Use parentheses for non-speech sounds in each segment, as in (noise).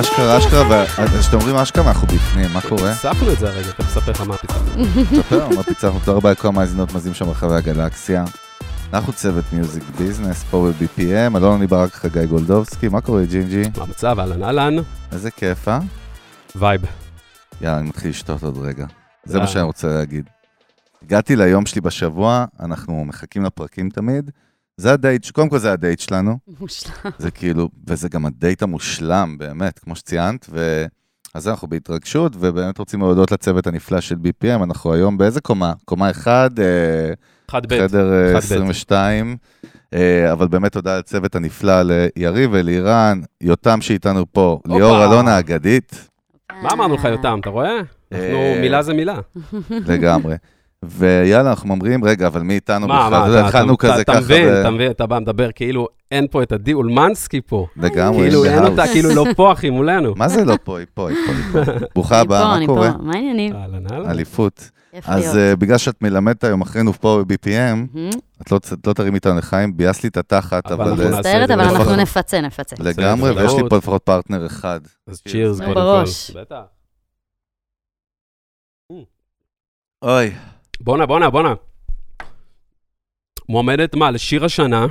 אשכרה, אשכרה, וכשאתם אומרים אשכרה, אנחנו בפנים, מה קורה? פיצחנו את זה הרגע, אתה מספר לך מה פיצחנו. ספר מה פיצחנו, תודה רבה לכל המאזינות מאזינים שם ברחבי הגלקסיה. אנחנו צוות music business, פה ב-BPM, אלון אני ברק חגי גולדובסקי, מה קורה ג'ינג'י? מה המצב? אהלן אהלן. איזה כיף, אה? vibe. יאללה, אני מתחיל לשתות עוד רגע. זה מה שאני רוצה להגיד. הגעתי ליום שלי בשבוע, אנחנו מחכים לפרקים תמיד. זה הדייט, קודם כל זה הדייט שלנו. מושלם. זה כאילו, וזה גם הדייט המושלם, באמת, כמו שציינת, ו... אז אנחנו בהתרגשות, ובאמת רוצים להודות לצוות הנפלא של BPM, אנחנו היום באיזה קומה? קומה 1, אחד ב'. חדר אה, אחד ב'. 22, אה, אבל באמת תודה לצוות הנפלא, ליריב ולירן, יותם שאיתנו פה, ליאור אלונה האגדית, מה אמרנו לך, יותם, אתה רואה? אנחנו, אה, מילה זה מילה. לגמרי. ויאללה, אנחנו אומרים, רגע, אבל מי איתנו מה, בכלל? מה, אתה יודע, אתה- התחלנו אתה- כזה אתה ככה, מבין, ב- אתה מבין, אתה בא מדבר כאילו אין פה את עדי אולמנסקי פה. לגמרי, כאילו אין. אותה, כאילו לא פה, אחי, מולנו. מה זה לא פה, היא פה, היא פה, היא פה. (laughs) ברוכה הבאה, מה אני קורה? פה, מה העניינים? אהלן אהלן. אליפות. אז. אה, בגלל שאת מלמדת היום אחרינו פה ב-BPM. את לא את לא תרימי איתנו לחיים, ביאס לי את התחת, אבל אבל אנחנו אה, נעשה מצטערת, את אבל. אנחנו נפצה, נפצה. לגמרי, ויש לי. פה לפחות פרטנר אחד. אז צ'ירס, קודם כל. בראש. אוי, בואנה, בואנה, בואנה. מועמדת מה, לשיר השנה?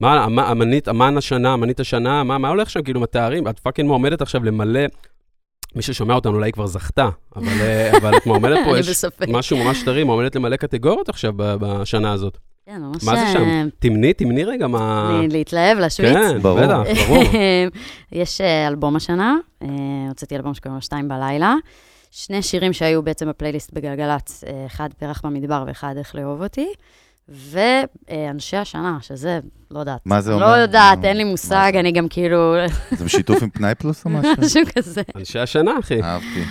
מה, אמ- אמנית, אמן השנה, אמנית השנה, מה, מה הולך שם כאילו עם התארים? את fucking מועמדת עכשיו למלא, מי ששומע אותנו אולי כבר זכתה, אבל, אה, (laughs) אבל את מועמדת פה, יש בספק. משהו ממש טרי, מועמדת למלא קטגוריות עכשיו ב- בשנה הזאת. כן, ממש... מה זה שם? אה, תמני, תמני רגע מה... להתלהב, להשוויץ. כן, ברור. בטח, ברור. (laughs) יש אה, אלבום השנה, הוצאתי אלבום שקוראים לו שתיים בלילה. שני שירים שהיו בעצם בפלייליסט בגלגלצ, אה, אחד פרח במדבר ואחד איך לאהוב אותי. ואנשי השנה, שזה, לא יודעת. מה זה אומר? לא יודעת, אין לי מושג? אני גם כאילו, זה בשיתוף עם פנאי פלוס או משהו? (laughs) משהו כזה. אנשי השנה, אחי. אהבתי.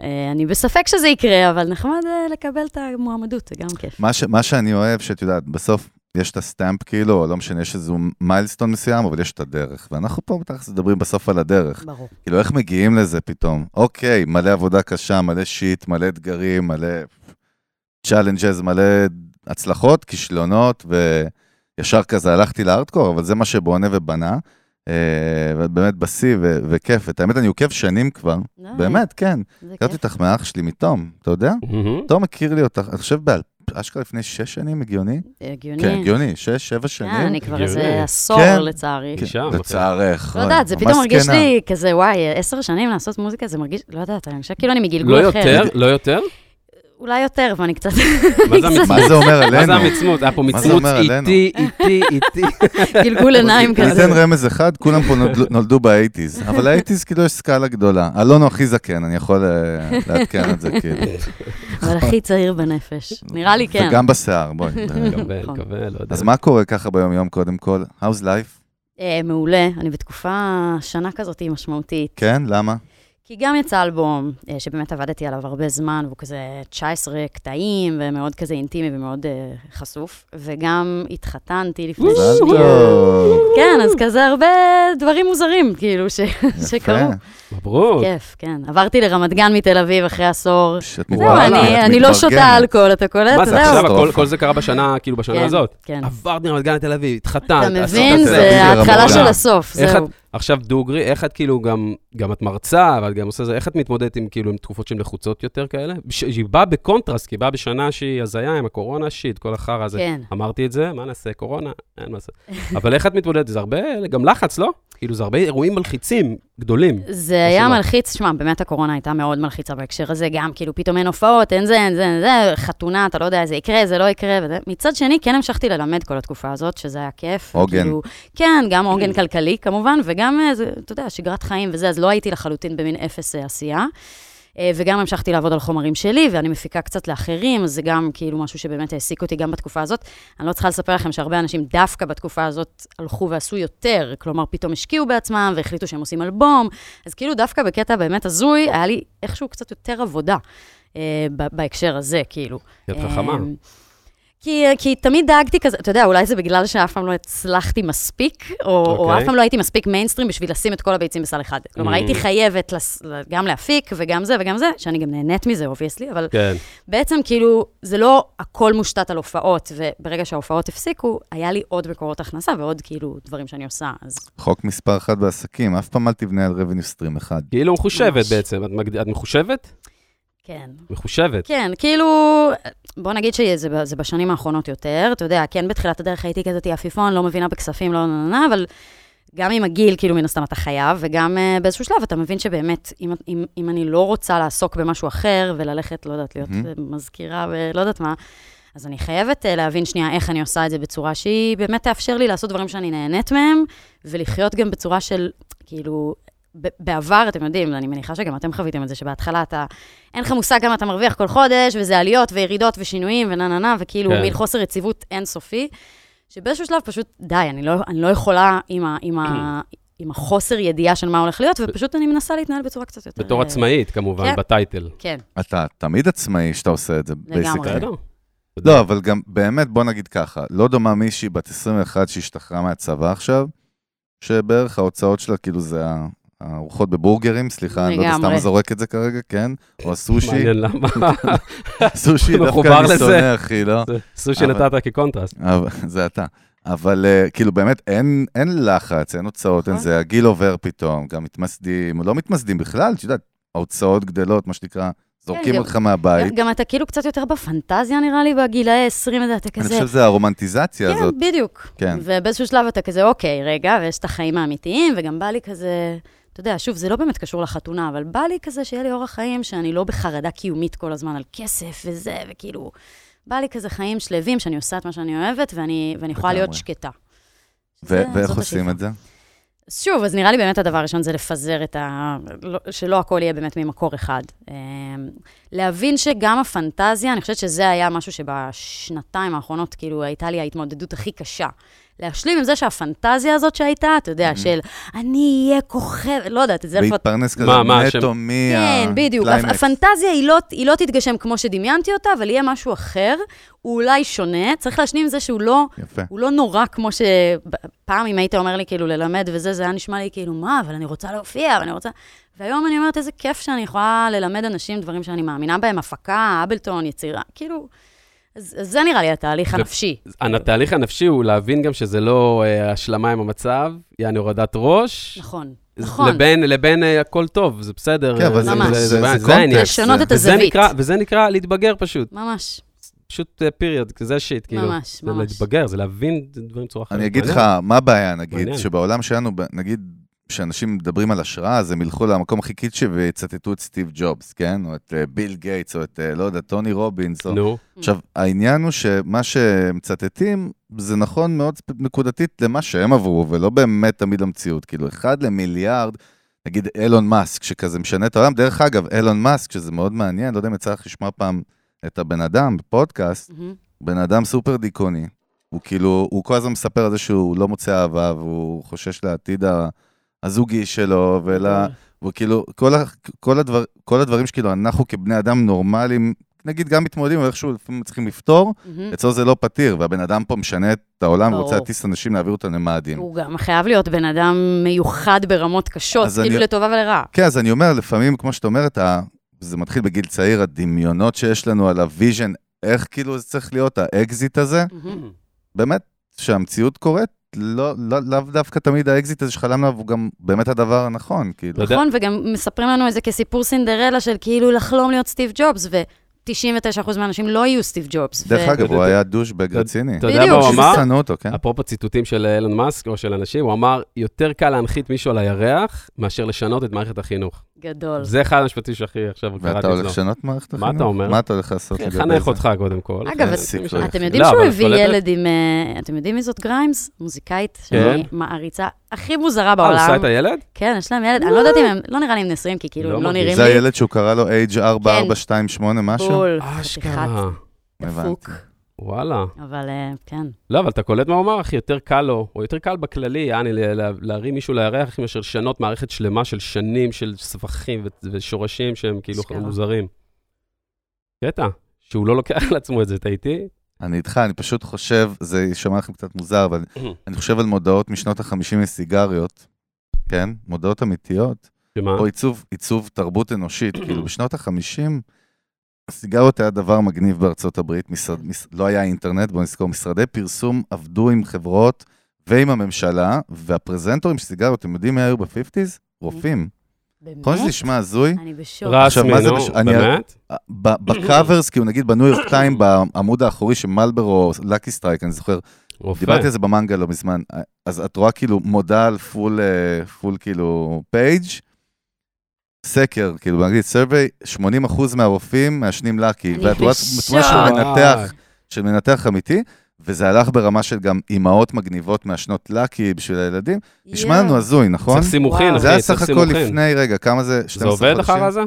אה, אני בספק שזה יקרה, אבל נחמד אה, לקבל את המועמדות, זה גם כיף. מה שאני אוהב, שאת יודעת, בסוף יש את הסטמפ כאילו, או לא משנה, יש איזה milestone מסוים, אבל יש את הדרך. ואנחנו פה בתכלס מדברים בסוף על הדרך. ברור. כאילו, איך מגיעים לזה פתאום? אוקיי, מלא עבודה קשה, מלא shit, מלא אתגרים, מלא challenges, מלא הצלחות, כישלונות, וישר כזה הלכתי להארדקור, אבל זה מה שבונה ובנה. אה, ובאמת בשיא ו- וכיף. את האמת, אני עוקב שנים כבר, באמת, כן. הכרתי. אותך מאח שלי, מתום, אתה יודע? תום מכיר לי אותך, אני חושב באשכרה לפני שש שנים, הגיוני? הגיוני. כן, הגיוני, שש, שבע כן, שנים. אני כבר. איזה עשור, כן. לצערי. שם, לצערך. לא יודעת, זה פתאום מרגיש. לי כזה, וואי, עשר שנים לעשות מוזיקה, זה מרגיש, לא יודעת, אני חושבת כאילו אני לא מגלגול אחר. יותר? לא יותר? אולי יותר, ואני קצת... מה זה אומר מה זה עלינו? המצמוץ? היה פה מצמוץ אומר עלינו? איטי, איטי, איטי. (laughs) גלגול עיניים כזה. אתן רמז אחד, כולם פה נולדו- באייטיז, אבל האייטיז כאילו יש סקאלה גדולה. אלון הוא הכי זקן, אני יכול אה, לעדכן את זה כאילו. אבל הכי צעיר בנפש. נראה לי כן. וגם בשיער, בואי. (laughs) מקווה, נכון. מקווה, לא יודע. אז מה קורה ככה ביום-יום קודם כל? How's life? אה, מעולה, אני בתקופה, שנה כזאת משמעותית. כן? למה? כי גם יצא אלבום, אה, שבאמת עבדתי עליו הרבה זמן, והוא כזה 19 קטעים, ומאוד כזה אינטימי ומאוד אה, חשוף. וגם התחתנתי לפני שנייה. כן, אז כזה הרבה דברים מוזרים, כאילו, ש... שקרו. יפה. מברוק. כיף, כן. עברתי לרמת גן מתל אביב אחרי עשור. זהו, אני, לא שותה. אלכוהול, אתה קולט? מה זה. עכשיו. כל זה קרה בשנה, כאילו בשנה כן, הזאת? כן. עברת מרמת גן לתל אביב, התחתנת. אתה מבין? זה ההתחלה של. הסוף, זהו. עכשיו דוגרי, איך את כאילו גם, גם את מרצה, אבל גם עושה זה, איך את מתמודדת עם כאילו עם תקופות שהן לחוצות יותר כאלה? היא באה בקונטרסט, כי היא באה בשנה שהיא הזיה עם הקורונה, shit, כל החרא הזה. כן. אמרתי את זה, מה נעשה, קורונה? אין מה לעשות. אבל איך את מתמודדת? זה הרבה, גם לחץ, לא? כאילו, זה הרבה אירועים מלחיצים גדולים. זה היה. מלחיץ, שמע, באמת הקורונה הייתה מאוד מלחיצה בהקשר הזה, גם כאילו פתאום אין הופעות, אין זה, אין זה, אין זה, חתונה, אתה לא יודע, זה יקרה, זה לא יקרה, וזה. מצד שני, כן המשכתי ללמד כל התקופה הזאת, שזה היה כיף. עוגן. כאילו, כן, גם עוגן כלכלי כמובן, וגם, אה, זה, אתה יודע, שגרת חיים וזה, אז לא הייתי לחלוטין במין אפס אה, עשייה. אה, וגם המשכתי לעבוד על חומרים שלי, ואני מפיקה קצת לאחרים, אז זה גם כאילו משהו שבאמת העסיק אותי גם בתקופה הזאת. אני לא צריכה לספר לכם שהרבה אנשים דווקא בתקופה הזאת הלכו ועשו יותר, כלומר, פתאום השקיעו בעצמם והחליטו שהם עושים אלבום, אז כאילו דווקא בקטע באמת הזוי, היה לי איכשהו קצת יותר עבודה אה, בהקשר הזה, כאילו. יד חכמה. כי, כי תמיד דאגתי כזה, אתה יודע, אולי זה בגלל שאף פעם לא הצלחתי מספיק, או, או אוקיי. אף פעם לא הייתי מספיק מיינסטרים בשביל לשים את כל הביצים בסל אחד. כלומר, Mm. הייתי חייבת לס, גם להפיק וגם זה וגם זה, שאני גם נהנית מזה, obviously, אבל כן. בעצם כאילו, זה לא הכל מושתת על הופעות, וברגע שההופעות הפסיקו, היה לי עוד מקורות הכנסה ועוד כאילו דברים שאני עושה, אז חוק מספר אחת בעסקים, אף פעם אל תבנה על revenue stream אחד. כאילו מחושבת ממש. בעצם. את מגד- את מחושבת? כן. מחושבת. כן, כאילו, בוא נגיד שזה בשנים האחרונות יותר, אתה יודע, כן, בתחילת הדרך הייתי כזאת עפיפון, לא מבינה בכספים, לא נה נה נה, אבל גם עם הגיל, כאילו, מן הסתם אתה חייב, וגם uh, באיזשהו שלב אתה מבין שבאמת, אם, אם, אם אני לא רוצה לעסוק במשהו אחר וללכת, לא יודעת, להיות mm-hmm. מזכירה ולא יודעת מה, אז אני חייבת uh, להבין שנייה איך אני עושה את זה בצורה שהיא באמת תאפשר לי לעשות דברים שאני נהנית מהם, ולחיות גם בצורה של, כאילו, בעבר, אתם יודעים, אני מניחה שגם אתם חוויתם את זה, שבהתחלה אתה, אין לך מושג כמה אתה מרוויח כל חודש, וזה עליות וירידות ושינויים ונה נה נה, וכאילו כן. מין חוסר יציבות אינסופי, שבאיזשהו שלב פשוט, די, אני לא, אני לא יכולה עם, ה, עם, ה, (clears throat) עם החוסר ידיעה של מה הולך להיות, ופשוט אני מנסה להתנהל בצורה קצת יותר... בתור אה, עצמאית, כמובן, כן. בטייטל. כן, אתה תמיד עצמאי שאתה עושה את זה, לגמרי. לא, אבל גם באמת, בוא נגיד ככה, לא דומה מישהי בת 21 שהשתחררה מהצבא עכשיו, שבערך ההוצאות שלה, כאילו זה הארוחות בבורגרים, סליחה, אני לא יודע. סתם זורק את זה כרגע, כן? או הסושי, מעניין למה. (laughs) סושי דווקא אני. שונא, אחי, לא? סושי נתת כקונטרסט. (laughs) זה אתה. אבל אה, כאילו באמת אין, אין לחץ, אין הוצאות, אין נכון. זה, הגיל עובר פתאום, גם מתמסדים, לא מתמסדים בכלל, את יודעת, ההוצאות גדלות, מה שנקרא, זורקים גם- אותך מהבית. גם אתה כאילו קצת יותר בפנטזיה, נראה לי, בגילאי 20, אתה אני כזה... חושב שזה הרומנטיזציה הזאת. כן, בדיוק. כן. ובאיזשהו שלב אתה כזה, אוקיי, רגע, ויש את החיים האמיתיים, וגם בא לי כזה, אתה יודע, שוב, זה לא באמת קשור לחתונה, אבל בא לי כזה שיהיה לי אורח חיים שאני לא בחרדה קיומית כל הזמן על כסף וזה, וכאילו, בא לי כזה חיים שלווים, שאני עושה את מה שאני אוהבת, ואני, ואני יכולה להיות. שקטה. ו- ואיך עושים. את זה? שוב, אז נראה לי באמת הדבר הראשון זה לפזר את ה... לא- שלא הכל יהיה באמת ממקור אחד. אמ, להבין שגם הפנטזיה, אני חושבת שזה היה משהו שבשנתיים האחרונות, כאילו, הייתה לי ההתמודדות הכי קשה. להשלים עם זה שהפנטזיה הזאת שהייתה, אתה יודע, Mhm. של אני אהיה כוכב, לא יודעת, את זה לפחות... להתפרנס כזה מה, מה השם? נטו מה... כן, בדיוק. הפ- הפנטזיה היא לא, היא לא תתגשם כמו שדמיינתי אותה, אבל יהיה משהו אחר, הוא אולי שונה. צריך להשלים עם זה שהוא לא, יפה. הוא לא נורא כמו שפעם, אם היית אומר לי כאילו ללמד וזה, זה היה נשמע לי כאילו, מה, אבל אני רוצה להופיע, ואני רוצה... והיום אני אומרת, איזה כיף שאני יכולה ללמד אנשים דברים שאני מאמינה בהם, הפקה, אבלטון, יצירה, כאילו... אז, אז זה נראה לי התהליך ו- הנפשי. התהליך הנפשי הוא להבין גם שזה לא אה, השלמה עם המצב, יעני הורדת ראש. נכון, זה- נכון. לבין, לבין אה, הכל טוב, זה בסדר. כן, אבל אה, זה- ממש. זה- בעיה, זה העניין. קונטקסט. לשנות את וזה הזווית. נקרא, וזה נקרא להתבגר פשוט. ממש, פשוט פיריוד, זה שיט, כאילו. ממש, זה ממש. להתבגר, זה להבין דברים בצורה אחרת. אני אגיד לך. מה הבעיה, נגיד, מעניין. שבעולם שלנו, נגיד, כשאנשים מדברים על השראה, אז הם ילכו למקום הכי קיצ'י ויצטטו את סטיב ג'ובס, כן? או את אה, ביל גייטס, או את, אה, לא יודע, טוני רובינס. או... נו, עכשיו, העניין הוא שמה שמצטטים, זה נכון מאוד נקודתית למה שהם עברו, ולא באמת תמיד המציאות. כאילו, אחד למיליארד, נגיד אילון מאסק, שכזה משנה את העולם. דרך אגב, אילון מאסק, שזה מאוד מעניין, לא יודע אם יצא לך לשמוע פעם את הבן אדם בפודקאסט, מהמם. בן אדם סופר דיכאוני. הוא כאילו, הוא כל הזמן מספר על זה שהוא לא מוצא אהבה, והוא חושש לעתיד ה- הזוגי שלו, ול... והוא כאילו, כל, ה... כל, הדבר... כל הדברים שכאילו אנחנו כבני אדם נורמליים, נגיד גם מתמודדים, אבל איכשהו לפעמים צריכים לפתור, מהמם. אצלו זה לא פתיר, והבן אדם פה משנה את העולם, ברור. ורוצה להטיס אנשים להעביר אותם למאדים. הוא גם חייב להיות בן אדם מיוחד ברמות קשות, כאילו אני- לטובה ולרעה. כן, אז אני אומר, לפעמים, כמו שאתה אומר, אתה... זה מתחיל בגיל צעיר, הדמיונות שיש לנו על ה vision, איך כאילו זה צריך להיות, האקזיט הזה, מהמם. באמת, שהמציאות קורית, לא, לא, לאו דווקא תמיד האקזיט הזה שחלמנו עליו הוא גם באמת הדבר הנכון, כאילו. נכון, וגם מספרים לנו את זה כסיפור סינדרלה של כאילו לחלום להיות סטיב ג'ובס, ו-99% מהאנשים לא יהיו סטיב ג'ובס. דרך ו- אגב, הוא היה דושבג רציני. אתה יודע מה הוא אמר? שנאו אותו, כן? אפרופו ציטוטים של אילון מאסק או של אנשים, הוא אמר, יותר קל להנחית מישהו על הירח מאשר לשנות את מערכת החינוך. גדול. זה אחד המשפטים שהכי עכשיו ואתה קראתי הולך אצלו. לשנות מערכת מה החינוך? אתה אומר? מה אתה הולך לעשות לגבי זה? חנך אותך קודם כל. אגב, כן. אתם יודעים לא, שהוא אבל את הביא ילד עם... אה, אתם יודעים מי זאת גריימס? מוזיקאית שאני כן. מעריצה הכי מוזרה אה, הוא בעולם. עושה את הילד? כן, יש להם ילד, אני לא יודעת אם הם, לא נראה לי הם נשואים, כי כאילו לא הם לא מרגיש. נראים זה לי. הילד שהוא קרא לו age 4428 משהו? בול, אשכרה. דפוק. וואלה. אבל אה, כן. לא, אבל אתה קולט מה הוא אמר, אחי, יותר קל לו, או יותר קל בכללי, יעני, ל- ל- להרים מישהו לירח, אחי, מאשר לשנות מערכת שלמה של שנים של סבכים ושורשים שהם כאילו. מוזרים. קטע, שהוא לא לוקח על עצמו את זה, אתה איתי? אני איתך, אני פשוט חושב, זה יישמע לכם קצת מוזר, אבל אני חושב על מודעות משנות ה-50 מסיגריות, כן? מודעות אמיתיות, שמה? או עיצוב, עיצוב תרבות אנושית. כאילו, בשנות ה-50, סיגריות היה דבר מגניב בארצות הברית, משרד, מש, לא היה אינטרנט, בואו נזכור, משרדי פרסום עבדו עם חברות ועם הממשלה, והפרזנטורים של סיגריות, אתם יודעים מי היו ב-50's? רופאים. יכול שזה נשמע הזוי? אני בשוק. עכשיו, מה רסמי, זה נו, בש- אני- באמת? ב- covers, כאילו נגיד בניו יורק טיים, בעמוד האחורי של מלברו, לקי סטרייק, אני זוכר, רופא. דיברתי על זה במנגה לא מזמן, אז את רואה כאילו מודעה על פול, אה, פול כאילו פייג', סקר, כאילו באנגלית survey, 80% מהרופאים מעשנים לקי, ואת רואה. תמונה של מנתח. של מנתח אמיתי, וזה הלך ברמה של גם אימהות מגניבות מעשנות לקי בשביל הילדים, נשמע לנו הזוי, נכון? צריך סימוכין. אחי, זה היה צריך סך הכל סימוכין. לפני, רגע, כמה זה? זה 12 עובד חודשים? אחר הזה?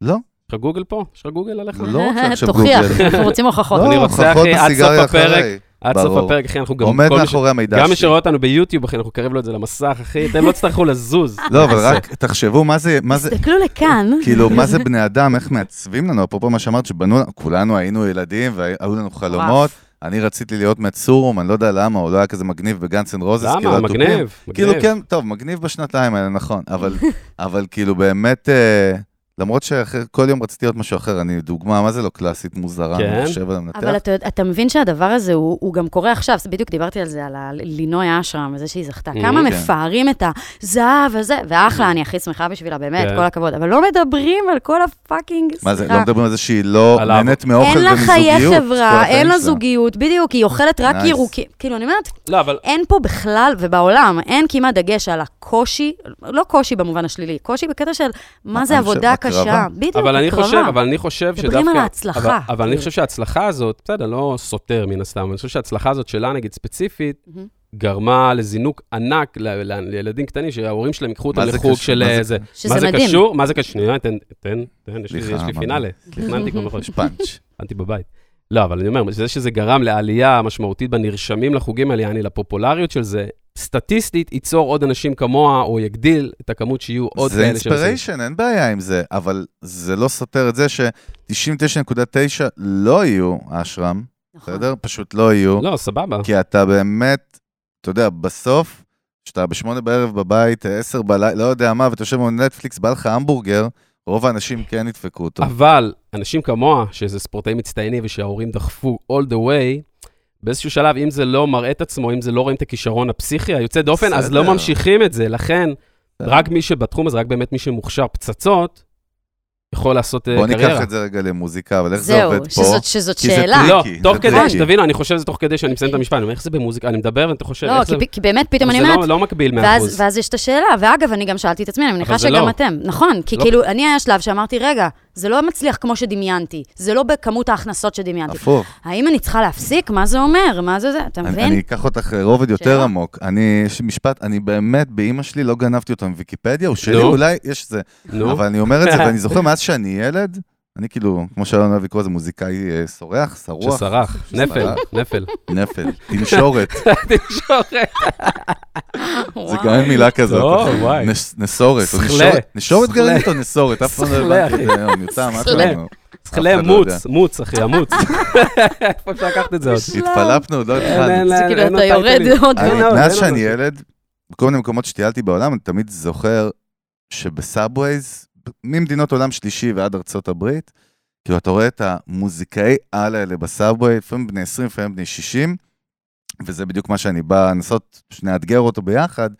לא. יש לך גוגל פה? יש לך גוגל עליך? לא רוצה עכשיו תוכיח, גוגל. אנחנו רוצים הוכחות. אני רוצה, אחי, עד סוף הפרק. עד סוף. הפרק, אחי, אנחנו גם... עומד מאחורי המידע גם שלי. מי שרואה אותנו ביוטיוב, אחי, אנחנו נקרב לו את זה למסך, אחי, אתם לא תצטרכו לזוז. (laughs) לא, אבל רק תחשבו מה זה, מה זה, תסתכלו לכאן. כאילו, מה זה בני אדם, איך מעצבים לנו, אפרופו מה שאמרת, שבנו, כולנו היינו ילדים והיו לנו חלומות. אני רציתי להיות מצורע, אני לא יודע למה, הוא לא היה כזה מגניב בגאנס אנד רוזס, כאילו, למה? התופים. מגניב. כאילו, מגניב. כן, טוב, מגניב בשנתיים האלה, נכון, אבל, (laughs) אבל כאילו באמת, אה, למרות שכל יום רציתי להיות משהו אחר, אני דוגמה, מה זה לא קלאסית מוזרה, כן. אני חושב על המנתח. אבל אתה, אתה מבין שהדבר הזה, הוא, הוא גם קורה עכשיו, בדיוק דיברתי על זה, על ה- לינוי אשרם, וזה שהיא זכתה. Mhm, כמה כן. מפארים את הזהב וזה, ואחלה, אני הכי שמחה בשבילה, באמת, כן. כל הכבוד. אבל לא מדברים על כל ה fucking, מה זה, סליחה. לא מדברים על זה שהיא לא נהנית מאוכל אין לה חיי ומזוגיות. חברה, אין לה. זוגיות, בדיוק, היא אוכלת רק Nice. ירוקים. כאילו, אני אומרת, לא, אבל... אין פה בכלל, ובעולם, אין כמעט דגש על הקושי, לא קושי במובן השלילי, קושי בקטע של מה זה עבודה. קשה. בדיוק, אבל אני הקרבה. חושב, אבל אני חושב שדווקא... מדברים על ההצלחה, אבל, אבל אני. חושב שההצלחה הזאת, בסדר, לא סותר מן הסתם, אבל אני חושב שההצלחה הזאת שלה, נגיד, ספציפית. גרמה לזינוק ענק ל- ל- לילדים קטנים, שההורים שלהם ייקחו אותם לחוג? של מה זה- איזה... שזה מה זה מדהים. קשור? מה זה קשור? שנייה, תן, תן, תן, יש לי פינאלה. תכננתי מיני יש פאנץ'. הכנתי בבית. לא, אבל אני אומר, זה שזה גרם לעלייה משמעותית בנרשמים לחוגים האלה, יעני לפופולריות של זה, סטטיסטית ייצור עוד אנשים כמוה, או יגדיל את הכמות שיהיו עוד זה כאלה שעושים. אינספיריישן, אין בעיה עם זה, אבל זה לא סותר את זה ש-99.9 לא יהיו אשרם, נכון. בסדר? פשוט לא יהיו, לא, סבבה. כי אתה באמת, אתה יודע, בסוף, כשאתה בשמונה בערב בבית, עשר בלילה, לא יודע מה, ואתה יושב בנטפליקס, בא לך המבורגר, רוב האנשים כן ידפקו אותו. אבל אנשים כמוה, שזה ספורטאים מצטיינים ושההורים דחפו all the way, באיזשהו שלב, אם זה לא מראה את עצמו, אם זה לא רואים את הכישרון הפסיכי היוצא דופן, אז לא בסדר. ממשיכים את זה. לכן, בסדר. רק מי שבתחום הזה, רק באמת מי שמוכשר פצצות, יכול לעשות בוא קריירה. ניקח את זה רגע למוזיקה, אבל איך זה זהו, עובד פה? שזאת, שזאת כי זה שאלה. לא, תוך זה כדי. שתבינו, אני חושב שזה תוך כדי שאני מסיים את המשפט, אני אומר, איך זה במוזיקה, אני מדבר ואתה חושב, לא, איך זה... כי, כי באמת, פתאום אני זה אומרת, לא- לא מקביל 100%. ואז, ואז יש את השאלה, ואגב, אני גם שאלתי את עצמי, אני מניחה זה שגם לא. אתם. נכון, כי לא. כאילו, אני היה שלב שאמרתי, רגע, זה לא מצליח כמו שדמיינתי, זה לא בכמות ההכנסות שדמיינתי. הפוך. האם אני צריכה להפסיק? מה זה אומר? מה זה זה? אתה מבין? אני אקח אותך רובד יותר שאלה? עמוק. אני, יש משפט, אני באמת, באימא שלי לא גנבתי אותו מוויקיפדיה, הוא שלי. אולי יש זה. נו, אבל אני אומר את זה, (laughs) ואני זוכר מאז שאני ילד, אני כאילו, כמו שאלון אוהב לקרוא לזה, מוזיקאי אה, סורח, שרוח, שסרח, נפל. נפל. נפל, תנשורת, (laughs) תקשורת. זה גם אין מילה כזאת. טוב. וואי. נסורת. נשורת. גרעינית או נסורת, אף פעם לא הבנתי את זה היום, יוצא, מה לא מוץ, מוץ, אחי, המוץ. (laughs) איפה אפשר לקחת את זה עוד? (laughs) התפלפנו, עוד לא התחלנו. זה כאילו, אתה יורד. עוד... מאז שאני. ילד, בכל מיני מקומות שטיילתי בעולם, אני תמיד זוכר שבסאבווייז, ממדינות עולם שלישי ועד ארצות הברית, כאילו, אתה רואה את המוזיקאי על האלה בסאבווי, לפעמים בני 20, לפעמים בני 60, וזה בדיוק מה שאני בא לנסות שנאתגר אותו ביחד,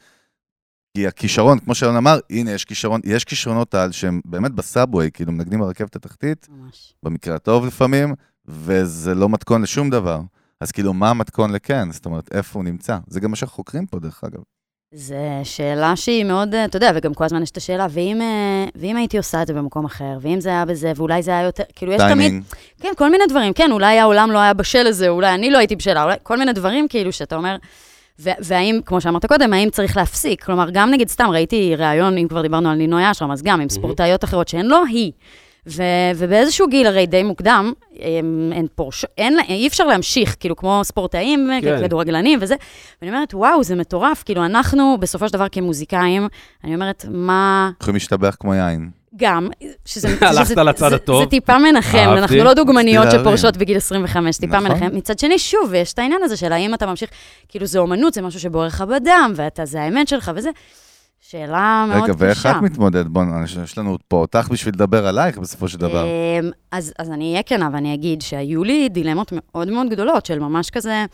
כי הכישרון, כמו שאלון אמר, הנה, יש כישרון, יש כישרונות על שהם באמת בסאבווי, כאילו, מנגנים ברכבת התחתית, ממש. במקרה הטוב לפעמים, וזה לא מתכון לשום דבר. אז כאילו, מה המתכון לכן? זאת אומרת, איפה הוא נמצא? זה גם מה שאנחנו חוקרים פה, דרך אגב. זו שאלה שהיא מאוד, אה, אתה יודע, וגם כל הזמן יש את השאלה, ואם, אה, ואם הייתי עושה את זה במקום אחר, ואם זה היה בזה, ואולי זה היה יותר, כאילו, יש תמיד, טיימינג. כן, כל מיני דברים, כן, אולי העולם לא היה בשל לזה, אולי אני לא הייתי בשלה, אולי, כל מיני דברים, כאילו, שאתה אומר, ו- והאם, כמו שאמרת קודם, האם צריך להפסיק? כלומר, גם נגיד, סתם, ראיתי ראיון, אם כבר דיברנו על נינוי אשרם, אז גם עם ספורטאיות אחרות שהן לא היא. ו- ובאיזשהו גיל, הרי די מוקדם, הם, הן פורש... אין, אי אפשר להמשיך, כאילו, כמו ספורטאים, כן. כדורגלנים וזה. ואני אומרת, וואו, זה מטורף. כאילו, אנחנו, בסופו של דבר, כמוזיקאים, אני אומרת, מה... יכולים להשתבח כמו יין. גם, שזה... (laughs) הלכת שזה- לצד הטוב. זה טיפה מנחם, אהבתי. אנחנו לא דוגמניות. שפורשות בגיל 25, טיפה נכון. מנחם. מצד שני, שוב, יש את העניין הזה של האם אתה ממשיך, כאילו זה אומנות, זה משהו שבוער לך בדם, ואתה, זה האמת שלך וזה. שאלה מאוד רגע, קשה. ואיך את מתמודדת? בוא, יש לנו פה אותך בשביל לדבר עלייך בסופו של דבר. אמ, אז, אז אני אהיה כנה ואני אגיד שהיו לי דילמות מאוד מאוד גדולות, של ממש כזה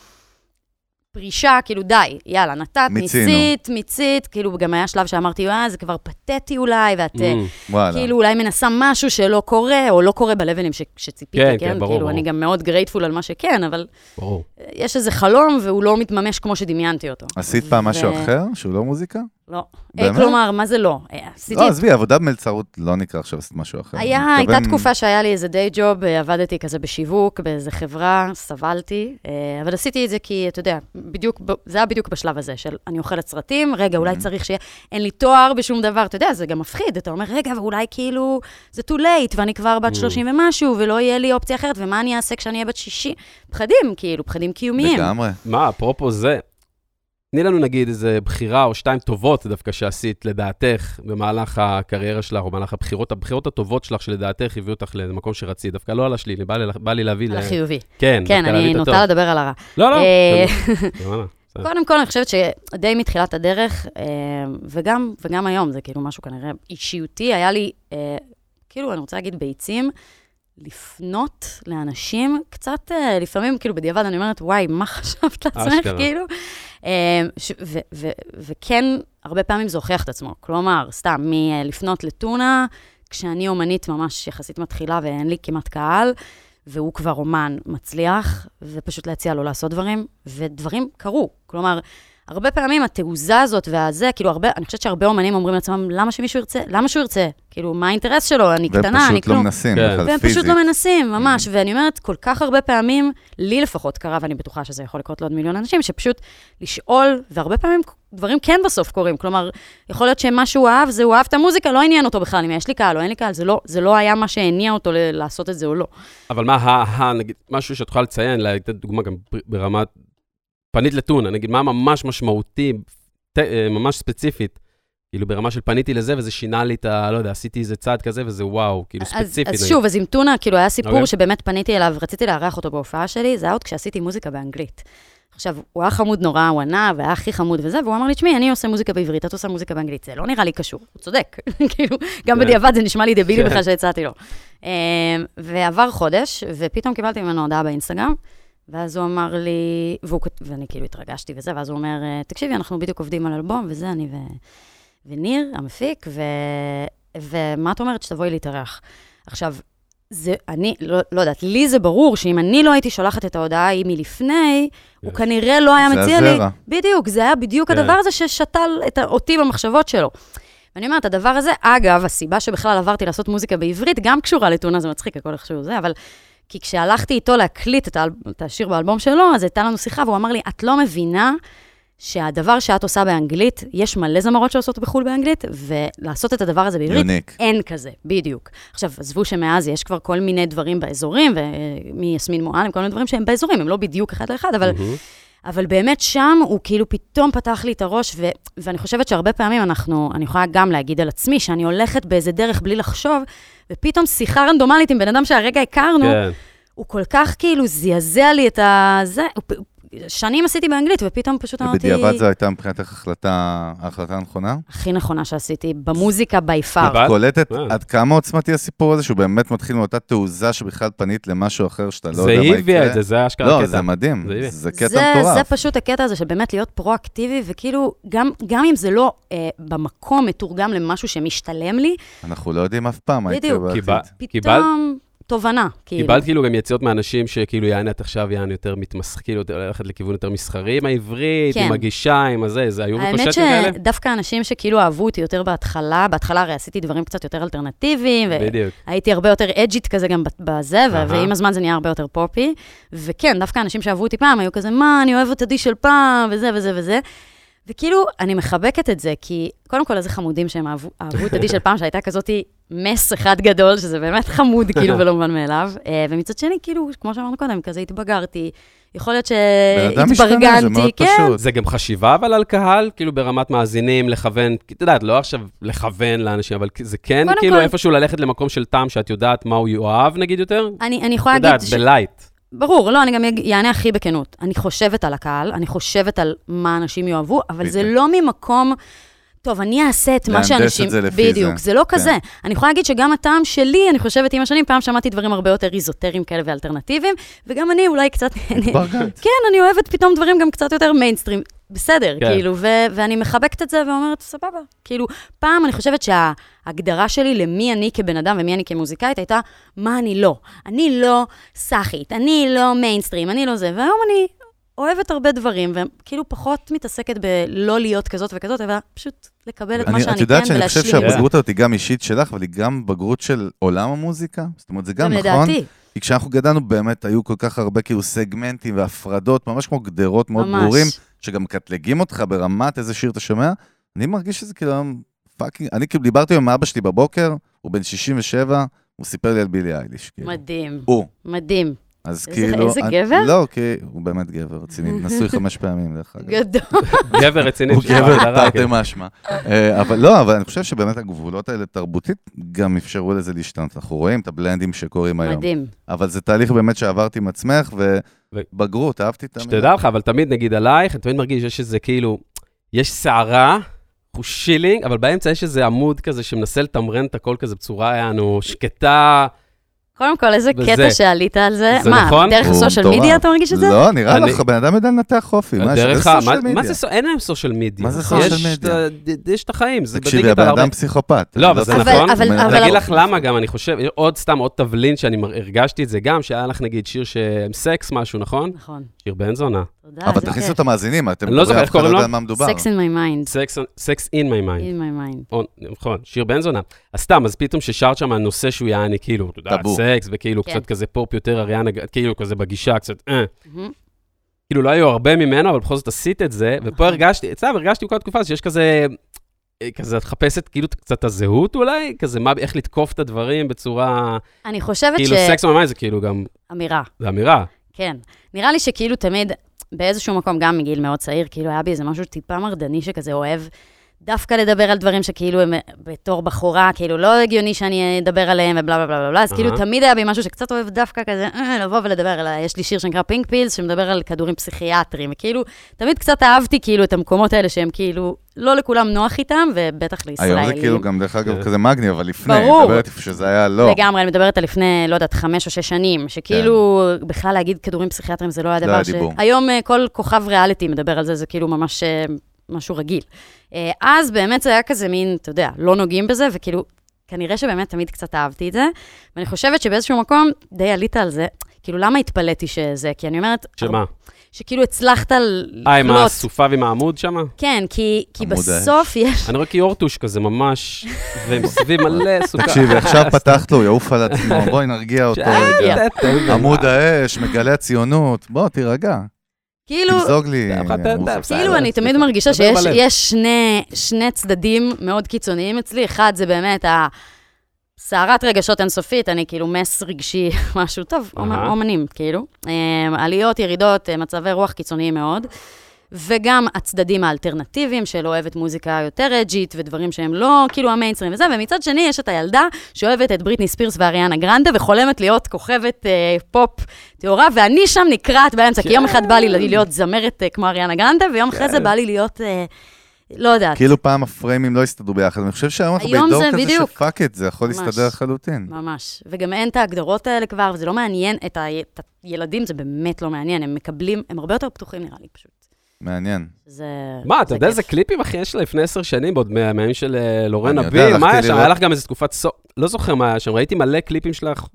פרישה, כאילו די, יאללה, נתת, מיצינו. ניסית, מיצית, כאילו גם היה שלב שאמרתי, אה, זה כבר פתטי אולי, ואת אה, Mm. כאילו אולי מנסה משהו שלא קורה, או לא קורה בלבלים ש, שציפית, כן, כן? כן, ברור, כאילו, ברור. אני גם מאוד גרייטפול על מה שכן, אבל ברור. יש איזה חלום והוא לא מתממש כמו שדמיינתי אותו. עשית פעם ו- משהו אחר, שהוא לא מוזיקה? לא. אה, באמת? כלומר, מה זה לא? אה, עשיתי לא, עזבי, עבודה במלצרות לא נקרא עכשיו עשית משהו אחר. היה, הייתה תקופה שהיה לי איזה דיי ג'וב, אה, עבדתי כזה בשיווק, באיזה חברה, סבלתי, אבל עשיתי את זה כי, אתה יודע, בדיוק, זה היה בדיוק בשלב הזה, של אני אוכלת סרטים, רגע, אולי Mhm. צריך שיהיה, אין לי תואר בשום דבר, אתה יודע, זה גם מפחיד, אתה אומר, רגע, ואולי כאילו, זה too late, ואני כבר בת Mhm. 30 ומשהו, ולא יהיה לי אופציה אחרת, ומה אני אעשה כשאני אהיה בת 60? פחדים, כאילו, פחדים קיומיים. לגמרי. מה, אפרופו זה, תני לנו נגיד איזה בחירה או שתיים טובות דווקא שעשית לדעתך במהלך הקריירה שלך, או במהלך הבחירות, הבחירות הטובות שלך שלדעתך הביאו אותך למקום שרצית, דווקא לא על השלילי, בא לי, בא לי להביא... על ל- החיובי. כן, כן, להביא אני. נוטה לדבר על הרע. לא, לא, אה. קודם כל, אני חושבת שדי מתחילת הדרך, אה, וגם, וגם היום, זה כאילו משהו כנראה אישיותי, היה לי, אה, כאילו, אני רוצה להגיד ביצים, לפנות לאנשים, קצת, לפעמים, כאילו, בדיעבד אני אומרת, וואי, מה חשבת לעצמך. כאילו? אה, וכן, הרבה פעמים זה הוכיח את עצמו. כלומר, סתם, מלפנות לטונה, כשאני אומנית ממש יחסית מתחילה ואין לי כמעט קהל, והוא כבר אומן מצליח, ופשוט להציע לו לעשות דברים, ודברים קרו. כלומר, הרבה פעמים התעוזה הזאת והזה, כאילו הרבה, אני חושבת שהרבה אומנים אומרים לעצמם, למה שמישהו ירצה? למה שהוא ירצה? כאילו, מה האינטרס שלו? אני והם קטנה, אני פשוט לא כלום. מנסים, כן. בכלל והם פיזית. פשוט לא מנסים, ממש. ואני אומרת, כל כך הרבה פעמים, לי לפחות קרה, ואני בטוחה שזה יכול לקרות לעוד מיליון אנשים, שפשוט לשאול, והרבה פעמים דברים כן בסוף קורים. כלומר, יכול להיות שמה שהוא אהב, זה הוא אהב את המוזיקה, לא עניין אותו בכלל, אם יש לי קהל או אין לי קהל, זה לא, זה לא היה מה שהניע אותו ל- לעשות את זה או לא. אבל מה, ה, ה, נגיד, משהו שאת יכולה לציין, לתת דוגמה גם ברמת, פנית לטונה, נגיד, מה ממש משמעותי, ת, אה, ממש ספציפית, כאילו ברמה של פניתי לזה, וזה שינה לי את ה... לא יודע, עשיתי איזה צעד כזה, וזה וואו, כאילו אז, ספציפית. אז נגיד. שוב, אז עם טונה, כאילו היה סיפור אוקיי. שבאמת פניתי אליו, רציתי לארח אותו בהופעה שלי, זה היה עוד כשעשיתי מוזיקה באנגלית. עכשיו, הוא היה חמוד נורא, הוא ענה, והיה הכי חמוד וזה, והוא אמר לי, תשמעי, אני עושה מוזיקה בעברית, את עושה מוזיקה באנגלית. זה לא נראה לי קשור, הוא צודק. (laughs) כאילו, גם כן. בדיעבד זה נשמע לי דבילי כן. בכלל שהצעתי לו. אמ, ועבר חודש, ופתאום קיבלתי ממנו הודעה באינסטגרם, ואז הוא אמר לי, והוא, ואני כאילו התרגשתי וזה, ואז הוא אומר, תקשיבי, אנחנו בדיוק עובדים על אלבום, וזה, אני ו... וניר, המפיק, ו... ומה את אומרת שתבואי להתארח? עכשיו, זה, אני, לא, לא יודעת, לי זה ברור שאם אני לא הייתי שולחת את ההודעה ההיא מלפני, הוא. כנראה לא היה זה מציע לי... הזרע. בדיוק, זה היה בדיוק כן. הדבר הזה ששתל את, אותי במחשבות שלו. ואני אומרת, הדבר הזה, אגב, הסיבה שבכלל עברתי לעשות מוזיקה בעברית, גם קשורה לטונה, זה מצחיק, הכל איכשהו זה, אבל כי כשהלכתי איתו להקליט את, האל... את השיר באלבום שלו, אז הייתה לנו שיחה, והוא אמר לי, את לא מבינה שהדבר שאת עושה באנגלית, יש מלא זמרות שעושות בחו"ל באנגלית, ולעשות את הדבר הזה בעברית, יוניק. אין כזה, בדיוק. עכשיו, עזבו שמאז יש כבר כל מיני דברים באזורים, ומיסמין מועלם, כל מיני דברים שהם באזורים, הם לא בדיוק אחד לאחד, אבל, מהמם. אבל באמת שם הוא כאילו פתאום פתח לי את הראש, ו, ואני חושבת שהרבה פעמים אנחנו, אני יכולה גם להגיד על עצמי, שאני הולכת באיזה דרך בלי לחשוב, ופתאום שיחה רנדומלית עם בן אדם שהרגע הכרנו, כן. הוא כל כך כאילו זעזע לי את ה... זה, הוא שנים עשיתי באנגלית, ופתאום פשוט אמרתי... ובדיעבד זו הייתה מבחינתך החלטה, ההחלטה הנכונה? הכי נכונה שעשיתי, במוזיקה בי פאר. אבל- קולטת אה. עד כמה עוצמתי הסיפור הזה, שהוא באמת מתחיל מאותה תעוזה שבכלל פנית למשהו אחר שאתה לא זה יודע מה יקרה? הביאה את זה, זה אשכרה לא, קטע. זה מדהים, זה. זה קטע זה, מטורף. זה פשוט הקטע הזה של באמת להיות פרואקטיבי, וכאילו, גם, אם זה לא אה, במקום מתורגם למשהו שמשתלם לי, אנחנו לא יודעים אף פעם מה יקרה בדיוק. בעתיד. תובנה, כאילו. קיבלת כאילו גם יציאות מאנשים שכאילו יעני את עכשיו יעני יותר מתמסך, כאילו יותר- ללכת לכיוון יותר מסחרי עם העברית, כן. עם הגישה, עם הזה, זה היו האמת ריקושטים כאלה? שדווקא אנשים שכאילו אהבו אותי יותר בהתחלה, בהתחלה הרי עשיתי דברים קצת יותר אלטרנטיביים, בדיוק. והייתי הרבה יותר אג'ית כזה גם בזה, אהה. ועם הזמן זה נהיה הרבה יותר פופי. וכן, דווקא אנשים שאהבו אותי פעם היו כזה, מה, אני אוהב את של פעם, וזה וזה וזה. וכאילו, אני מחבקת את זה, כי קודם כל, איזה חמודים שהם אהבו, אהבו את עדי של פעם, שהייתה כזאת מס אחד גדול, שזה באמת חמוד, כאילו, ולא מובן מאליו. אה, ומצד שני, כאילו, כמו שאמרנו קודם, כזה התבגרתי, יכול להיות שהתברגנתי, מאוד כן. פשוט. זה גם חשיבה אבל על קהל, כאילו ברמת מאזינים, לכוון, את יודעת, לא עכשיו לכוון לאנשים, אבל זה כן כאילו כל- איפשהו ללכת למקום של טעם שאת יודעת מה הוא יאהב, נגיד יותר? אני, אני את יכולה יודעת, להגיד... ש- בלייט. ברור, לא, אני גם אענה הכי בכנות. אני חושבת על הקהל, אני חושבת על מה אנשים יאהבו, אבל זה. לא ממקום, טוב, אני אעשה את מה להנדס שאנשים... את זה לפי בדיוק, זה. זה לא כן. כזה. אני יכולה להגיד שגם הטעם שלי, אני חושבת עם השנים, פעם שמעתי דברים הרבה יותר איזוטריים כאלה ואלטרנטיביים, וגם אני אולי קצת... התברגנת. (laughs) כן, אני אוהבת פתאום דברים גם קצת יותר מיינסטרים. בסדר, כן. כאילו, ו- ואני מחבקת את זה ואומרת, סבבה. כאילו, פעם אני חושבת שההגדרה שלי למי אני כבן אדם ומי אני כמוזיקאית הייתה, מה אני לא. אני לא סאחית, אני לא מיינסטרים, אני לא זה. והיום אני אוהבת הרבה דברים, וכאילו פחות מתעסקת בלא להיות כזאת וכזאת, אלא פשוט לקבל את מה אני- שאני את יודעת כן שאני חושב ולהשלים. שהבגרות הזאת היא גם אישית שלך, אבל היא גם בגרות של עולם המוזיקה? זאת אומרת, זה גם גם נכון. לדעתי, כי כשאנחנו גדלנו באמת היו כל כך הרבה כאילו סגמנטים והפרדות, ממש כמו גדרות מאוד ממש. ברורים, שגם מקטלגים אותך ברמת איזה שיר אתה שומע. אני מרגיש שזה כאילו היום fucking, אני כאילו דיברתי עם אבא שלי בבוקר, הוא בן 67, הוא סיפר לי על בילי אייליש. כאילו. מדהים, הוא. מדהים. אז איזה- כאילו... איזה אני- גבר? לא, כי הוא באמת גבר רציני, (laughs) נשוי חמש פעמים, דרך אגב. גדול. (laughs) גבר רציני. הוא גבר תרתי. משמע. אה, אבל לא, אבל אני חושב שבאמת הגבולות האלה תרבותית גם אפשרו לזה להשתנות. אנחנו רואים את הבלנדים שקורים היום. מדהים. אבל זה תהליך באמת שעברתי עם עצמך, ובגרות, אהבתי את המילה. שתדע לך, אבל תמיד נגיד עלייך, אני תמיד מרגיש שיש איזה כאילו, יש סערה, הוא שילינג, אבל באמצע יש איזה עמוד כזה שמנסה לתמרן את הכל כזה בצורה, יענו, שקטה. קודם כל, איזה וזה- קטע שעלית על זה. זה מה, נכון? דרך הסושיאל. מידיה אתה מרגיש את זה? לא, נראה אני- לך, בן אדם יודע לנתח חופי. מה יש? דרך ה... סושיאל מה- מה מדיה? זה, אין להם סושיאל מדיה. מה זה יש סושיאל את ה- ד- יש את החיים, זה תקשיבי, בדיגיטל הבן הרבה. אדם פסיכופת. לא, אבל אני זה נכון. אבל- אני אבל- אני אגיד לך למה גם, אני חושב, עוד סתם, עוד תבלין שאני הרגשתי את זה גם, שהיה לך נגיד שיר עם סקס משהו, נכון? נכון. שיר בן זונה. תודה, אבל תכניסו. את המאזינים, אתם לא זוכר, אף איך אחד לא קוראים יודע לו? על מה מדובר. Sex in my mind. Sex in my mind. in my mind. נכון, שיר בן זונה. אז סתם, אז פתאום ששרת שם הנושא שהוא יעני, כאילו, אתה יודע. סקס, וכאילו כן. קצת כזה פופ יותר אריאנה, כאילו כזה בגישה, קצת, אה. כאילו לא היו הרבה ממנו, אבל בכל זאת עשית את זה, ופה נכון. הרגשתי, אצלם הרגשתי בכל התקופה שיש כזה, אה, כזה, את מחפשת כאילו קצת את הזהות אולי, כזה מה, איך לתקוף את הדברים בצורה, אני חושבת כאילו סקס ממש זה כאילו גם, אמירה, זה אמירה. כן. נראה לי שכאילו תמיד, באיזשהו מקום, גם מגיל מאוד צעיר, כאילו היה בי איזה משהו טיפה מרדני שכזה אוהב דווקא לדבר על דברים שכאילו הם בתור בחורה, כאילו לא הגיוני שאני אדבר עליהם ובלה בלה בלה בלה, אז כאילו אהה. תמיד היה בי משהו שקצת אוהב דווקא כזה, אה, לבוא ולדבר על, יש לי שיר שנקרא פינק פילס, שמדבר על כדורים פסיכיאטריים, וכאילו, תמיד קצת אהבתי כאילו את המקומות האלה שהם כאילו, לא לכולם נוח איתם, ובטח לישראלים. היום זה כאילו גם, דרך אגב, כן. כזה מגניב, אבל לפני, ברור. אני מדברת איפה שזה היה לא. לגמרי, אני מדברת על לפני, לא יודעת, חמש או שש שנים, שכאילו, בכלל להגיד כדורים פסיכיאטריים זה לא היה לא דבר היה ש... דיבור. היום אה, כל כוכב ריאליטי מדבר על זה, זה כאילו ממש אה, משהו רגיל. אה, אז באמת זה היה כזה מין, אתה יודע, לא נוגעים בזה, וכאילו, כנראה שבאמת תמיד קצת אהבתי את זה, ואני חושבת שבאיזשהו מקום די עלית על זה. כאילו, למה התפלאתי שזה? כי אני אומרת... שמה? שכאילו הצלחת ל- אה, עם לקלוט. הסופה ועם העמוד שם? כן, כי, כי בסוף יש... אני רואה כאורטוש כזה ממש, ומסביב (laughs) מלא סוכה. תקשיבי, עכשיו (laughs) פתחת לו, יעוף על עצמו, בואי נרגיע אותו רגע. עמוד האש, מגלה הציונות, בוא, תירגע. כאילו, תמזוג לי. בסדר, כאילו, אני תמיד. מרגישה שיש שני, שני צדדים מאוד קיצוניים אצלי. אחד זה באמת הסערת רגשות אינסופית, אני כאילו מס רגשי, (laughs) משהו טוב. אומנים, כאילו. אמ, עליות, ירידות, אה, מצבי רוח קיצוניים מאוד. וגם הצדדים האלטרנטיביים של אוהבת מוזיקה יותר edgy ת ודברים שהם לא כאילו המיינסטרים וזה, ומצד שני יש את הילדה שאוהבת את בריטני ספירס ואריאנה גרנדה וחולמת להיות כוכבת אה, פופ טהורה, ואני שם נקרעת באמצע, כי יום אחד בא לי להיות זמרת אה, כמו אריאנה גרנדה, ויום אחרי זה בא לי להיות, אה, לא יודעת, כאילו פעם הפריימים לא הסתדרו ביחד, אני חושב שהיום אנחנו זה כזה בדיוק. ש fuck את זה, יכול ממש. להסתדר לחלוטין. ממש. וגם אין את ההגדרות האלה כבר, וזה לא מעניין, את, ה... את הילדים זה באמת לא מעניין, הם מקבלים, הם הרבה יותר פתוחים נראה לי פשוט. מעניין. זה... מה, אתה יודע. איזה קליפים, אחי, יש לה לפני עשר שנים, עוד מה- מהימים של אה, לורן נביא, מה היה שם? היה לך גם איזה תקופת סוף, לא זוכר מה היה שם, ראיתי מלא קליפים שלך,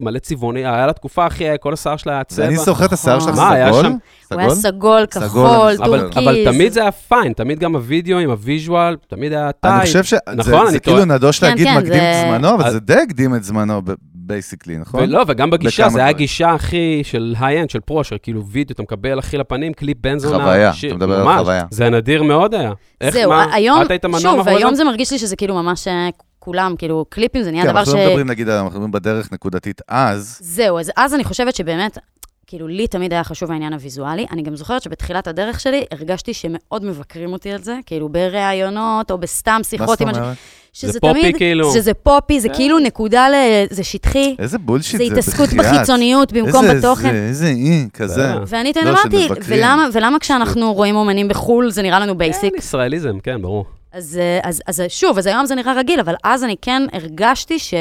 מלא צבעוני, היה לה תקופה, אחי, כל השיער שלה היה צבע. אני זוכר את השיער שלך מה, היה סגול? שם? הוא היה סגול? כחול, זוכר. אבל, תמיד זה היה fine, תמיד גם הווידאו עם ה visual, תמיד היה tight. אני חושב שזה נכון, כאילו. נדוש כן, להגיד כן, מקדים את זמנו, אבל זה די הקדים את זמנו basically, נכון? ולא, וגם בגישה, זה היה. גישה הכי של high-end, של pro, של כאילו וידאו, אתה מקבל הכי לפנים, קליפ בן זונה. חוויה, אתה מדבר על. חוויה. זה נדיר מאוד היה. איך, זהו, מה, היום, את היית מנוע שוב, היום זה? מרגיש לי שזה כאילו ממש אה, כולם, כאילו, קליפים זה נהיה כן, דבר אנחנו ש... לא מדברים, נגיד, אנחנו מדברים בדרך נקודתית אז, זהו, אז, אז אני חושבת שבאמת, כאילו, לי תמיד היה חשוב העניין הוויזואלי. אני גם זוכרת שבתחילת הדרך שלי הרגשתי שמאוד מבקרים אותי על זה, כאילו, בראיונות או בסתם מה שיחות זאת עם... אנשים, אומרת? שזה זה פופי, תמיד, כאילו. שזה פופי, זה כן. כאילו נקודה ל... זה שטחי, איזה בולשיט זה זה, התעסקות בחייאת. בחיצוניות במקום איזה בתוכן. זה, איזה אי, כזה. אה. ואני תמיד לא, אמרתי. ולמה, ולמה כשאנחנו רואים אומנים בחו"ל זה נראה לנו basic? כן, ישראליזם, כן, ברור. אז, אה, אז, אז שוב, אז היום זה נראה רגיל, אבל אז אני כן הרגשתי ש...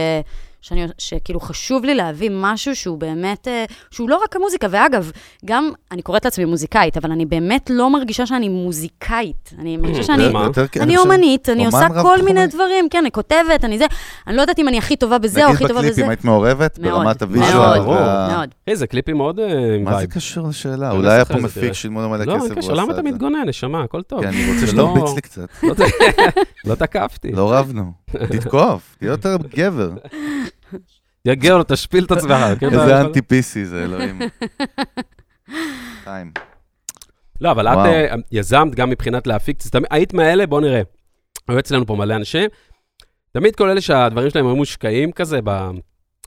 שאני, שכאילו חשוב לי להביא משהו שהוא באמת, אה, שהוא לא רק המוזיקה, ואגב, גם, אני קוראת לעצמי מוזיקאית, אבל אני באמת לא מרגישה שאני מוזיקאית. אני מרגישה שאני... מה? יותר- אני אומנית, אני עושה כל. מיני דברים, כן, אני כותבת, אני זה, אני לא יודעת אם אני הכי טובה בזה או הכי נגיד טובה בזה. בקליפים היית מעורבת? מאוד, ברמת מאוד, ה visual? מאוד. היי, זה קליפים מאוד אה, מה זה. קשור לשאלה? אני אולי היה פה מפיק. שילמו לו מלא לא, כסף אין והוא קשר, למה אתה. מתגונן, נשמה, הכל טוב. כן, אני רוצה שתרביץ לא- לי קצת. לא (laughs) לא תקפתי. לא רבנו. תתקוף, תהיה יותר גבר. (laughs) יא גאו, תשפיל את עצמך. (laughs) כן, איזה אנטי פיסי זה, אלוהים. חיים. לא, אבל את. אה, יזמת גם מבחינת להפיק, היית מאלה, בוא נראה. היו אצלנו פה מלא אנשים, תמיד כל אלה שהדברים שלהם היו מושקעים כזה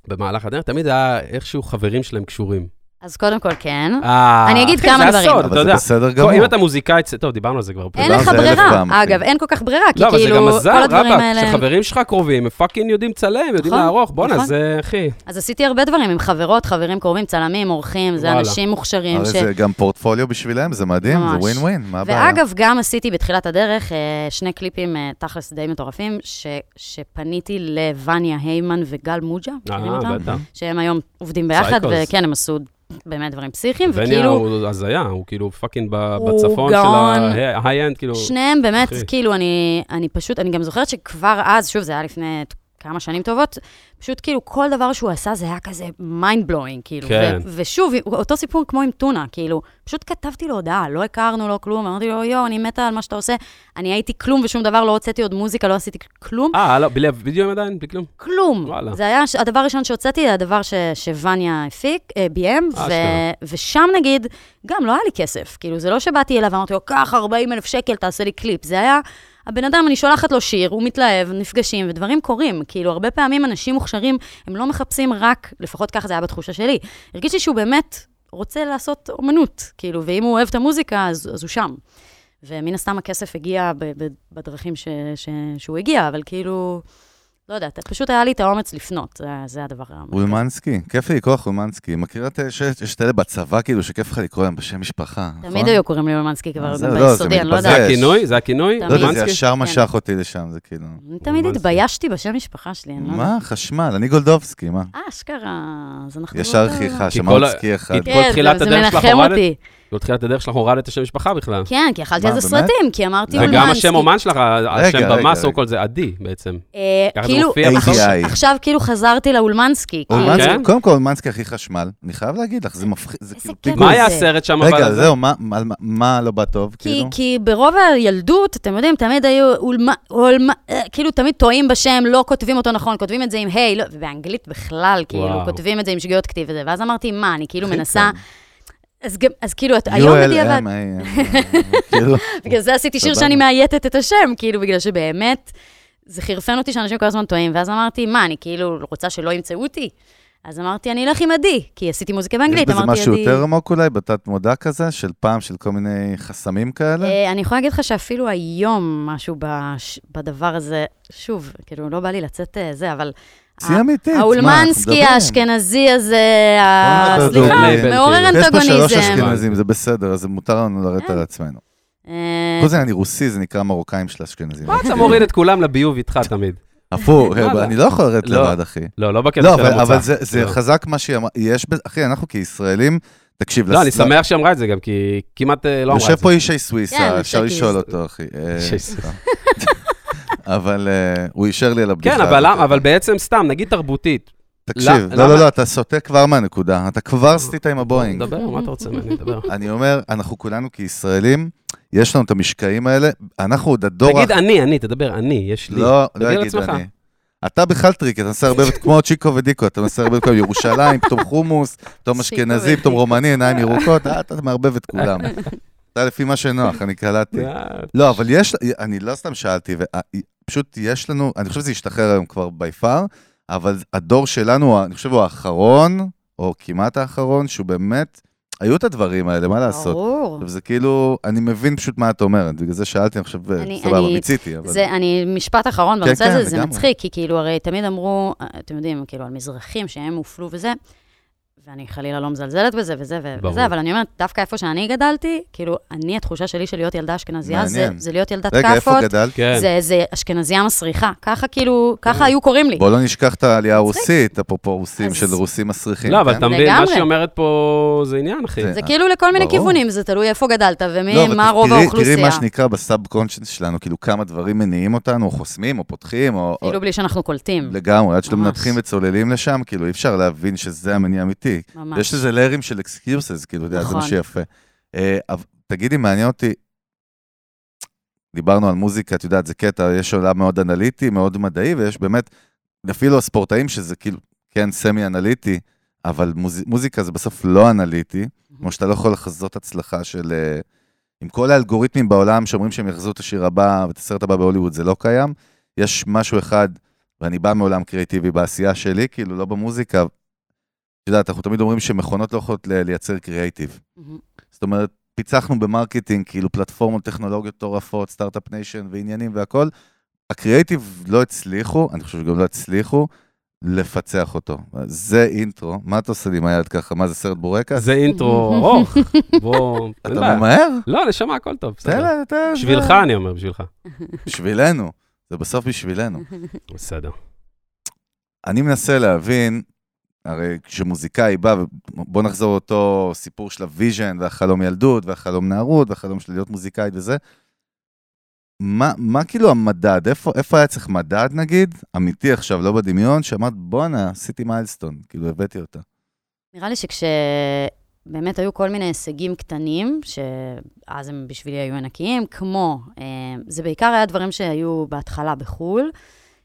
במהלך הדרך, תמיד היה איכשהו חברים שלהם קשורים. אז קודם כל, כן. אה, אני אגיד כמה דברים. אבל זה. בסדר כל- גמור. אם אתה מוזיקאי, טוב, דיברנו על זה כבר. אין לך ברירה. אגב, אין כל כך ברירה, כי לא, אבל זה גם כאילו, מזל, כל הדברים רבאק, האלה... שחברים שלך קרובים, הם fucking יודעים לצלם, יודעים נכון, לערוך, בואנה, נכון. זה, אחי. אז עשיתי הרבה דברים עם חברות, חברים קרובים, צלמים, עורכים, זה. אנשים מוכשרים. הרי. זה גם פורטפוליו בשבילם, זה מדהים, זה. ווין ווין, מה הבעיה? ואגב, גם עשיתי בתחילת הדרך אה, שני קליפים אה, תכלס די מטורפים, ש... שפניתי לוניה היימן וגל מוג'ה. שהם היום עובדים ביחד. וכן, הם עשו באמת דברים פסיכיים, וניה וכאילו, הוא הזיה, הוא כאילו fucking בצפון של גאון. ה high-end, כאילו... שניהם באמת, אחי. כאילו, אני, אני פשוט, אני גם זוכרת שכבר אז, שוב, זה היה לפני כמה שנים טובות, פשוט כאילו כל דבר שהוא עשה זה היה כזה mind blowing, כאילו. כן. ו- ושוב, אותו סיפור כמו עם טונה, כאילו, פשוט כתבתי לו הודעה, לא הכרנו, לא כלום, אמרתי לו, יואו, אני מתה על מה שאתה עושה. אני הייתי כלום ושום דבר, לא הוצאתי עוד מוזיקה, לא עשיתי כלום. אה, לא, בלי הווידאו עדיין? בלי כלום? כלום. וואלה. זה היה הדבר הראשון שהוצאתי, זה הדבר ש- שווניה הפיק, אה, ביים, ו- אשכרה. ושם נגיד, גם לא היה לי כסף. כאילו, זה לא שבאתי אליו ואמרתי לו, קח 40 אלף שקל, תעשה לי קליפ. זה היה, הבן אדם, אני שולחת לו שיר, הוא מתלהב, נפגשים, ודברים קורים. כאילו, הרבה פעמים אנשים מוכשרים, הם לא מחפשים רק, לפחות ככה זה היה בתחושה שלי. הרגישתי שהוא באמת רוצה לעשות אומנות, כאילו, ואם הוא אוהב את המוזיקה, אז, אז הוא שם. ומן הסתם הכסף הגיע בדרכים ש, ש, שהוא הגיע, אבל כאילו, לא יודעת, פשוט היה לי את האומץ לפנות, זה, זה הדבר המרכזי. אולמנסקי, כיף לי לקרוא לך אולמנסקי. מכירה את שיש יש את אלה בצבא, כאילו, שכיף לך לקרוא להם בשם משפחה, נכון? תמיד היו קוראים לי אולמנסקי כבר, גם לא, זה ביסודי, אני לא. זה יודעת. יש. הכינוי? זה הכינוי? לא יודע, זה? ישר כן. משך אותי לשם, זה כאילו... אני תמיד. התביישתי בשם משפחה שלי, אני לא יודעת. מה? חשמל, אני גולדובסקי, מה? אה, אשכרה, אז אנחנו... ישר באותו- חיכה, אוצקי אחד. כי- כן, כל תחילת זה- הדרך זה שלך מנחם הורדת? בתחילת הדרך שלך הורדת את השם משפחה בכלל. כן, כי אכלתי מה, על זה באמת? סרטים, כי אמרתי אולמנסקי. וגם השם אומן שלך, השם במה. סו כל זה עדי בעצם. אה, כאילו, עכשיו- כאילו חזרתי לאולמנסקי. אולמנסקי, כן? קודם כל אולמנסקי הכי חשמל, אני חייב להגיד לך, זה מפחיד, זה איזה כאילו. מה היה הסרט שם? רגע? זהו, מה- מה- מה לא בא טוב, כי, כאילו? כי ברוב הילדות, אתם יודעים, תמיד היו אולמה, אולמה, אה, כאילו תמיד טועים בשם, לא כותבים אותו נכון, כותבים את זה עם היי, לא, ובאנגלית בכלל, כאילו. כותבים את זה עם שגיאות כתיב וזה, ואז אמרתי, מה, אני כאילו מנסה. אז, גם- אז כאילו, את- היום בדיעבד, ULM, כאילו, (laughs) בגלל זה עשיתי שיר. שאני מאייתת את השם, כאילו, בגלל שבאמת, זה חירפן אותי שאנשים כל הזמן טועים, ואז אמרתי, מה, אני כאילו רוצה שלא ימצאו אותי? אז אמרתי, אני אלך עם עדי, כי עשיתי מוזיקה יש באנגלית, בזה אמרתי, משהו עדי... יותר עמוק אולי, בתת מודע כזה, של פעם, של כל מיני חסמים כאלה? אה, אני יכולה להגיד לך שאפילו היום משהו. בדבר הזה, שוב, כאילו, לא בא לי לצאת אה, זה, אבל... צי אמיתית, האולמנסקי. האשכנזי הזה, סליחה. מעורר יש יש פה שלוש אנטגוניזם. אשכנזים, זה בסדר, אז מותר לנו לרדת כן. על עצמנו. אה, חוץ מזה, אני רוסי, זה נקרא מרוקאים של אשכנזים. מה אתה מוריד את כולם לביוב איתך תמיד? הפוך, וואלה. אני לא יכול לרדת לא. לבד, אחי. לא, לא בקטע לא, של אבל- המוצא. אבל זה- זה לא. חזק מה שהיא אמרה, יש, ב- אחי, אנחנו כישראלים, תקשיב, לא, אני שמח שהיא אמרה את זה גם, כי כמעט אה, לא אמרה יושב את זה. פה אישי כן, סוויסה, אפשר אישי לשאול סוויסה. אותו, אחי. אבל אה, הוא אישר לי על הבדיחה. כן, אבל בעצם סתם, נגיד תרבותית. תקשיב, לא, לא, לא, אתה סוטה כבר מהנקודה, אתה כבר סטית עם הבואינג. דבר, מה אתה רוצה ממני? דבר. אני אומר, אנחנו כולנו כישראלים, יש לנו את המשקעים האלה, אנחנו עוד הדור... תגיד אני, אני, תדבר, אני, יש לי. לא, לא תדבר אגיד. אני. אתה בכלל טריק, אתה מנסה הרבה, כמו צ'יקו ודיקו, אתה הרבה כמו ירושלים, פתאום חומוס, פתאום אשכנזי, פתאום. רומני, עיניים ירוקות, אה, אתה מערבב את כולם. (laughs) אתה לפי מה שנוח, אני קלטתי. (laughs) אה, לא, אבל יש, אני לא סתם שאלתי, פשוט יש לנו, אני חושב שזה ישתחרר היום כבר בי פאר, אבל הדור שלנו, אני חושב הוא האחרון, או כמעט האחרון, שהוא באמת, היו את הדברים האלה, מה לעשות? ברור. עכשיו, זה כאילו, אני מבין פשוט מה את אומרת, בגלל זה שאלתי, אני חושב, אני- סבבה, מיציתי, אבל... זה, אני, משפט אחרון כן, בנושא כן, הזה, זה לגמרי. מצחיק, כי כאילו, הרי תמיד אמרו, אתם יודעים, כאילו, על מזרחים שהם הופלו וזה, ואני חלילה לא מזלזלת בזה וזה ו- ברור. וזה, אבל אני אומרת, דווקא איפה שאני גדלתי, כאילו, אני, התחושה שלי של להיות ילדה אשכנזייה, זה. זה להיות ילדת רגע, איפה כאפות, גדלת? כן. זה, זה אשכנזייה מסריחה, ככה כאילו, ככה היו קוראים לי. בוא לא נשכח את העלייה הרוסית, אפרופו רוסים אז- של רוסים מסריחים. לא, אבל כן? אתה מבין, מה. שהיא אומרת פה זה עניין, אחי. זה- זה כאילו לכל מיני ברור. כיוונים, זה תלוי איפה גדלת לא, ומי, אבל מה רוב תראי- האוכלוסייה. תראי מה שנקרא ב subconscious שלנו, כאילו כמה דברים מניעים אותנו, או חוסמים, או פותחים, או... אפילו בלי שאנחנו קולטים, לגמרי, עד שאתם. מנתחים וצוללים לשם, כאילו אי אפשר להבין שזה המניע האמיתי. ממש. יש לזה ליירים של excuses, כאילו, יודע, זה מה נכון. שיפה. אה, תגידי, מעניין אותי, דיברנו על מוזיקה, את יודעת, זה קטע, יש עולם מאוד אנליטי, מאוד מדעי, ויש באמת, אפילו הספורטאים שזה כאילו, כן, סמי-אנליטי, אבל מוז, מוזיקה זה בסוף לא אנליטי, כמו שאתה לא יכול לחזות הצלחה של... אה, עם כל האלגוריתמים בעולם שאומרים שהם יחזו את השיר הבא ואת הסרט הבא בהוליווד, זה לא קיים. יש משהו אחד, ואני בא מעולם קריאיטיבי בעשייה שלי, כאילו, לא במוזיקה. את יודעת, אנחנו תמיד אומרים שמכונות לא יכולות לייצר קריאיטיב. מהמם. זאת אומרת, פיצחנו במרקטינג, כאילו פלטפורמות, טכנולוגיות מטורפות, start-up nation ועניינים והכל. הקריאיטיב לא הצליחו, אני חושב שגם לא הצליחו, לפצח אותו. זה אינטרו. מה אתה עושה לי עם היד ככה? מה זה סרט בורקס? זה אינטרו ארוך. בוא... (laughs) אתה. ממהר? לא, נשמה, הכל טוב, בסדר. בשבילך אני אומר, בשבילך. בשבילנו. זה בסוף בשבילנו. בסדר. אני מנסה להבין, הרי כשמוזיקאי בא, בוא נחזור אותו סיפור של ה-vision והחלום ילדות והחלום נערות והחלום של להיות מוזיקאית וזה, מה, מה כאילו המדד? איפה, איפה היה צריך מדד נגיד, אמיתי עכשיו, לא בדמיון, שאמרת בואנה, עשיתי milestone, כאילו הבאתי אותה. נראה לי שכשבאמת היו כל מיני הישגים קטנים, שאז הם בשבילי היו ענקיים, כמו, אה, זה בעיקר היה דברים שהיו בהתחלה בחו"ל,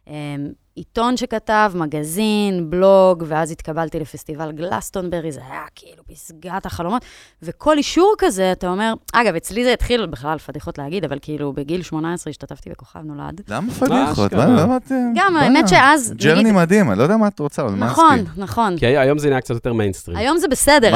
אה, עיתון שכתב, מגזין, בלוג, ואז התקבלתי לפסטיבל גלסטונברי, זה היה כאילו פסגת החלומות, וכל אישור כזה, אתה אומר, אגב, אצלי זה התחיל בכלל, פדיחות להגיד, אבל כאילו בגיל 18 השתתפתי בכוכב נולד. למה פדיחות? למה את... גם, בואנה, האמת שאז, ג'רני מדהים, אני לא יודע מה את רוצה, אבל מה נכון? נכון. כי היום זה נהיה קצת יותר מיינסטרים. היום זה בסדר,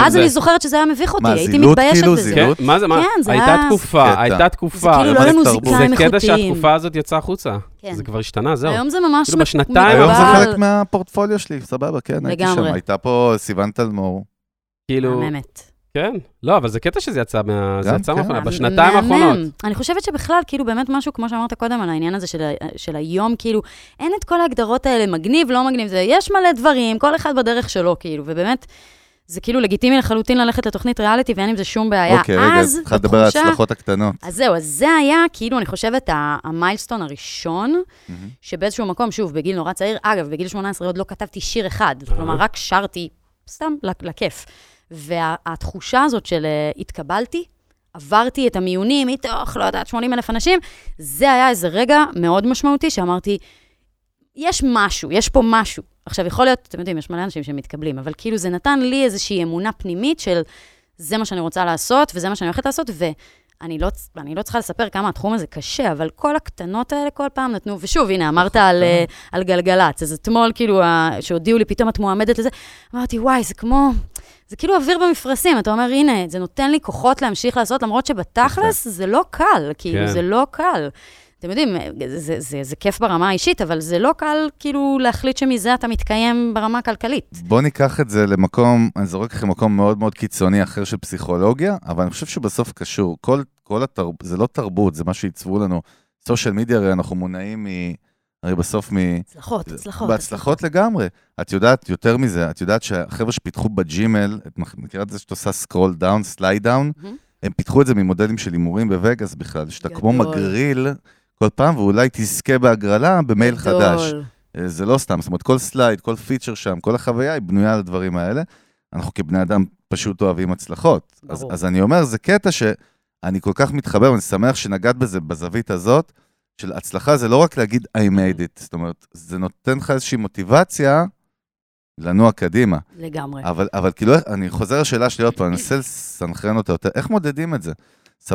אז, אני זוכרת שזה היה מביך אותי, הייתי זילות מתביישת כאילו? בזה. זילות? כן, מה זה, מה? כן, זה הייתה היה- תקופה. הייתה תקופה. כאילו לא היה לנו זה זה עם קטע איכותיים. שהתקופה הזאת יצאה החוצה. כן. זה כבר השתנה, זהו. היום זה ממש כאילו מק- בשנתיים מקובל. היום זה חלק מהפורטפוליו שלי, סבבה, כן, הייתי שם. הייתה פה סיוון תלמור. כאילו, מהממת. כן. לא, אבל זה קטע שזה יצא מה... זה יצא כן. מהאחרונה, בשנתיים. האחרונות. אני חושבת שבכלל, כאילו, באמת משהו, כמו שאמרת קודם, על העניין הזה של, של היום, כאילו, אין את כל ההגדרות האלה, מגניב, לא מגניב, זה, יש מלא דברים, כל אחד בדרך שלו, כאילו, ובאמת, זה כאילו לגיטימי לחלוטין ללכת לתוכנית ריאליטי, ואין עם זה שום בעיה. אוקיי, רגע, אז, התחלת לדבר על ההצלחות הקטנות. אז זהו, אז זה היה, כאילו, אני חושבת, המיילסטון הראשון, מהמם. שבאיזשהו מקום, שוב, בגיל נורא צעיר, אגב, בגיל 18 עוד לא כתבתי שיר אחד, כלומר, רק שרתי סתם לכ- לכיף. והתחושה הזאת של אה, התקבלתי, עברתי את המיונים מתוך, לא יודעת, 80 אלף אנשים, זה היה איזה רגע מאוד משמעותי שאמרתי, יש משהו, יש פה משהו. עכשיו, יכול להיות, אתם יודעים, יש מלא אנשים שמתקבלים, אבל כאילו זה נתן לי איזושהי אמונה פנימית של זה מה שאני רוצה לעשות, וזה מה שאני הולכת לעשות, ואני לא, אני לא צריכה לספר כמה התחום הזה קשה, אבל כל הקטנות האלה כל פעם נתנו, ושוב, הנה, אמרת על, אה, על גלגלצ, אז אתמול, כאילו, ה- שהודיעו לי, פתאום את מועמדת לזה, אמרתי, וואי, זה כמו, זה כאילו אוויר במפרשים, אתה אומר, הנה, זה נותן לי כוחות להמשיך לעשות, למרות שבתכלס זה לא קל, כאילו, כן. זה לא קל. אתם יודעים, זה, זה, זה, זה כיף ברמה האישית, אבל זה לא קל, כאילו, להחליט שמזה אתה מתקיים ברמה הכלכלית. בוא ניקח את זה למקום, אני זורק לכם מקום מאוד מאוד קיצוני אחר של פסיכולוגיה, אבל אני חושב שבסוף קשור. כל, כל התרבות, זה לא תרבות, זה מה שעיצבו לנו. social media, הרי אנחנו מונעים מ... הרי בסוף מ... הצלחות, הצלחות. בהצלחות לגמרי. את יודעת, יותר מזה, את יודעת שהחבר'ה שפיתחו בג'ימל, את מכ- מכירה את זה שאת עושה scroll down, slide down? הם פיתחו את זה ממודלים של הימורים בווגאס בכלל, שאתה כמו. מגריל כל פעם, ואולי תזכה בהגרלה במייל חדש. גדול. אה, זה לא סתם, זאת אומרת, כל slide, כל feature שם, כל החוויה היא בנויה על הדברים האלה. אנחנו כבני אדם פשוט אוהבים הצלחות. אז. אז אני אומר, זה קטע שאני כל כך מתחבר, ואני שמח שנגעת בזה בזווית הזאת, של הצלחה זה לא רק להגיד I made it, זאת אומרת, זה נותן לך איזושהי מוטיבציה לנוע קדימה. לגמרי. אבל, אבל כאילו, אני חוזר לשאלה שלי עוד פעם, אני מנסה לסנכרן אותה יותר, איך מודדים את זה?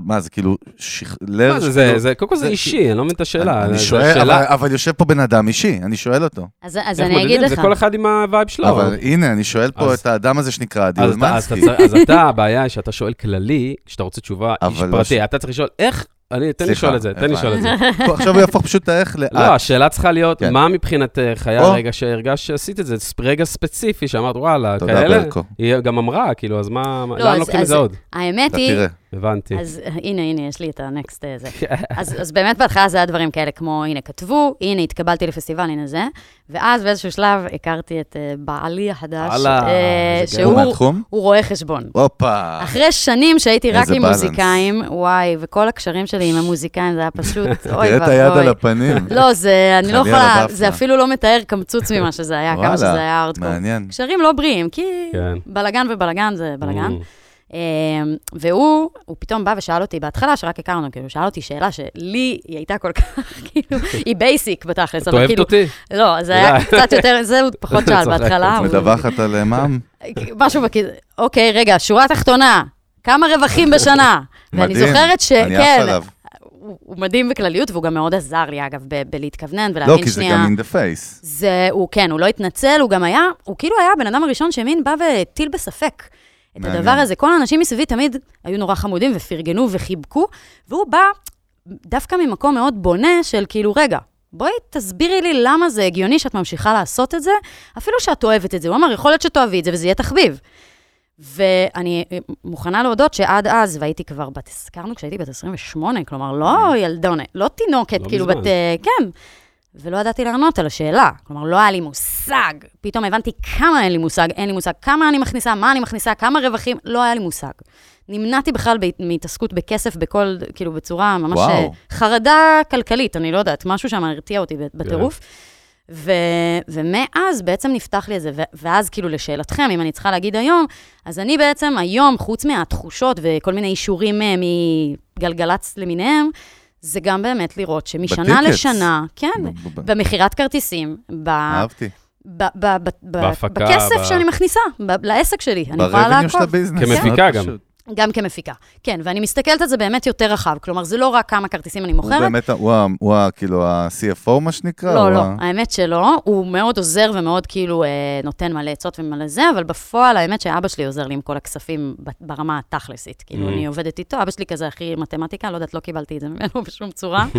מה, זה כאילו, שכ- לב... מה זה, זה, זה, קודם כל זה זה- אישי, אני לא מבין את השאלה. אני שואל, אבל, יושב פה בן אדם אישי, אני שואל אותו. אז, אני אגיד? לך. זה כל אחד עם ה-vibe שלו. אבל הנה, אני שואל פה את האדם הזה שנקרא עדי אולמנסקי. אז אתה, הבעיה היא שאתה שואל כללי, כשאתה רוצה תשובה איש אבל לא פרטי, אתה צריך לשאול, איך, אני, תן לי לשאול את זה, תן לי לשאול את זה. עכשיו הוא יהפוך פשוט את האיך לאט. לא, השאלה צריכה להיות, כן. מה מבחינתך היה או. הרגע שהרגשת שעשית את זה? רגע ספציפי שאמרת, וואלה, תודה, כאלה? ברקו. היא גם אמרה, כאילו, אז מה, לא, לאן לוקחים את זה עוד? האמת היא. הבנתי. אז הנה, הנה, יש לי את הנקסט הזה. אז, אז באמת בהתחלה זה היה דברים כאלה כמו, הנה, כתבו, הנה, התקבלתי לפסטיבל, הנה זה. ואז באיזשהו שלב הכרתי את אה, בעלי החדש, אה, הוא שהוא מהתחום? הוא רואה חשבון. הופה. אחרי שנים שהייתי רק עם בלנס. מוזיקאים, וואי, וכל הקשרים שלי עם המוזיקאים, זה היה פשוט, (laughs) אוי תראה את היד על ואבוי. הפנים. לא, זה, אני לא יכולה. זה אפילו לא מתאר קמצוץ ממה שזה היה, כמה שזה היה ארדקור. מעניין. קשרים לא בריאים, כי כן. בלגן ובלגן זה בלגן. אמ, והוא, הוא פתאום בא ושאל אותי, בהתחלה שרק הכרנו, כאילו, שאל אותי שאלה שלי היא הייתה כל כך, (laughs) כאילו, היא basic בתכלס, את אבל אוהבת כאילו, אותי? לא, זה היה. קצת יותר, זה הוא פחות (laughs) שאל בהתחלה. את מדווחת על אה, מע"מ? (laughs) משהו בכזה, אוקיי, רגע, שורה תחתונה, כמה רווחים בשנה? ואני זוכרת ש... אני עף כן, עליו. הוא מדהים בכלליות, והוא גם מאוד עזר לי, אגב, ב- בלהתכוונן לא, ולהבין כי זה שנייה. גם in the face. זה, הוא כן, הוא לא התנצל, הוא גם היה, הוא כאילו היה הבן אדם הראשון שמין בא והטיל בספק. את מעניין. הדבר הזה, כל האנשים מסביבי תמיד היו נורא חמודים ופרגנו וחיבקו, והוא בא דווקא ממקום מאוד בונה של כאילו, רגע, בואי תסבירי לי למה זה הגיוני שאת ממשיכה לעשות את זה, אפילו שאת אוהבת את זה. הוא אמר, יכול להיות שתאהבי את זה וזה יהיה תחביב. ואני מוכנה להודות שעד אז, והייתי כבר בת, הזכרנו כשהייתי בת 28, כלומר, לא ילדונת, לא תינוקת, לא כאילו מזמן. בת... אה, כן. ולא ידעתי לענות על השאלה. כלומר, לא היה לי מושג. פתאום הבנתי כמה אין לי מושג, אין לי מושג, כמה אני מכניסה, מה אני מכניסה, כמה רווחים, לא היה לי מושג. נמנעתי בכלל מהתעסקות בכסף בכל, כאילו, בצורה ממש... וואו. אה, חרדה כלכלית, אני לא יודעת, משהו שם הרתיע אותי בטירוף. ו, ומאז בעצם נפתח לי את זה, ו- ואז כאילו לשאלתכם, אם אני צריכה להגיד היום, אז אני בעצם היום, חוץ מהתחושות וכל מיני אישורים אה, מגלגלצ למיניהם, זה גם באמת לראות שמשנה בטיקטס. לשנה, כן, במכירת כרטיסים, ב, אהבתי. ב, ב, ב, בהפקה, בכסף ב- שאני מכניסה, ב, לעסק שלי, אני יכולה ברבניו של לעקוב. הביזנס. כמפיקה מאוד גם. גם כמפיקה, כן, ואני מסתכלת על זה באמת יותר רחב, כלומר, זה לא רק כמה כרטיסים אני הוא מוכרת, באמת, ה- הוא הוא ה- כאילו ה-CFO מה שנקרא? לא, הוא לא, ה- האמת שלא. הוא מאוד עוזר ומאוד כאילו אה, נותן מלא עצות ומלא זה, אבל בפועל, האמת שאבא שלי עוזר לי עם כל הכספים ברמה התכלסית. כאילו, Mm. אני עובדת איתו, אבא שלי כזה הכי מתמטיקה, לא יודעת, לא קיבלתי את זה ממנו (laughs) בשום צורה. (laughs)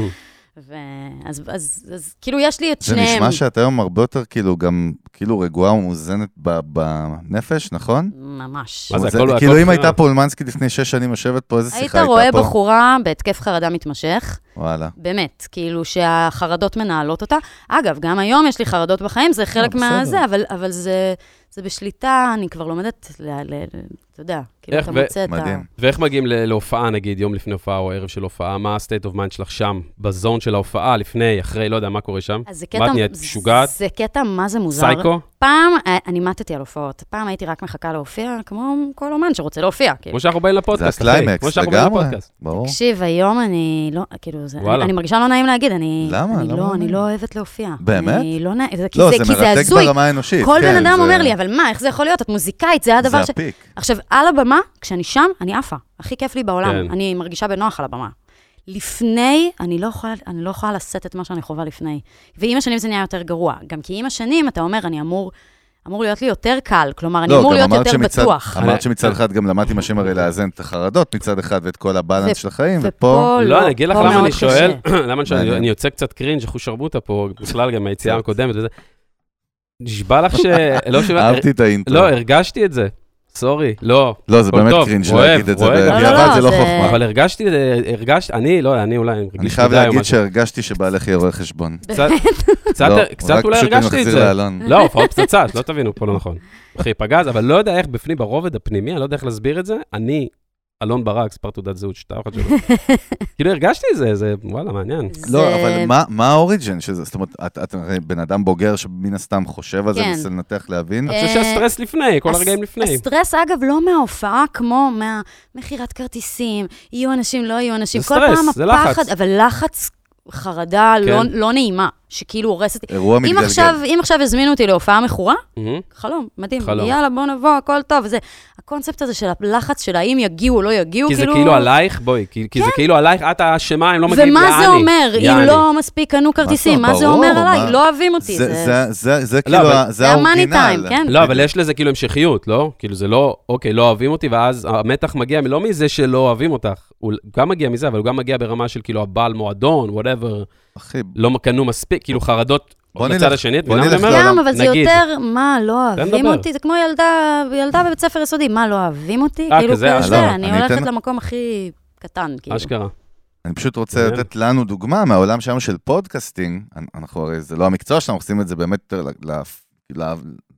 ואז אז, אז, כאילו, יש לי את זה שניהם. נשמע שאת היום הרבה יותר כאילו גם, כאילו רגועה ומאוזנת ב- בנפש, נכון? ממש. זה, זה- הכל- כאילו הכל אם הייתה. פה אולמנסקי לפני שש שנים יושבת פה, איזה היית שיחה רואה הייתה פה? בחורה בהתקף חרדה מתמשך, וואלה. באמת, כאילו שהחרדות מנהלות אותה. אגב, גם היום יש לי חרדות בחיים, זה חלק בסדר. מהזה, אבל, אבל זה, זה בשליטה, אני כבר לומדת, ל, ל, ל, אתה יודע, כאילו אתה מוצא את ה... מדהים. ואיך מגיעים להופעה, נגיד, יום לפני הופעה או ערב של הופעה? מה ה-state of mind שלך שם, בזון של ההופעה, לפני, אחרי, לא יודע, מה קורה שם? אז זה מה, קטע, את נהיית משוגעת? זה קטע מה זה מוזר. סייקו? פעם, אה, אני מתתי על הופעות. פעם הייתי רק מחכה להופיע, כמו כל אומן שרוצה להופיע. כאילו. כמו שאנחנו באים זה לפודקאסט, אחי. ה-climax, לגמרי. ברור. תקשיב, היום אני לא, כאילו, זה, אני, מרגישה לא נעים להגיד, אני... למה? אני למה לא, לא אני? לא אוהבת להופיע. באמת? אני לא נעים, זה, לא, זה, זה זה מרתק הזוי. ברמה האנושית. כל כן, בן אדם זה- אומר לי, אבל מה, איך זה יכול להיות? את מוזיקאית, זה הדבר זה ש... ה-peak. עכשיו, על הבמה, כשאני שם, אני עפה. הכי כיף לי בעולם. כן. אני מרגישה בנוח על הבמה. לפני, אני לא, יכולה, אני לא יכולה לשאת את מה שאני חווה לפני. ועם השנים זה נהיה יותר גרוע. גם כי עם השנים, אתה אומר, אני אמור, אמור להיות לי יותר קל. כלומר, אני לא, אמור להיות יותר שמצד- בטוח. אמרת שמצד אחד גם למדתי עם השם הרי לאזן את החרדות מצד אחד ואת כל הבאלנס של החיים, ופה... ופה לא, אני אגיד לך למה אני שואל. (clears throat) למה אני שואל, מעניין. אני יוצא קצת קרינג' אחוז שרבוטה פה, בכלל גם מהיציאה הקודמת וזה. נשבע לך ש... (laughs) לא ש... אהבתי את האינטרו. לא, הרגשתי את זה. סורי, לא. לא, זה באמת טוב, קרינג' אוהב, להגיד את זה, אוהב. לא, בדיעבד לא, זה לא חוכמה. אבל הרגשתי, הרגשתי, אני, לא, אני אולי אני חייב להגיד. שהרגשתי שבעלך יהיה רואה חחשבון. קצת, לא, אולי הרגשתי את זה. לא, הופעות פצצה, שלא תבינו פה לא נכון. אחי, פגז, אבל לא יודע איך בפנים, ברובד הפנימי, אני לא יודע איך להסביר את זה. אני, אלון ברק, ספר תעודת זהות, שתה אחת שלו. (laughs) כאילו הרגשתי את זה, זה, וואלה, מעניין. לא, אבל מה- מה האוריג'ן של זה? זאת אומרת, את את הרי בן אדם בוגר שמן הסתם חושב על זה, כן. מנסה לנתח להבין. אני חושב שהסטרס לפני, כל הרגעים לפני. הסטרס, אגב, לא מההופעה כמו מהמכירת כרטיסים, יהיו אנשים, לא יהיו אנשים. זה כל סטרס, פעם זה הפחד, לחץ. אבל לחץ חרדה כן. לא, לא נעימה, שכאילו הורסת... אירוע אם מתגלגל. עכשיו, אם עכשיו הזמינו אותי להופעה מכורה, מהמם. חלום, מדהים. חלום. יאללה, בוא נבוא, הכל טוב. זה, הקונספט הזה של הלחץ של האם יגיעו או לא יגיעו, כי זה כאילו... כאילו עלייך, בואי, כי כי זה כאילו עלייך, את האשמה, הם לא מגיעים, ומה זה יעני. אומר, אם יעני. לא מספיק קנו כרטיסים? מה זה אומר מה- עליי? לא אוהבים אותי. זה- זה- זה- זה- זה לא, כאילו, זה האורגינל. כן? לא, אבל יש לזה כאילו המשכיות, לא? כאילו זה לא, אוקיי, לא אוהבים אותי, ואז המתח מגיע לא מזה שלא אוהבים אותך, הוא גם מגיע מזה, אבל הוא גם מגיע ברמה של כאילו הבעל מועדון, whatever, אחי, לא קנו מספיק, כאילו חרדות לצד השני, את בוא מבינה מה. גם, אבל זה. יותר, מה, לא אוהבים. אותי? זה כמו ילדה, ילדה בבית ספר יסודי, מה, לא אוהבים אותי? אה, כאילו, כזה, כזה, אז לא, אני הולכת למקום הכי קטן, כאילו. אשכרה. אני פשוט רוצה מעניין. לתת לנו דוגמה מהעולם שלנו של podcasting. אנחנו הרי, זה לא המקצוע שלנו, אנחנו עושים את זה באמת יותר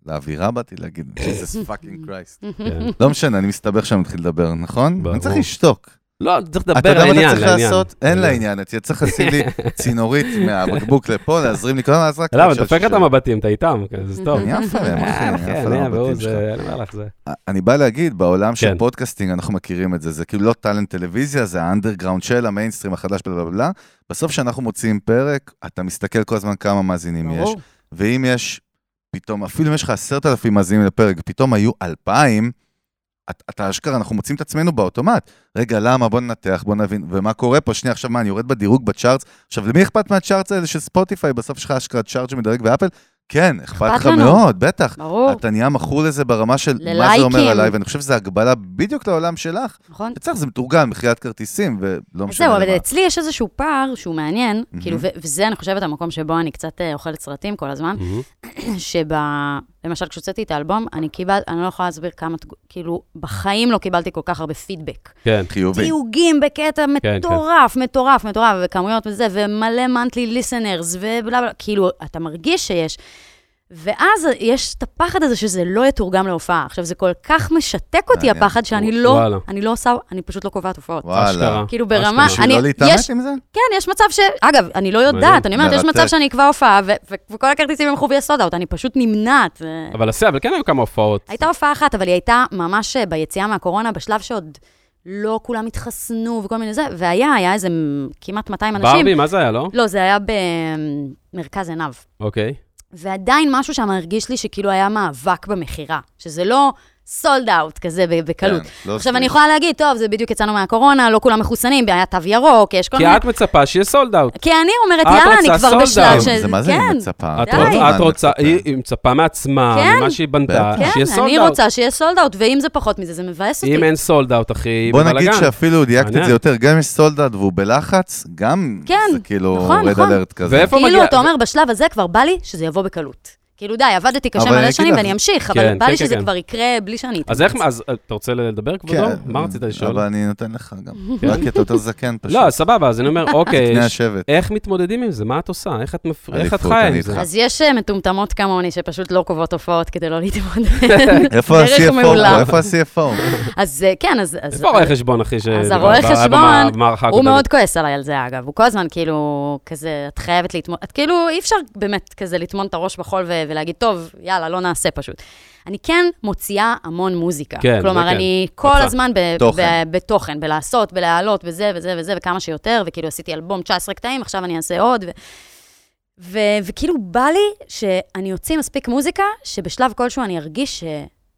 לאווירה, באתי להגיד, Jesus fucking Christ. (laughs) כן. לא משנה, אני מסתבך שאני מתחיל לדבר, נכון? אני צריך לשתוק. לא, צריך אתה לדבר יודע מה אתה צריך. לעשות? אין לעניין, אתה צריך לשים לי (laughs) צינורית מהבקבוק לפה, להזרים לי כל הזמן, אז רק... למה, דופק את. המבטים, אתה איתם, זה טוב. אני עף עליהם, אחי, אה, אני עף על אני והוא, המבטים שלך. אני לך, זה... אני בא להגיד, בעולם של כן. פודקאסטינג, אנחנו מכירים את זה, זה כאילו לא טאלנט טלוויזיה, זה האנדרגראונד של המיינסטרים החדש, בלה. בסוף כשאנחנו מוציאים פרק, אתה מסתכל כל הזמן כמה מאזינים יש. ואם יש, פתאום, אפילו אם יש לך עשרת אלפים מאזינים לפרק, פתאום היו אלפיים, אתה אשכרה, אנחנו מוצאים את עצמנו באוטומט. רגע, למה? בוא ננתח, בוא נבין, ומה קורה פה? שנייה, עכשיו מה, אני יורד בדירוג בצ'ארטס? עכשיו, למי אכפת מהצ'ארטס האלה של ספוטיפיי? בסוף יש לך אשכרה צ'ארט שמדרג באפל? כן, אכפת לך לנו. מאוד, בטח. ברור, אתה נהיה מכור לזה ברמה של מה זה. אומר עליי, ואני חושב שזו הגבלה בדיוק לעולם שלך. נכון? בצריך, זה מתורגל, מכירת כרטיסים, ולא משנה זהו, למה. אבל אצלי יש איזשהו פער שהוא מעניין. כאילו, וזה, אני חושבת, המקום שבו אני קצת אה, אוכלת סרטים כל הזמן, מהמם. למשל, כשהוצאתי את האלבום, אני קיבלתי, אני לא יכולה להסביר כמה, כאילו, בחיים לא קיבלתי כל כך הרבה פידבק. כן. חיובי. תיוגים בקטע כן. מטורף, מטורף, מטורף, וכמויות וזה, ומלא מנטלי ליסנרס, ובלה בלה, כאילו, אתה מרגיש שיש. ואז יש את הפחד הזה שזה לא יתורגם להופעה. עכשיו, זה כל כך משתק אותי. הפחד, שאני לא, וואלה. אני לא עושה, אני פשוט לא קובעת הופעות. וואלה. כאילו ברמה, אשכרה. אני, בשביל לא להתעמת יש, עם זה? כן, יש מצב ש... אגב, אני לא. יודעת, אני אומרת, יש. מצב שאני אקבע הופעה, ו- ו- וכל הכרטיסים ילכו ויהיה סוד אאוט, אני פשוט נמנעת. אבל עשה, אבל כן היו כמה הופעות. הייתה הופעה אחת, אבל היא הייתה ממש אה, ביציאה מהקורונה, בשלב שעוד לא כולם התחסנו וכל מיני זה, והיה, היה איזה כמעט 200 אנשים. ברבי, מה זה היה, לא? לא, זה היה במרכז עיניו. אוקיי. ועדיין משהו שם הרגיש לי שכאילו היה מאבק במכירה, שזה לא סולד אאוט כזה ב- בקלות. כן, לא עכשיו. אני יכולה להגיד, טוב, זה בדיוק יצאנו מהקורונה, לא כולם מחוסנים, היה תו ירוק, יש כל כי מיני... את מצפה שיהיה סולד אאוט. כי אני אומרת, יאללה, אני כבר sold בשלב out. של... זה מה זה כן, מצפה? את די. רוצה- את מה רוצה, מצפה? היא היא מצפה מעצמה, כן. ממה שהיא בנתה, בטח. שיהיה כן, sold אני out. רוצה שיהיה sold out, ואם זה פחות מזה, זה מבאס אותי. אם אין sold out, אחי, בוא נגיד. שאפילו דייקת את. זה יותר, גם יש sold out והוא בלחץ, גם כן, זה כאילו נכון, רד נכון. alert כזה. ואיפה כאילו, אתה אומר, בשלב הזה כבר בא לי שזה יבוא בקלות. כאילו, די, עבדתי קשה מלא שנים ואני אמשיך, אבל בא כן, לי כן, שזה כן. כבר יקרה בלי שאני... אז איך, אז אתה רוצה לדבר, כבודו? מה רצית לשאול? אבל אני נותן לך גם. (laughs) רק כי אתה יותר זקן פשוט. לא, סבבה, אז אני אומר, (laughs) אוקיי. איך מתמודדים עם זה? מה את עושה? איך את חיה עם זה? אז יש אה, מטומטמות כמוני שפשוט לא קובעות הופעות כדי לא להתמודד. (laughs) איפה ה-CFO? איפה ה-CFO? אז אה, כן, אז... איפה הרואה חשבון, אחי, ש... אז הרואה חשבון, הוא? מאוד כועס עליי על זה, אגב. הוא כל הזמן כאילו, כזה, את חייבת את כאילו, אי אפשר באמת כזה לטמון את הראש בחול ו- ולהגיד, טוב, יאללה, לא נעשה פשוט. אני כן מוציאה המון מוזיקה. כן, כלומר, כן. אני כל רוצה. הזמן ב- תוכן. ב- בתוכן, בלעשות, בלהעלות, וזה וזה וזה, וכמה שיותר, וכאילו עשיתי אלבום 19 קטעים, עכשיו אני אעשה עוד. ו- ו- וכאילו בא לי שאני אוציא מספיק מוזיקה, שבשלב כלשהו אני ארגיש ש-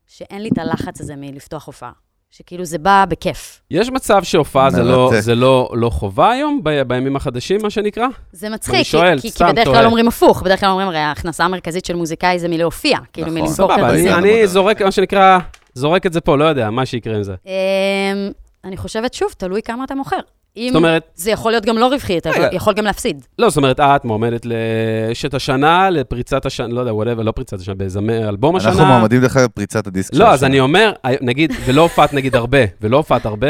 שאין לי את הלחץ הזה מלפתוח הופעה. שכאילו זה בא בכיף. יש מצב שהופעה זה לא-. זה לא לא חובה היום, ב- בימים החדשים, מה שנקרא? זה מצחיק, אני כי- שואל, כי, כי בדרך. כלל אומרים הפוך, בדרך כלל אומרים, הרי ההכנסה המרכזית של מוזיקאי זה מלהופיע, כאילו נכון. מלמכור כרטיסים. אני-. אני זורק, מה שנקרא, זורק את זה פה, לא יודע, מה שיקרה עם זה. אני חושבת, שוב, תלוי כמה אתה מוכר. אם זאת אומרת, זה יכול להיות גם לא רווחי, אתה רגע. יכול גם להפסיד. לא, זאת אומרת, את מועמדת לשת השנה, לפריצת השנה, לא יודע, whatever, לא פריצת השנה, באיזה אלבום השנה. אנחנו מועמדים דרך אגב פריצת הדיסק של לא, אז השנה. אני אומר, נגיד, ולא הופעת נגיד הרבה, ולא הופעת הרבה,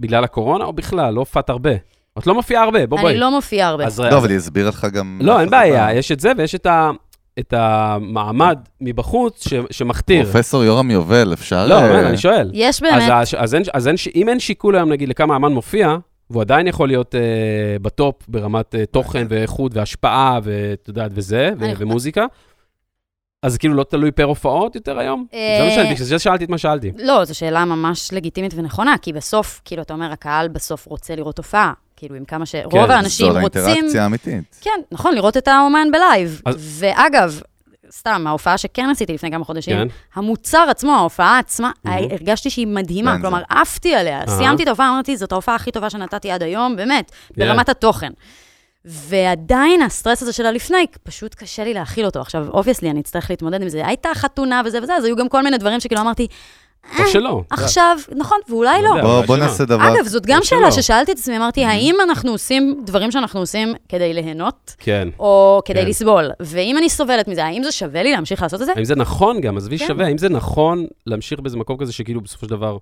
בגלל הקורונה, או בכלל, לא הופעת הרבה. את לא מופיעה הרבה, בוא בואי. אני לא מופיעה הרבה. אז לא, אבל היא הסבירה לך גם... לא, אין. בעיה, יש את זה ויש את ה... את המעמד מבחוץ ש- שמכתיר. פרופסור יורם יובל, אפשר... לא, אה, באמת, אני שואל. יש אז, באמת, אז, אז, אין, אז אין, אם אין שיקול היום, נגיד, לכמה אמן מופיע, והוא עדיין יכול להיות אה, בטופ ברמת אה, תוכן ואיכות והשפעה, ואת יודעת, וזה, ו- ומוזיקה, אז כאילו לא תלוי per הופעות יותר היום? אה, זה מה שאלתי, בגלל זה שאלתי את מה שאלתי. לא, זו שאלה ממש לגיטימית ונכונה, כי בסוף, כאילו, אתה אומר, הקהל בסוף רוצה לראות הופעה. כאילו, עם כמה ש... כן, רוב האנשים זו רוצים... האינטראקציה האמיתית. כן, נכון, לראות את האומן בלייב. אז- ואגב, סתם, ההופעה שכן עשיתי לפני כמה חודשים, כן. המוצר עצמו, ההופעה עצמה, מהמם. הרגשתי שהיא מדהימה, כן, כלומר, עפתי עליה. אהה. סיימתי את ההופעה, אמרתי, זאת ההופעה הכי טובה שנתתי עד היום, באמת, כן. ברמת התוכן. ועדיין הסטרס הזה של הלפני, פשוט קשה לי להכיל אותו. עכשיו, obviously, אני אצטרך להתמודד עם זה. הייתה חתונה וזה וזה, אז היו גם כל מיני דברים שכאילו אמרתי, או שלא. עכשיו, נכון, ואולי לא לא. בוא. נעשה דבר... אגב, זאת גם שאלה שלא. ששאלתי את עצמי, אמרתי, האם אנחנו עושים דברים שאנחנו עושים כדי ליהנות, כן. או כדי כן. לסבול? ואם אני סובלת מזה, האם זה שווה לי להמשיך לעשות את זה? האם זה נכון גם, עזבי כן. שווה, האם זה נכון להמשיך באיזה מקום כזה שכאילו בסופו של דבר...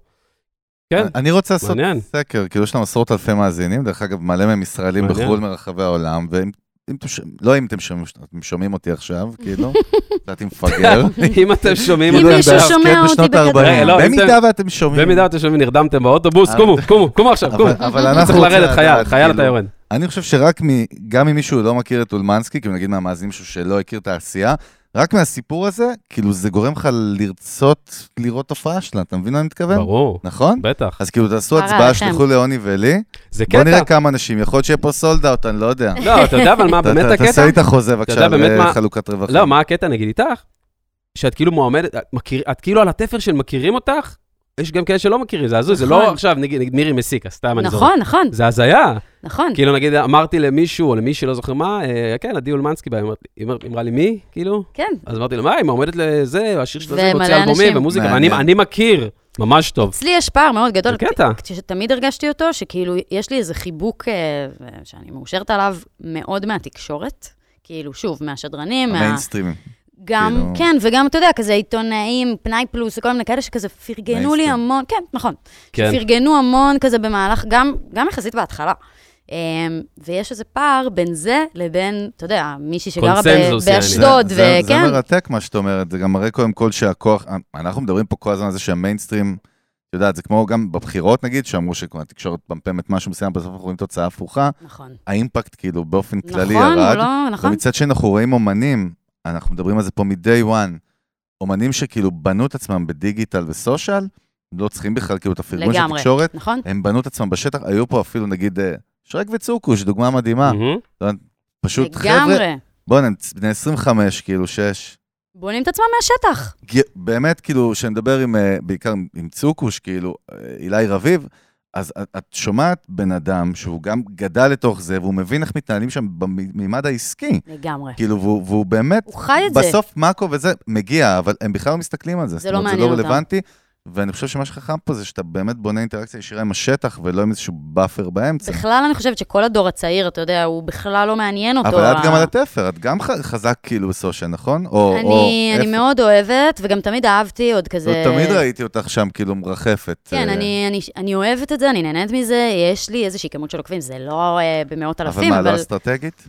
כן, אני רוצה לעשות מעניין. סקר, כאילו יש לנו עשרות אלפי מאזינים, דרך אגב, מלא מהם ישראלים. בחו"ל מרחבי העולם, ואם אם אתם ש- לא אם אתם שומעים, אתם שומעים אותי עכשיו, כאילו, (laughs) לדעתי מפגר. (laughs) אם אתם שומעים אם כאילו, מישהו הם שומע אותי בשנות בכדור. ה-40. רגע, לא, אם במידה ואתם שומעים. במידה אתם שומעים, נרדמתם באוטובוס, אה, קומו, קומו, קומו עכשיו, קומו. אבל אנחנו צריך לרדת, חייל, חייל אתה כאילו, יורד. אני חושב שרק מ... גם אם מישהו לא מכיר את אולמנסקי, כאילו נגיד מהמאזינים שלו שלא הכיר את העשייה, רק מהסיפור הזה, כאילו זה גורם לך לרצות לראות תופעה שלה, אתה מבין מה אני מתכוון? ברור, נכון? בטח. אז כאילו תעשו הצבעה. שלחו לעוני ולי, זה בוא נראה קטע. כמה אנשים, יכול להיות שיהיה פה סולד אאוט, אני לא יודע. לא, אתה יודע אבל מה באמת הקטע? תעשה לי את החוזה בבקשה, יודע באמת מה- חלוקת רווחים. לא, מה הקטע נגיד איתך? שאת כאילו מועמדת, את כאילו על התפר של מכירים אותך, יש גם כאלה שלא מכירים, זה הזוי, זה לא נכון. עכשיו, נגיד נגיד מירי מסיקה, סתם אני זוכר. נכון, נכון, זה הזיה. נכון. כאילו, נגיד, אמרתי למישהו, או למי שלא זוכר מה, אה, כן, עדי אולמנסקי בא, היא אמרה לי, מי? כאילו? כן. אז אמרתי לה, מה, היא מועמדת לזה, השיר של זה, מוציא אלבומים. ומוזיקה. ואני אני מכיר, ממש טוב. אצלי יש פער מאוד גדול. זה קטע. שתמיד הרגשתי אותו, שכאילו, יש לי איזה חיבוק אה, שאני מאושרת עליו מאוד מהתקשורת. כאילו, שוב, מהשדרנים, מה... המיינסטרימים. גם, כאילו- כן, וגם, אתה יודע, כזה עיתונאים, פנאי פלוס, וכל מיני כאלה שכזה פרגנו לי. המון, כן, נכון. כן. פרגנו המון כזה במהלך, גם, גם יחסית בהתחלה. אמ, ויש איזה פער בין זה לבין, אתה יודע, מישהי שגרה. באשדוד, זה- זה- וכן, מרתק מה שאת אומרת, זה גם מראה קודם כל שהכוח, אנחנו מדברים פה כל הזמן על זה שהמיינסטרים, את יודעת, זה כמו גם בבחירות נגיד, שאמרו שהתקשורת פמפמת משהו מסוים, בסוף אנחנו רואים תוצאה הפוכה, נכון. האימפקט כאילו באופן כללי נכון, ירד, או לא, נכון. ומצד שני אנחנו רואים אומנים, אנחנו מדברים על זה פה מ-day one, אומנים שכאילו בנו את עצמם בדיגיטל וסושיאל, לא צריכים בכלל כאילו את הפרגון של לגמרי. התקשורת, נכון? הם בנו את עצמם בשטח, היו פה אפילו נגיד אה, שרק וצוקוש, דוגמה מדהימה, מהמם. פשוט חבר'ה, לגמרי. בוא'נה, הם בני 25, כאילו, 6. בונים את עצמם מהשטח. באמת, כאילו, כשאני מדבר עם, אה, בעיקר עם- עם צוקוש, כאילו, אה, אילי רביב, אז את- שומעת בן אדם שהוא גם גדל לתוך זה, והוא מבין איך מתנהלים שם במימד העסקי. לגמרי. כאילו, והוא, והוא באמת, הוא חי את זה. בסוף מאקו וזה מגיע, אבל הם בכלל לא מסתכלים על זה. זה לא מעניין זה לא אותם. ואני חושב שמה שחכם פה זה שאתה באמת בונה אינטראקציה ישירה עם השטח, ולא עם איזשהו buffer באמצע. בכלל, אני חושבת שכל הדור הצעיר, אתה יודע, הוא בכלל לא מעניין אותו. אבל את גם על התפר, את גם חזק כאילו ב social, נכון? או, אני, או אני? מאוד אוהבת, וגם תמיד אהבתי עוד כזה... תמיד ראיתי אותך שם כאילו מרחפת. כן, אה, אני, אני, אני אוהבת את זה, אני נהנית מזה, יש לי איזושהי כמות של עוקבים, זה לא אה, במאות אבל אלפים, מה, אבל... לא אסטרטגית?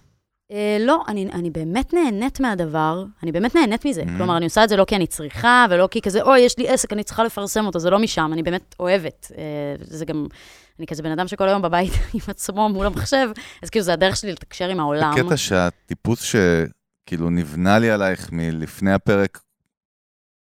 אה, לא, אני, אני באמת נהנית מהדבר, אני באמת נהנית מזה. Mhm. כלומר, אני עושה את זה לא כי אני צריכה, ולא כי כזה, אוי, יש לי עסק, אני צריכה לפרסם אותו, זה לא משם, אני באמת אוהבת. אה, זה גם, אני כזה בן אדם שכל היום בבית (laughs) עם עצמו מול המחשב, אז כאילו, זה הדרך שלי לתקשר עם העולם. הקטע שהטיפוס שכאילו נבנה לי עלייך מלפני הפרק,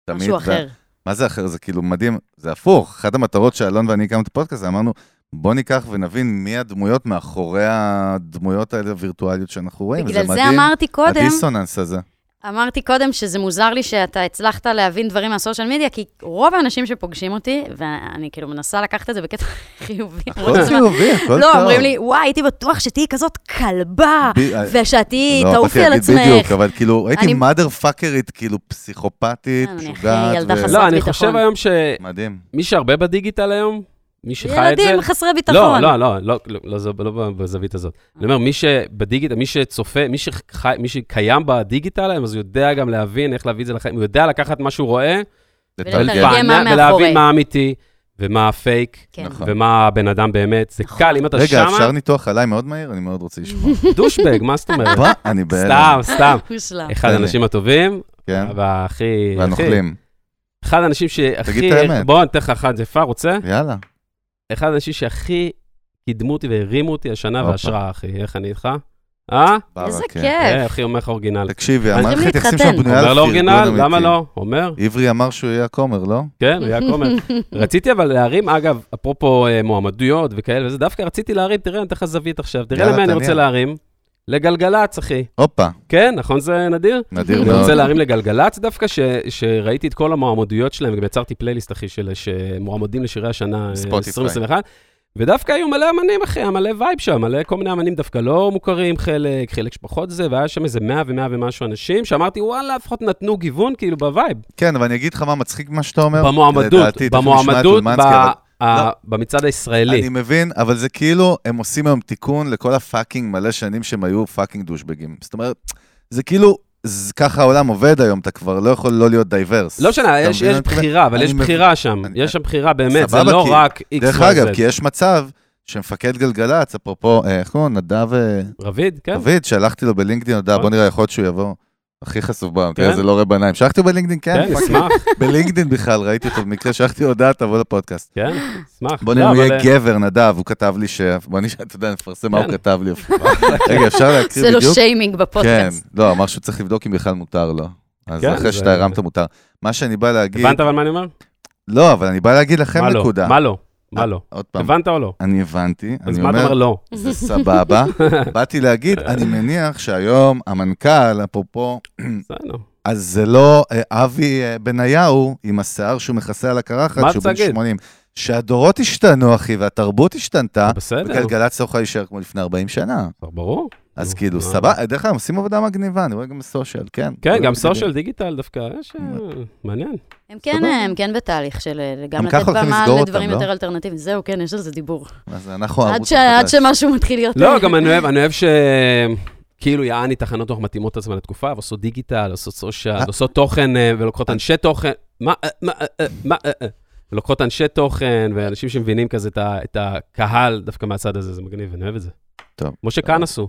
תמיד... משהו אחר. מה זה אחר? זה כאילו מדהים, זה הפוך. אחת המטרות שאלון ואני הקמנו את הפודקאסט, אמרנו, בוא ניקח ונבין מי הדמויות מאחורי הדמויות האלה הווירטואליות שאנחנו רואים. בגלל וזה זה מדהים, אמרתי קודם, הדיסוננס הזה. אמרתי קודם שזה מוזר לי שאתה הצלחת להבין דברים מהסושיאל מדיה, כי רוב האנשים שפוגשים אותי, ואני כאילו מנסה לקחת את זה בקטע (laughs) חיובי. הכל חיובי, הכל טוב. לא, אומרים לי, וואי, הייתי בטוח שתהיי כזאת כלבה, ושאת תהיי, לא, תעופי על עצמך. בדיוק, אבל כאילו, הייתי אני- מאדר פאקרית, כאילו פסיכופתית, אני הכי משוגעת. לא, אני. חושב היום שמי מדהים. שהרבה בדיגיטל היום, מי שחי את זה... ילדים חסרי ביטחון. לא, לא, לא, לא, לא, לא, זה- לא בזווית הזאת. אני אומר, מי שבדיגיטל, מי שצופה, מי שחי, מי שקיים בדיגיטל היום, אז הוא יודע גם להבין איך להביא את זה לחיים, הוא יודע לקחת מה שהוא רואה. ולהבין מה האמיתי, ומה הפייק, כן. נכון. ומה הבן אדם באמת. זה נכון. קל, אם אתה רגע, שמה, אפשר ניתוח עליי מאוד מהיר? אני מאוד רוצה לשמוע. (laughs) דושבג, מה זאת אומרת? מה? אני בהלם. סתם, סתם. (laughs) אחד. האנשים הטובים, כן, והכי... והנוכלים. אחד האנשים שהכי... תגיד את האמת. בוא, אני אתן לך אחד, זה יפה, רוצה? יאללה. אחד האנשים שהכי קידמו אותי והרימו אותי השנה. והשראה, אחי. איך אני איתך? אה? איזה ברכה. כיף. אה, אחי, אומר לך אורגינל. תקשיבי, המערכת יחסים. שם בנויה אומר על לו פרגון אורגינל? אמיתי. למה לא? אומר. עברי אמר שהוא יהיה הכומר, לא? כן, הוא היה כומר. (laughs) רציתי אבל להרים, אגב, אפרופו אה, מועמדויות וכאלה וזה, דווקא רציתי להרים, תראה, אני אתן לך זווית עכשיו. תראה למי אני. רוצה להרים. לגלגלצ, אחי. הופה, כן, נכון זה נדיר? נדיר אני מאוד. רוצה להרים לגלגלצ דווקא, ש- שראיתי את כל המועמדויות שלהם, וגם יצרתי פלייליסט, אחי, של שמועמדים לשירי השנה אה, ספוטיפיי. 2021. ודווקא היו מלא אמנים, אחי, היה מלא vibe שם, מלא כל מיני אמנים דווקא לא מוכרים, חלק, חלק שפחות זה, והיה שם איזה 100 ו-100 ומשהו אנשים, שאמרתי, וואלה, לפחות נתנו גיוון, כאילו, ב vibe. כן, אבל אני אגיד לך מה מצחיק מה שאתה אומר. במועמדות, לדעתי, במועמדות, ב- לא. במצעד הישראלי. אני מבין, אבל זה כאילו, הם עושים היום תיקון לכל ה fucking מלא שנים שהם היו fucking דושבגים. זאת אומרת, זה כאילו, זה- ככה העולם עובד היום, אתה כבר לא יכול לא להיות diverse. לא משנה, יש יש? בחירה, אבל יש מבין. בחירה שם. אני- יש שם בחירה באמת, זה לא כי- רק X, דרך אגב. כי יש מצב שמפקד גלגלצ, אפרופו, אה, איך קוראים? נדב אה, רביד, כן? רביד, שלחתי לו בלינקדאין הודעה, בוא נראה, יכול להיות שהוא יבוא. הכי חשוף בעולם, תראה, כן? זה לא רואה בעיניים. שלחתי בלינקדאין, כן, כן. אשמח, בלינקדאין בכלל, ראיתי אותו במקרה, שלחתי הודעה, תבוא לפודקאסט. כן, אשמח. בוא לא, נראה, הוא יהיה אה, גבר, נדב, הוא כתב לי ש... בוא נשאל, אתה יודע, נפרסם מה הוא כן. כתב לי. (laughs) רגע, אפשר להקריא זה לו בדיוק? שיימינג כן, בפודקאסט. לא, אמר שהוא צריך לבדוק אם בכלל מותר לו. אז כן, אחרי זה- שאתה הרמת מותר. מה שאני בא להגיד... הבנת אבל מה אני אומר? לא, אבל אני בא להגיד לכם מה לא? נקודה. מה לא? מה לא? עוד פעם, הבנת או לא? אני הבנתי, אז אני מה אתה אומר לא? זה סבבה. (laughs) באתי להגיד, אני מניח שהיום המנכ"ל, אפרופו, בסדר. אז זה לא אה, אבי אה, בניהו עם השיער שהוא מכסה על הקרחת, שהוא בן להגיד? 80. שהדורות השתנו, אחי, והתרבות השתנתה, בסדר, וגלגלצ לא יכולה להישאר כמו לפני 40 שנה. ברור. אז כאילו, מה? סבבה, דרך אגב, עושים עבודה מגניבה, אני רואה גם בסושיאל, כן. כן, גם. סושיאל דיגיטל דווקא, יש... אה, מעניין. הם כן. הם כן בתהליך של אה, גם לתת במה לדברים לא? יותר אלטרנטיביים. זהו, כן, יש על זה דיבור. אז אנחנו עד הערוץ ש- עד החדש. שמשהו מתחיל להיות... לא, אה, גם אני אוהב, אני אוהב ש... כאילו יעני תחנות תוכן מתאימות את עצמן לתקופה, ועושות דיגיטל, עושות social. עושות תוכן ולוקחות אנשי תוכן. מה, מה, מה. ולוקחות אנשי תוכן ואנשים שמבינים כזה את הקהל דווקא מהצד הזה, זה מגניב, אני אוהב את זה. טוב. כמו שכאן עשו,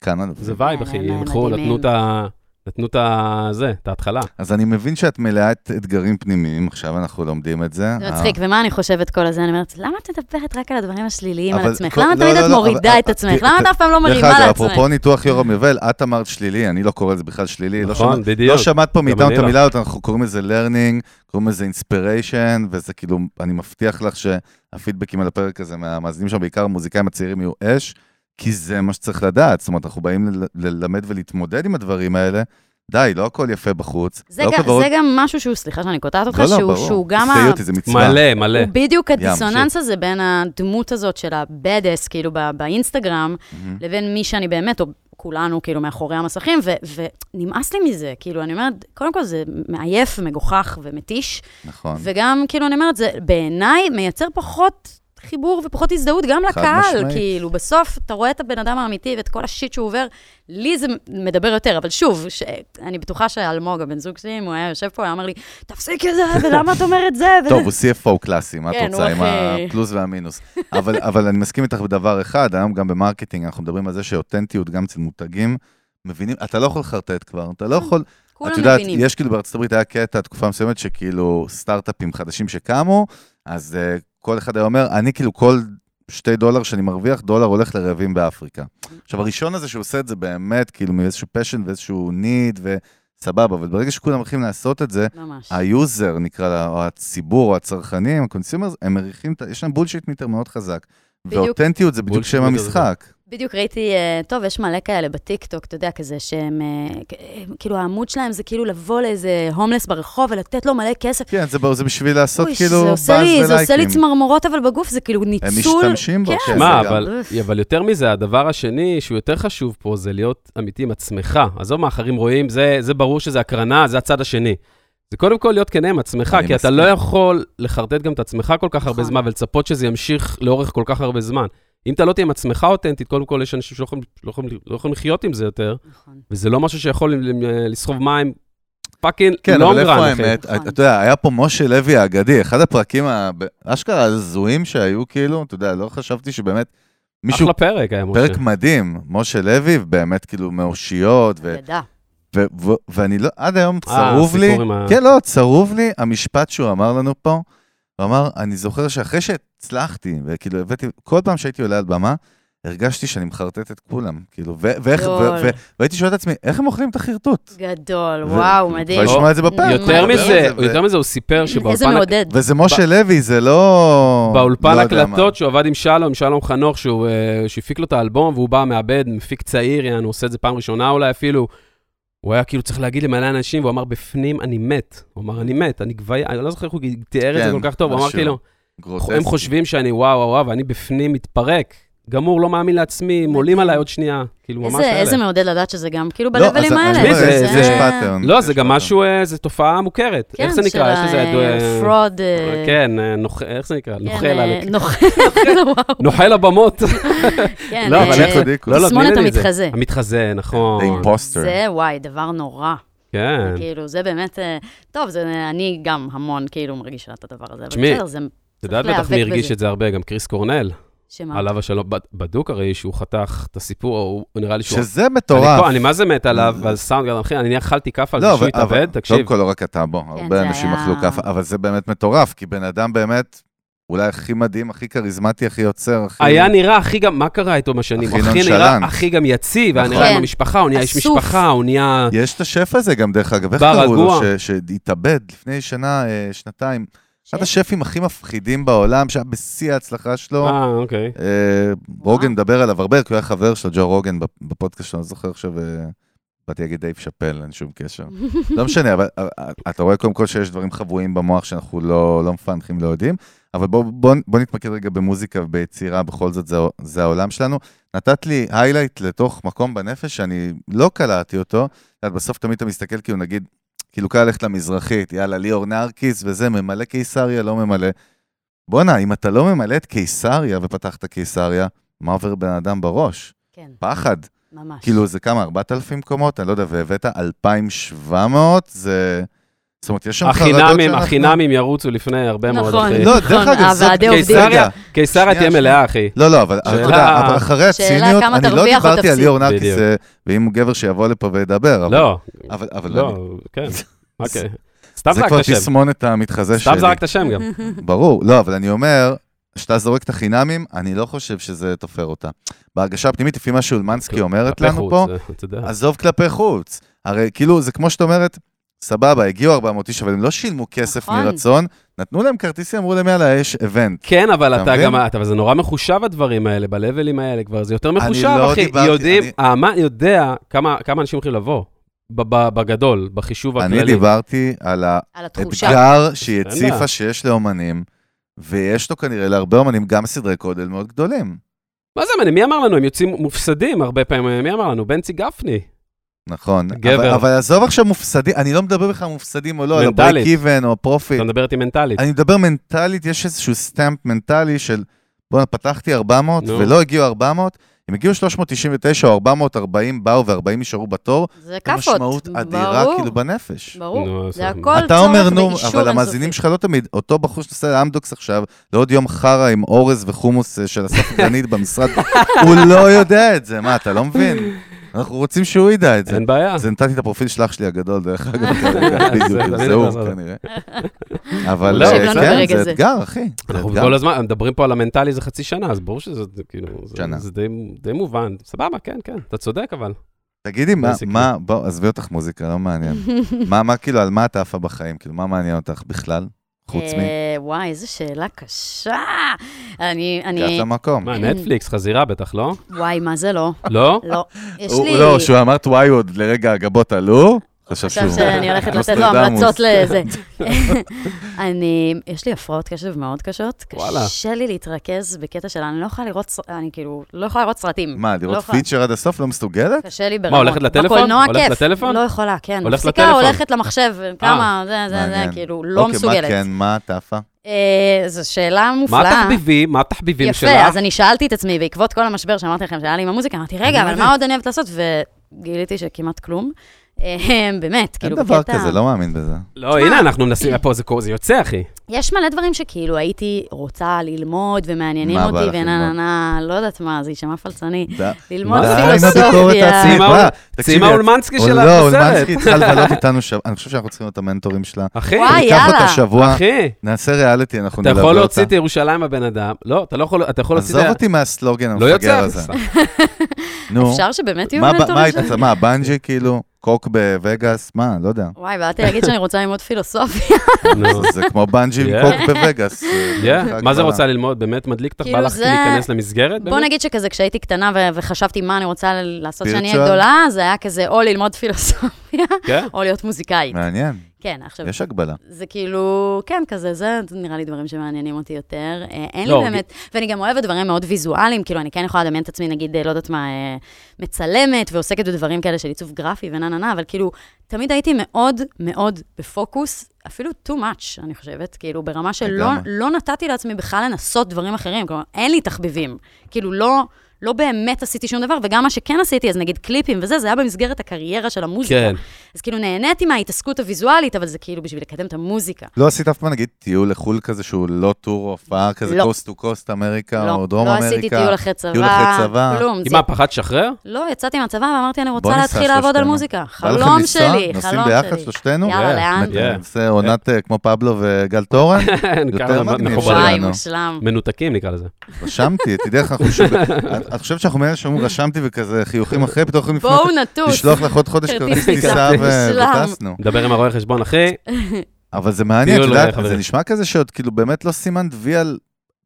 כאן, זה vibe, כן, אחי, הם מדהימים. נתנו את ה... נתנו את ה... זה, את ההתחלה. אז אני מבין שאת מלאת אתגרים פנימיים, עכשיו אנחנו לומדים את זה. זה מצחיק, ומה אני חושבת כל הזה? אני אומרת, למה את מדברת רק על הדברים השליליים על עצמך? למה לא, תמיד לא, את לא, מורידה את עצמך? למה את אף פעם לא דרך מרימה אגב, לעצמך? אפרופו ניתוח יורם יובל, את אמרת שלילי, אני לא קורא לזה בכלל שלילי. לא נכון, בדיוק. לא שמעת פה מאיתנו את לא. המילה הזאת, אנחנו קוראים לזה learning, קוראים לזה inspiration, וזה כאילו, אני מבטיח לך שהפידבקים על הפרק הזה מהמאזינים שם, בעיקר המוזיקאים הצעירים יהיו אש, כי זה מה שצריך לדעת. זאת אומרת, אנחנו באים ללמד ולהתמודד עם הדברים האלה. די, לא הכל יפה בחוץ. זה לא גם- ורוד- זה גם משהו שהוא, סליחה שאני קוטעת אותך, לא, לא, שהוא- ברור. שהוא גם ה... תפתעי אותי, זה מצווה. מלא, מלא. הוא בדיוק ים, הדיסוננס הזה בין הדמות הזאת של הבדס, כאילו, ב- באינסטגרם, מהמם. לבין מי שאני באמת, או כולנו, כאילו, מאחורי המסכים, ו- ונמאס לי מזה. כאילו, אני אומרת, קודם כל זה מעייף, מגוחך ומתיש, נכון. וגם, כאילו, אני אומרת, זה בעיניי מייצר פחות חיבור ופחות הזדהות גם לקהל. משמעית. כאילו, בסוף אתה רואה את הבן אדם האמיתי ואת כל השיט שהוא עובר, לי זה מדבר יותר, אבל שוב, ש... אני בטוחה שאלמוג, הבן זוג שלי, אם הוא היה יושב פה, היה אומר לי, תפסיק את זה, ולמה את אומרת זה? ו- (laughs) טוב, הוא CFO קלאסי, מה את כן, רוצה, הוא עם הפלוס והמינוס. אבל, אבל אני מסכים איתך בדבר אחד, היום גם ב marketing אנחנו מדברים על זה שאותנטיות גם אצל מותגים, מבינים, אתה לא יכול לחרטט כבר, אתה לא יכול, כולם את יודעת. יש כאילו בארצות הברית היה קטע, תקופה מסוימת, שכאילו סטארט-אפים חדשים שקמו, אז uh, כל אחד היה אומר, אני כאילו כל שתי דולר שאני מרוויח, דולר הולך לרעבים באפריקה. עכשיו, הראשון הזה שהוא עושה את זה באמת, כאילו מאיזשהו passion ואיזשהו need, וסבבה, אבל ברגע שכולם הולכים לעשות את זה, ממש. ה user נקרא לה, או הציבור, או הצרכנים, ה consumers, הם מריחים, יש להם bullshit meter מאוד חזק. בדיוק. ואותנטיות זה בדיוק שם המשחק. בדיוק ראיתי, אה, טוב, יש מלא כאלה בטיקטוק, אתה יודע, כזה שהם, אה, כאילו, העמוד שלהם זה כאילו לבוא לאיזה הומלס ברחוב ולתת לו מלא כסף. כן, זה, זה בשביל לעשות אוי, כאילו זה באז לי- זה עושה לי ולייקים. צמרמורות, אבל בגוף זה כאילו הם ניצול. משתמשים בו, כן. כן, גם. אבל, אבל יותר מזה, הדבר השני שהוא יותר חשוב פה זה להיות אמיתי עם עצמך. עזוב מה אחרים רואים, זה, זה ברור שזה הקרנה, זה הצד השני. זה קודם כל להיות כן עם עצמך, כי אתה מסכים. לא יכול לחרטט גם את עצמך כל כך הרבה נכון. זמן ולצפות שזה ימשיך לאורך כל כך הרבה זמן. אם אתה לא תהיה עם עצמך אותנטית, קודם כל יש אנשים שלא יכולים, לא יכולים, לא יכולים לחיות עם זה יותר, נכון. וזה לא משהו שיכול ל- ל- לסחוב מים fucking כן, אבל איפה long run, אחי. האמת? אתה יודע, היה פה משה לוי האגדי, אחד הפרקים ה- ב- אשכרה הזויים שהיו, כאילו, אתה יודע, לא חשבתי שבאמת מישהו, אחלה פרק היה, משה. פרק מדהים, משה לוי, באמת כאילו מאושיות, ו- ידע. ו- ו- ואני לא, עד היום אה, צרוב לי, הסיפור עם ה- כן, לא, צרוב לי המשפט שהוא אמר לנו פה. הוא אמר, אני זוכר שאחרי שהצלחתי, וכאילו הבאתי, כל פעם שהייתי עולה על במה, הרגשתי שאני מחרטט את כולם, כאילו, ואיך, והייתי שואל את עצמי, איך הם אוכלים את החרטוט? גדול, וואו, מדהים. יכולה לשמוע את זה בפרק. יותר. מזה, יותר מזה, הוא סיפר איזה שבאולפן מעודד. וזה משה לוי, זה לא... באולפן לא. הקלטות שהוא עבד עם שלום, שלום חנוך, שהוא אה, שהפיק לו את האלבום, והוא בא, מאבד, מפיק צעיר, יענו, הוא עושה את זה פעם ראשונה אולי אפילו. הוא היה כאילו צריך להגיד למלא אנשים, והוא אמר, בפנים אני מת. הוא אמר, אני מת, אני גבייה, אני לא זוכר איך הוא תיאר את זה כן, כל כך טוב, הוא אמר. כאילו. הם חושבים שאני וואו וואו, ואני בפנים מתפרק. גמור, לא מאמין לעצמי, הם עולים עליי עוד שנייה. כאילו, ממש איזה- איזה כאלה. מעודד לדעת שזה גם כאילו לא, בלייבלים האלה. זה- pattern. לא, זה גם. משהו, אה, זה תופעה מוכרת. איך זה נקרא? יש לזה... אה, fraud. כן, אה, איך זה נקרא? נוכל (laughs) על... נוכל, וואו. נוכל הבמות. (laughs) כן, לא, אבל אה, איך- צודק. לא, לא, תסמונת תני לי את זה. המתחזה. המתחזה, נכון. The imposter. זה, וואי, דבר נורא. כן. כאילו, זה באמת... אה, טוב, זה- אני גם המון כאילו מרגישה את הדבר הזה. תשמעי. את יודעת בטח מי הרגיש. את זה הרבה, גם קריס קורנל, שמה? עליו השלום, בד- בדוק הרי שהוא חתך את הסיפור, הוא נראה לי שהוא... שזה אני מטורף. פה- אני מה זה מת עליו, ועל סאונד גארד, אחי, אני אכלתי כאפה על לא, זה שהוא התאבד, תקשיב. קודם כל, לא רק אתה, בוא, הרבה זה אנשים היה- אכלו כאפה, אבל זה באמת מטורף, כי בן אדם באמת, אולי הכי מדהים, הכי כריזמטי, הכי יוצר, הכי... היה נראה הכי גם, מה קרה איתו עם השנים? הכי הוא הכי נונשלנט. נראה הכי גם יציב, היה נכון. נראה עם כן. המשפחה, הוא נהיה איש אסוף. משפחה, הוא נהיה... יש את השף הזה גם, דרך אגב, איך קראו לו, שהתאבד לפני שנה, אה, שנתיים. אחד שף? השפים הכי מפחידים בעולם, שהיה בשיא ההצלחה שלו. אה, אוקיי. אה, רוגן מדבר עליו הרבה, כי הוא היה חבר של ג'ו רוגן בפ- בפודקאסט שלו, אני זוכר עכשיו, אה, באתי להגיד דייב שאפל, אין שום קשר. (laughs) לא משנה, אבל אה, אתה רואה קודם כל שיש דברים חבויים במוח שאנחנו לא לא מפענחים, לא יודעים, אבל בוא- בוא בוא נתמקד רגע במוזיקה וביצירה, בכל זאת זה- זה העולם שלנו. נתת לי היילייט לתוך מקום בנפש שאני לא קלטתי אותו, בסוף תמיד אתה מסתכל כאילו נגיד, כאילו קל ללכת למזרחית, יאללה, ליאור נרקיס וזה, ממלא קיסריה, לא ממלא. בואנה, אם אתה לא ממלא את קיסריה ופתחת קיסריה, מה עובר בן אדם בראש? כן, פחד. ממש. כאילו, זה כמה, 4,000 קומות? אני לא יודע, והבאת 2,700? זה... זאת אומרת, יש שם חרדות שאנחנו- החינמים ירוצו לפני הרבה מאוד, נכון, אחי. לא, דרך נכון, אגב, זאת הוועדי עובדים. קיסריה, קיסריה תהיה. מלאה, אחי. לא, לא, אבל אתה יודע, אבל אחרי הציניות, אני לא דיברתי על. ליאור נרקיס, ואם הוא גבר שיבוא לפה וידבר. לא, אבל, לא, כן, (laughs) אוקיי. סתם זה זרק כבר את השם. תסמונת המתחזה שלי. סתם זרק את השם גם. (laughs) ברור, לא, אבל אני אומר, כשאתה זורק את החינמים, אני לא חושב שזה תופר אותה. בהרגשה הפנימית, לפי מה שאולמנסקי אומרת לנו פה, זה-. עזוב כלפי חוץ. הרי כאילו, זה כמו שאת אומרת, סבבה, הגיעו 400 איש, אבל הם לא שילמו כסף נכון. מרצון, נתנו להם כרטיסים, אמרו להם, יאללה, יש איבנט. כן, אבל אתה אתה? גם, אתה- אבל זה נורא מחושב הדברים האלה, בלבלים האלה כבר, זה יותר מחושב, לא אחי. דיברתי- יודעים, אני- האמן יודע כמה כמה אנשים הולכים לבוא, ב- ב- בגדול, בחישוב הכללי. אני דיברתי על. האתגר שהיא. הציפה שיש לאומנים, ויש לו כנראה להרבה אומנים גם סדרי גודל מאוד גדולים. מה זה מעניין? מי אמר לנו? הם יוצאים מופסדים הרבה פעמים, מי אמר לנו? בנצי גפני. נכון. גבר. אבל, אבל עזוב עכשיו מופסדים, אני לא מדבר בכלל מופסדים או לא, על מנטלית. ה break even או profit. אתה מדבר איתי מנטלית. אני מדבר מנטלית, יש איזשהו stamp מנטלי של, בוא'נה, פתחתי 400 נו. ולא הגיעו 400, אם הגיעו 399 או 440 באו ו-40 נשארו בתור, זה זה כאפות. משמעות אדירה ברור, כאילו בנפש. ברור. נו, זה הכל אתה אומר, צורך נו, אבל המאזינים. שלך לא תמיד, אותו בחור שנוסע לאמדוקס עכשיו, לעוד יום חרא עם אורז וחומוס אה, של אסף במשרד, (laughs) הוא לא יודע את זה, מה, אתה לא מבין? אנחנו רוצים שהוא ידע את זה. אין בעיה. זה נתתי את הפרופיל של אח שלי הגדול, דרך אגב, (laughs) זה- הוא כנראה. אבל לא, אה, בסדר. כן, זה. אתגר, אחי. אנחנו. כל הזמן מדברים פה על המנטלי זה חצי שנה, אז ברור שזה זה כאילו, זה- שנה. זה די- מובן. סבבה, כן, כן, אתה צודק אבל. תגידי, מה. מה, בוא, עזבי אותך מוזיקה, לא מעניין. מה, מה, כאילו, על מה את עפה בחיים? כאילו, מה מעניין אותך בכלל? חוץ מ... אה, וואי, איזו שאלה קשה. אני, קח אני, למקום. מה, נטפליקס, חזירה בטח, לא? וואי, מה זה לא? לא? לא. יש לי... לא, כשהוא אמרת וואי, עוד לרגע הגבות עלו, חשב חשב שהוא... שאני הולכת לתת לו. המלצות לזה. (laughs) אני, יש לי הפרעות קשב מאוד קשות. וואלה. קשה לי להתרכז בקטע של, אני לא יכולה לראות, אני כאילו, לא יכולה לראות סרטים. מה, לא לראות. פיצ'ר עד הסוף? לא מסוגלת? קשה לי ברמות. מה, הולכת לטלפון? בקולנוע הולכת כיף. לטלפון? לא יכולה, כן. הולכת מפסיקה, לטלפון? הולכת למחשב, כמה, זה, זה, זה. כאילו, לא אוקיי, מסוגלת. מה כן, מה עפה? אה, זו שאלה מה מופלאה. התחביבים? מה התחביבים שלך? יפה, אז אני שאלתי את עצמי, בעקבות כל המשבר שאמרתי לכם, שהיה לי עם המוזיקה, אמרתי, רגע, אבל מה עוד אני אוהבת לעשות? וגיליתי שכמעט כלום. אה, (laughs) באמת, אין כאילו, דבר בקטע... כזה, לא מאמין בזה. לא, הנה, אנחנו מנסים, פה זה קורה, זה יוצא, אחי. יש מלא דברים שכאילו הייתי רוצה ללמוד ומעניינים אותי, ונה? נה נה, לא יודעת מה, זה יישמע פלצני. ללמוד פילוסופיה. העצמית. סימה מה? אול- תקשיבי, סימה את- אולמנסקי או של לא, הסרט. אולמנסקי (laughs) צריכה לבלות איתנו. אני חושב שאנחנו צריכים להיות המנטורים שלה. אחי, וואי, ניקח אותה יאללה. שבוע, נעשה ריאליטי, אנחנו אתה נלווה יכול אותה. להוציא את ירושלים הבן אדם. לא, אתה לא יכול, אתה יכול להוציא את עזוב. אותי מהסלוגן לא המפגר יוצא. הזה. נו, אפשר שבאמת יהיו מנטורים? רוצה? מה, בנג'י כאילו? קוק בווגאס? מה, לא יודע. וואי, באתי להגיד שאני רוצה ללמוד פילוסופיה. (laughs) זה כמו בנג'י Yeah. עם קוק בווגאס. מה זה. רוצה ללמוד? באמת מדליק אותך? בא לך זה- להיכנס למסגרת? בוא? נגיד שכזה, כשהייתי קטנה וחשבתי מה אני רוצה לעשות כשאני אהיה? גדולה, זה היה כזה או ללמוד פילוסופיה, כן? או להיות מוזיקאית. מעניין, כן, עכשיו, יש הגבלה. זה כאילו, כן, כזה, זה נראה לי דברים שמעניינים אותי יותר. אה, אין לא, לי באמת, ואני גם אוהבת דברים מאוד ויזואליים, כאילו, אני כן יכולה לדמיין את עצמי, נגיד, אה, לא יודעת מה, אה, מצלמת ועוסקת בדברים כאלה של עיצוב גרפי ונה נה נה, אבל כאילו, תמיד הייתי מאוד מאוד בפוקוס, אפילו too much, אני חושבת, כאילו, ברמה שלא. לא נתתי לעצמי בכלל לנסות דברים אחרים, כלומר, אין לי תחביבים. כאילו, לא... לא באמת עשיתי שום דבר, וגם מה שכן עשיתי, אז נגיד קליפים וזה, זה היה במסגרת הקריירה של המוזיקה. כן. אז כאילו נהניתי מההתעסקות הוויזואלית, אבל זה כאילו בשביל לקדם את המוזיקה. לא עשית אף פעם, נגיד, טיול לחו"ל כזה שהוא לא tour הופעה כזה, לא. coast to coast אמריקה לא, או דרום לא אמריקה? עשיתי טיול אחרי צבא, טיול אחרי צבא. כלום. עם זה- מה, פחד לשחרר? לא, יצאתי מהצבא ואמרתי, אני רוצה להתחיל לעבוד על. מוזיקה. בא לכם חלום לנסוע? שלי, נוסעים חלום ביחד שלי. שלושתנו? יאללה, Yeah. לאן? כן. נעשה עונת אה, כמו פבלו וגל (laughs) תורן? נקרא לזה מגניב מחוברים. וואי, שלנו. מושלם. מנותקים נקרא לזה. רשמתי, תדעי איך אנחנו. את חושבת שאנחנו מאלה שאומרים רשמתי וכזה חיוכים אחרי, פתאום יכולים לפנות, בואו נטוס. לשלוח לך עוד חודש כרטיס טיסה. וטסנו. נדבר עם הרואה חשבון, אחי. אבל זה מעניין, את יודעת, חברים. זה נשמע כזה שעוד כאילו באמת לא סימנת וי על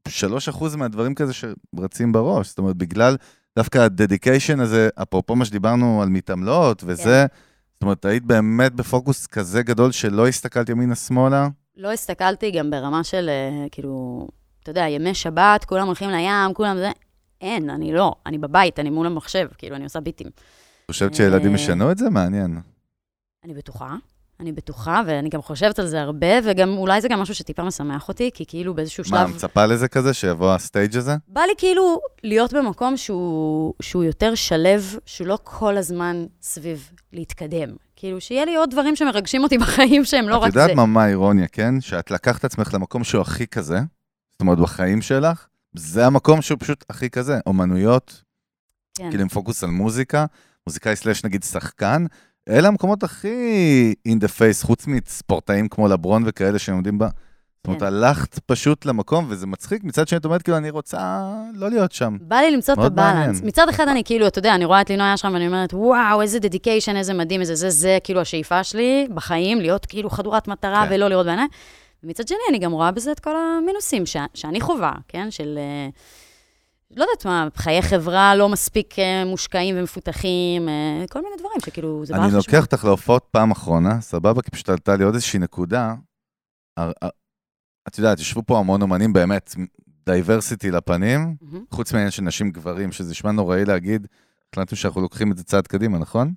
3% מהדברים כזה שרצים בראש. זאת אומרת, בגלל דווקא הדדיקיישן הזה, אפרופו מה שדיברנו על מתעמלות וזה, כן. זאת אומרת, היית באמת בפוקוס כזה גדול שלא הסתכלת ימינה-שמאלה? לא הסתכלתי גם ברמה של, אה, כאילו, אתה יודע, ימי שבת, כולם הולכים לים, כולם זה. אין, אני לא. אני בבית, אני מול המחשב, כאילו, אני עושה ביטים. חושבת שילדים אה, ישנו את זה? מעניין. אני בטוחה. אני בטוחה, ואני גם חושבת על זה הרבה, וגם אולי זה גם משהו שטיפה משמח אותי, כי כאילו באיזשהו מה, שלב... מצפה לזה כזה, שיבוא הסטייג' הזה? בא לי כאילו להיות במקום שהוא, שהוא יותר שלב, שהוא לא כל הזמן סביב להתקדם. כאילו, שיהיה לי עוד דברים שמרגשים אותי (laughs) בחיים שהם לא את רק יודעת זה. מה, מה האירוניה, כן? שאת לקחת את עצמך למקום שהוא הכי כזה, זאת אומרת, בחיים שלך, זה המקום שהוא פשוט הכי כזה. אומנויות, כן. כאילו עם פוקוס על מוזיקה, מוזיקאי סלאש נגיד שחקן, אלה המקומות הכי in the face, חוץ מספורטאים כמו לברון וכאלה שעומדים בה. זאת אומרת, כן. הלכת פשוט למקום, וזה מצחיק. מצד שני, את אומרת, כאילו, אני רוצה לא להיות שם. בא לי למצוא את הבאלנס. מצד אחד אני כאילו, אתה יודע, אני רואה את לינוי אשרם ואני אומרת, וואו, איזה דדיקיישן, איזה מדהים, איזה זה, זה כאילו השאיפה שלי בחיים, להיות כאילו חדורת מטרה כן. ולא לראות בעיניי. ומצד שני, אני גם רואה בזה את כל המינוסים שאני חווה, כן? של... אה, לא יודעת מה, חיי חברה לא מספיק אה, מושקעים ומפותחים, אה, כל מיני דברים שכאילו, זה בא אני על לוקח אותך להופעות פעם אחרונה, סבבה? כי פשוט עלתה לי עוד איזושהי נקודה. את יודעת, ישבו פה המון אומנים באמת, diversity לפנים. חוץ מהעניין של נשים גברים, שזה נשמע נוראי להגיד, החלטנו שאנחנו לוקחים את זה צעד קדימה, נכון?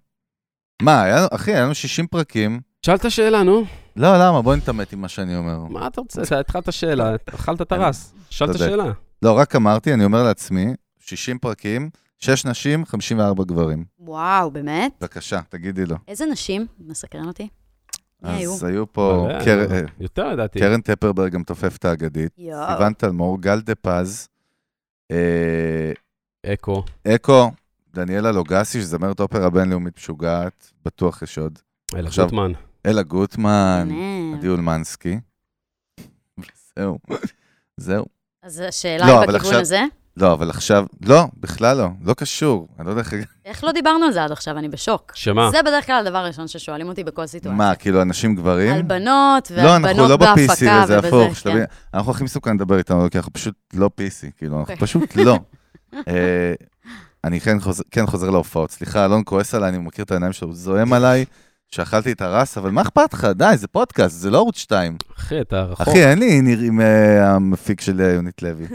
מה, היה, אחי, היה לנו 60 פרקים. שאל את השאלה, נו. לא, למה? בוא נתעמת עם מה שאני אומר. מה אתה רוצה? אתה התחלת שאלה, אכלת את הראס. שאל את צודק. השאלה. לא, רק אמרתי, אני אומר לעצמי, 60 פרקים, 6 נשים, 54 גברים. וואו, באמת? בבקשה, תגידי לו. איזה נשים? מסקרן אותי. אז היו פה קר- אה, יותר לדעתי. קרן טפרברג, המתופפת האגדית. סיוון תלמור, גל דה פז, אה, אקו. אקו, דניאלה לוגסי, שזמרת אופרה בינלאומית משוגעת, בטוח יש עוד. אלה גוטמן. אלה גוטמן. עדי אולמנסקי. זהו, (laughs) זהו. אז השאלה לא, היא אבל בכיוון עכשיו- הזה. לא, אבל עכשיו, לא, בכלל לא, לא קשור. אני לא יודע איך... איך לא דיברנו על זה עד עכשיו? אני בשוק. שמה? זה בדרך כלל הדבר הראשון ששואלים אותי בכל סיטואציה. מה, כאילו אנשים גברים? על בנות, לא, ועל אנחנו בנות לא ב-PC, בהפקה זה ובזה, הפוך, שתבין. כן. אנחנו הכי מסוכן לדבר איתנו, כי אנחנו פשוט לא PC, כאילו, אנחנו אוקיי. פשוט לא. אה, אני כן חוזר- כן חוזר להופעות. סליחה, אלון כועס עליי, אני מכיר את העיניים שלו, הוא זועם עליי שאכלתי את הרס, אבל מה אכפת לך? די, זה פודקאסט, זה לא ערוץ 2. אחי, אתה רחוק. אחי, אין לי ניר עם אה, המפיק של אה, יונית לוי.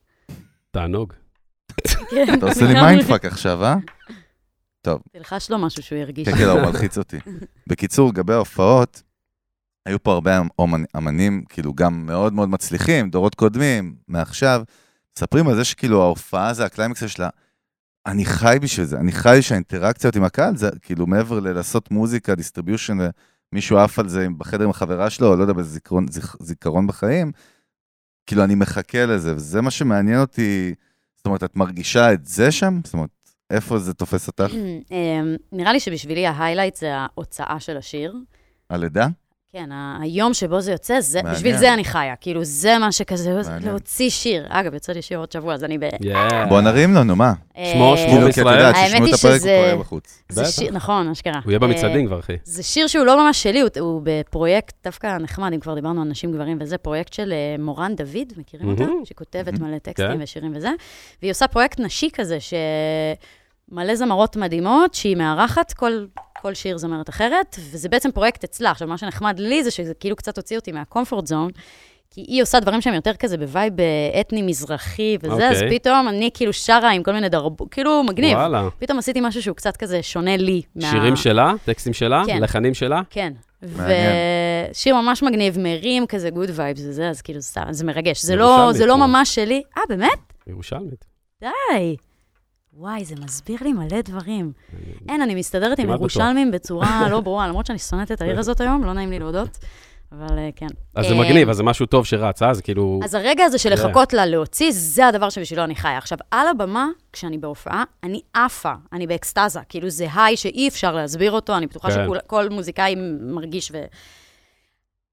(laughs) תענוג. כן, אתה עושה לי. mindfuck עכשיו, אה? תלחש לו משהו שהוא ירגיש. כן, כן, לא, הוא מלחיץ אותי. (laughs) בקיצור, לגבי ההופעות, היו פה הרבה אמנים, כאילו, גם מאוד מאוד מצליחים, דורות קודמים, מעכשיו, מספרים על זה שכאילו ההופעה זה הקליימקס שלה, אני חי בשביל זה, אני חי שהאינטראקציות עם הקהל, זה כאילו מעבר ללעשות מוזיקה, distribution, מישהו עף על זה בחדר עם החברה שלו, או לא יודע, באיזה זיכרון, זיכ- זיכרון בחיים, כאילו אני מחכה לזה, וזה מה שמעניין אותי, זאת אומרת, את מרגישה את זה שם? זאת אומרת, איפה זה תופס אותך? (clears throat) אמ, נראה לי שבשבילי ההיילייט זה ההוצאה של השיר. הלידה? כן, היום שבו זה יוצא, זה, מעניין. בשביל זה אני חיה. כאילו, זה מה שכזה, מעניין. להוציא שיר. אגב, יוצא לי שיר עוד שבוע, אז אני ב... Yeah. בוא נרים לנו, מה? שמו, שמו כאילו, כי את בישראל? יודעת, האמת שישמעו את היא הפרק, הוא יהיה בחוץ. זה בטח. שיר, נכון, אשכרה. הוא יהיה במצעדים אה, כבר, אחי. זה שיר שהוא לא ממש שלי, הוא, הוא בפרויקט דווקא נחמד, אם כבר דיברנו על נשים גברים וזה, פרויקט של אה, מורן דוד, מכירים אותה? שכותבת. מלא טקסטים כן. ושירים וזה. והיא עושה פרויקט נשי כזה, שמלא זמרות מדהימות, שהיא מארחת כל, כל שיר זמרת אחרת, וזה בעצם פרויקט אצלה. עכשיו, מה שנחמד לי זה שזה כאילו קצת הוציא אותי מה comfort zone, כי היא עושה דברים שהם יותר כזה ב vibe אה, אתני מזרחי וזה, אז אוקיי. פתאום אני כאילו שרה עם כל מיני דרבו, כאילו מגניב. וואלה. פתאום עשיתי משהו שהוא קצת כזה שונה לי. מה- שירים שלה? טקסטים שלה? כן. לחנים שלה? כן. ושיר ממש מגניב, מרים כזה good vibes וזה, אז כאילו זה מרגש. זה לא, זה לא. ממש שלי. אה, באמת? ירושלמית. די. וואי, זה מסביר לי מלא דברים. אין, אני מסתדרת עם ירושלמים בצורה (laughs) לא ברורה, למרות שאני שונאת את העיר הזאת היום, לא נעים לי להודות, אבל אה, כן. אז זה אה, מגניב, אז זה משהו טוב שרץ, אה? זה כאילו... אז הרגע הזה של לחכות לה להוציא, זה הדבר שבשבילו אני חיה. עכשיו, על הבמה, כשאני בהופעה, אני עפה, אני באקסטזה. כאילו, זה היי שאי אפשר להסביר אותו, אני בטוחה כן. שכל מוזיקאי מרגיש ו...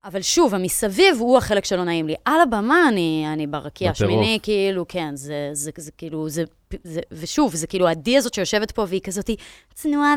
אבל שוב, המסביב הוא החלק שלא נעים לי. על הבמה אני, אני ברקיע. השמיני, כאילו, כן, זה, זה, זה כאילו, זה, זה, ושוב, זה כאילו עדי הזאת שיושבת פה והיא כזאת צנועה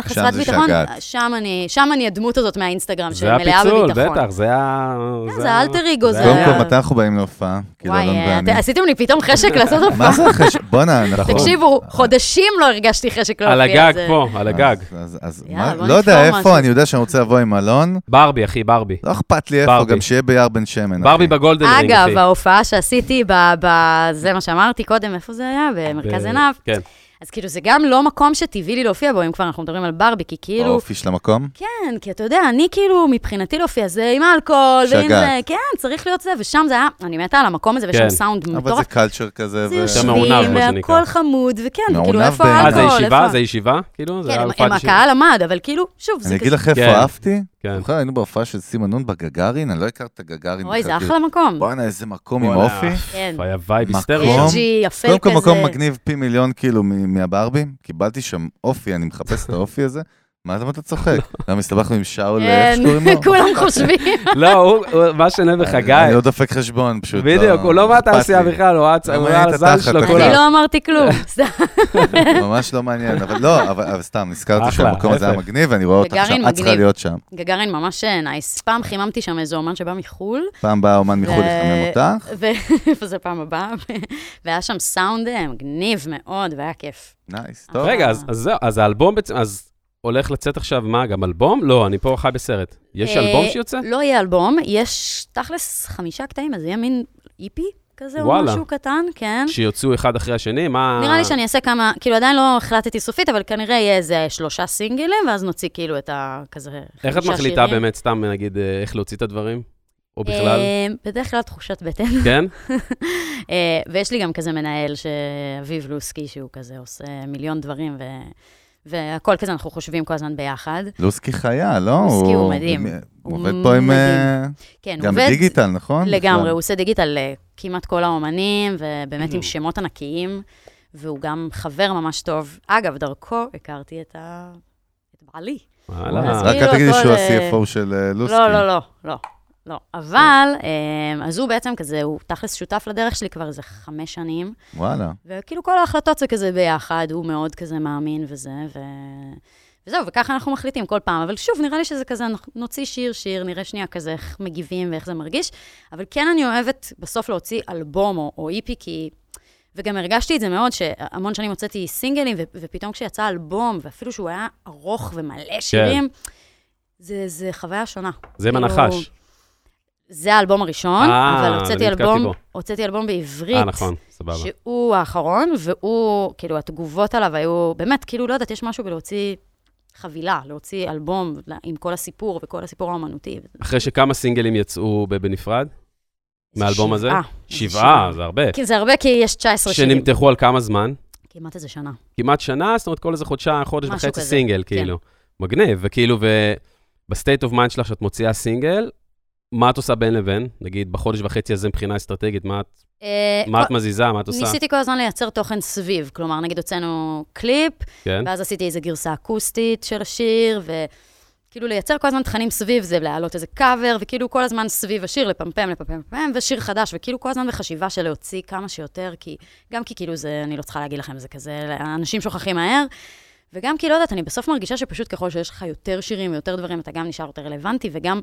וחסרת זה ביטחון. שם אני, שם אני הדמות הזאת מהאינסטגרם, זה שמלאה הפיצול, בביטחון. בטח, זה ה... כן, זה האלטר אגו, זה- קודם כל, מתי אנחנו באים להופעה? כאילו, וואי, אלון אה, ואני. עשיתם לי פתאום חשק לעשות הופעה. מה זה חשק? בואנה, (laughs) אנחנו... תקשיבו, חודשים לא הרגשתי חשק על להופיע. הגג זה- פה, על הגג. אז- לא יודע איפה. אני יודע שאני רוצה לבוא עם אלון. ברבי, אחי, ברבי. לא אכפת לי איפה. גם שיהיה ביער בן שמן. ברבי. בגולדן רינג, אחי. אגב, ההופעה שעשיתי, ב- ב- זה מה שאמרתי קודם, איפה זה היה? במרכז ב- עינב. כן. אז כאילו, זה גם לא מקום שטבעי לי להופיע בו, אם כבר אנחנו מדברים על ברבי, כי כאילו, האופי של המקום. כן, כי אתה יודע, אני כאילו, מבחינתי להופיע זה עם אלכוהול, ועם שגעת. זה, כן, צריך להיות זה, ושם זה היה, אני מתה על המקום הזה, ויש כן. שם סאונד אבל מטורף. זה קלצ'ר כזה. זה ו- מעונב, יושבים, מה שנקרא. והכל חמוד, וכן, כאילו, איפה. אה, זה האלכוהול? ישיבה? איפה- זה ישיבה? כאילו? זה כן, היה הופעת ישיבה? הקהל עמד, אבל כאילו, שוב, זה אני. אגיד לך איפה כן. אהבתי. כן. זוכר, היינו בהופעה של סימון נון בגגארין, אני לא הכרתי את הגגארין. אוי, זה אחלה מקום. כאילו, בואנה, איזה מקום עם אופי. כן. היה וייב מקום. היסטרי. מקום. אג'י, יפה קודם כל כזה. מקום מגניב פי מיליון כאילו מהברבים. קיבלתי שם אופי, אני מחפש את האופי הזה. מה אתה- מה אתה צוחק? גם הסתבכנו עם שאול, כן, איך שקוראים לו? כולם חושבים. לא, הוא- הוא- מה שונה בחגי. אני לא דופק חשבון, פשוט. בדיוק, הוא לא אכפת מהתעשייה. בכלל, הוא לא על התחת, שלו. כולה. אני לא אמרתי כלום, (laughs) סתם. ממש לא מעניין, אבל לא, אבל סתם, נזכרתי שהמקום הזה היה. מגניב, ואני רואה אותך גגארין שם, את צריכה. להיות שם. גגארין ממש נייס. פעם חיממתי שם איזה אומן שבא מחו"ל. פעם באה אומן מחו"ל לחמם אותך. ואיפה (laughs) זה פעם הבאה? (laughs) והיה שם סאונד אה, מגניב מאוד, והיה כיף. נייס, טוב. רגע, אז אז זהו, אז האלבום בעצם, אז הולך לצאת עכשיו, מה, גם אלבום? לא, אני פה חי בסרט. יש אה, אלבום שיוצא? לא יהיה אלבום, יש תכלס חמישה קטעים, אז יהיה מין איפי כזה, או. משהו קטן, כן. שיוצאו אחד אחרי השני? מה... נראה לי שאני אעשה כמה, כאילו עדיין לא החלטתי סופית, אבל כנראה יהיה איזה שלושה סינגלים, ואז נוציא כאילו את ה... כזה איך את חמישה מחליטה שירים. באמת, סתם נגיד, אה, איך להוציא את הדברים? או בכלל? אה, בדרך כלל תחושת בטן. כן? (laughs) ויש לי גם כזה מנהל, שאביב לוסקי, שהוא כזה עושה מיליון דברים, ו... והכל כזה, אנחנו חושבים כל הזמן ביחד. לוסקי חיה, לא? לוסקי הוא מדהים. הוא הוא עובד פה עם... אה, כן, הוא גם עובד... דיגיטל, נכון? לגמרי, בכלל. הוא עושה דיגיטל לכמעט כל האומנים, ובאמת. עם שמות ענקיים, והוא גם חבר ממש טוב. אגב, דרכו הכרתי את ה... את בעלי. רק אל תגידי שהוא אה, ה-CFO של אה, לוסקי. לא, לא, לא, לא, לא. אבל, אה, אז הוא בעצם כזה, הוא תכלס שותף לדרך שלי כבר איזה חמש שנים, וואלה. וכאילו כל ההחלטות זה כזה ביחד, הוא מאוד כזה מאמין וזה, ו... וזהו, וככה אנחנו מחליטים כל פעם. אבל שוב, נראה לי שזה כזה, נוציא שיר, שיר, נראה שנייה כזה איך מגיבים ואיך זה מרגיש. אבל כן אני אוהבת בסוף להוציא אלבום או, או איפי, כי... וגם הרגשתי את זה מאוד, שהמון שנים הוצאתי סינגלים, ו- ופתאום כשיצא אלבום, ואפילו שהוא היה ארוך ומלא שירים, זה, זה חוויה שונה. זה כאילו, מנחש. זה האלבום הראשון, אה, אבל הוצאתי אלבום, בו. הוצאתי אלבום בעברית. אה, נכון, סבבה. שהוא האחרון, והוא, כאילו, התגובות עליו היו, באמת, כאילו, לא יודעת, יש משהו בלהוציא חבילה, להוציא אלבום עם כל הסיפור וכל הסיפור האומנותי. אחרי שכמה סינגלים יצאו בנפרד? מהאלבום הזה? שבעה. שבעה, זה הרבה. כן, זה הרבה, כי יש 19 שירים. שנמתחו על כמה זמן? כמעט איזה שנה. כמעט שנה, זאת אומרת, כל איזה חודשיים, חודש וחצי כזה, סינגל, כן. כאילו. מגניב, וכאילו, וב state of mind שלך, שאת מוציאה סינגל, מה את עושה בין לבין? נגיד, בחודש וחצי הזה מבחינה אסטרטגית, מה את, אה, מה את מזיזה, מה את עושה? ניסיתי כל הזמן לייצר תוכן סביב, כלומר, נגיד הוצאנו קליפ, כן? ואז עשיתי איזו גרסה אקוסטית של השיר, וכאילו לייצר כל הזמן תכנים סביב זה, להעלות איזה קאבר, וכאילו כל הזמן סביב השיר, לפמפם, לפמפם, לפמפם, ושיר חדש, וכאילו כל הזמן בחשיבה של להוציא כמה שיותר, כי גם כי כאילו זה, אני לא צריכה להגיד לכם, זה כזה, אנשים שוכחים מהר. וגם כי, לא יודעת, אני בסוף מרגישה שפשוט ככל שיש לך יותר שירים ויותר דברים, אתה גם נשאר יותר רלוונטי, וגם,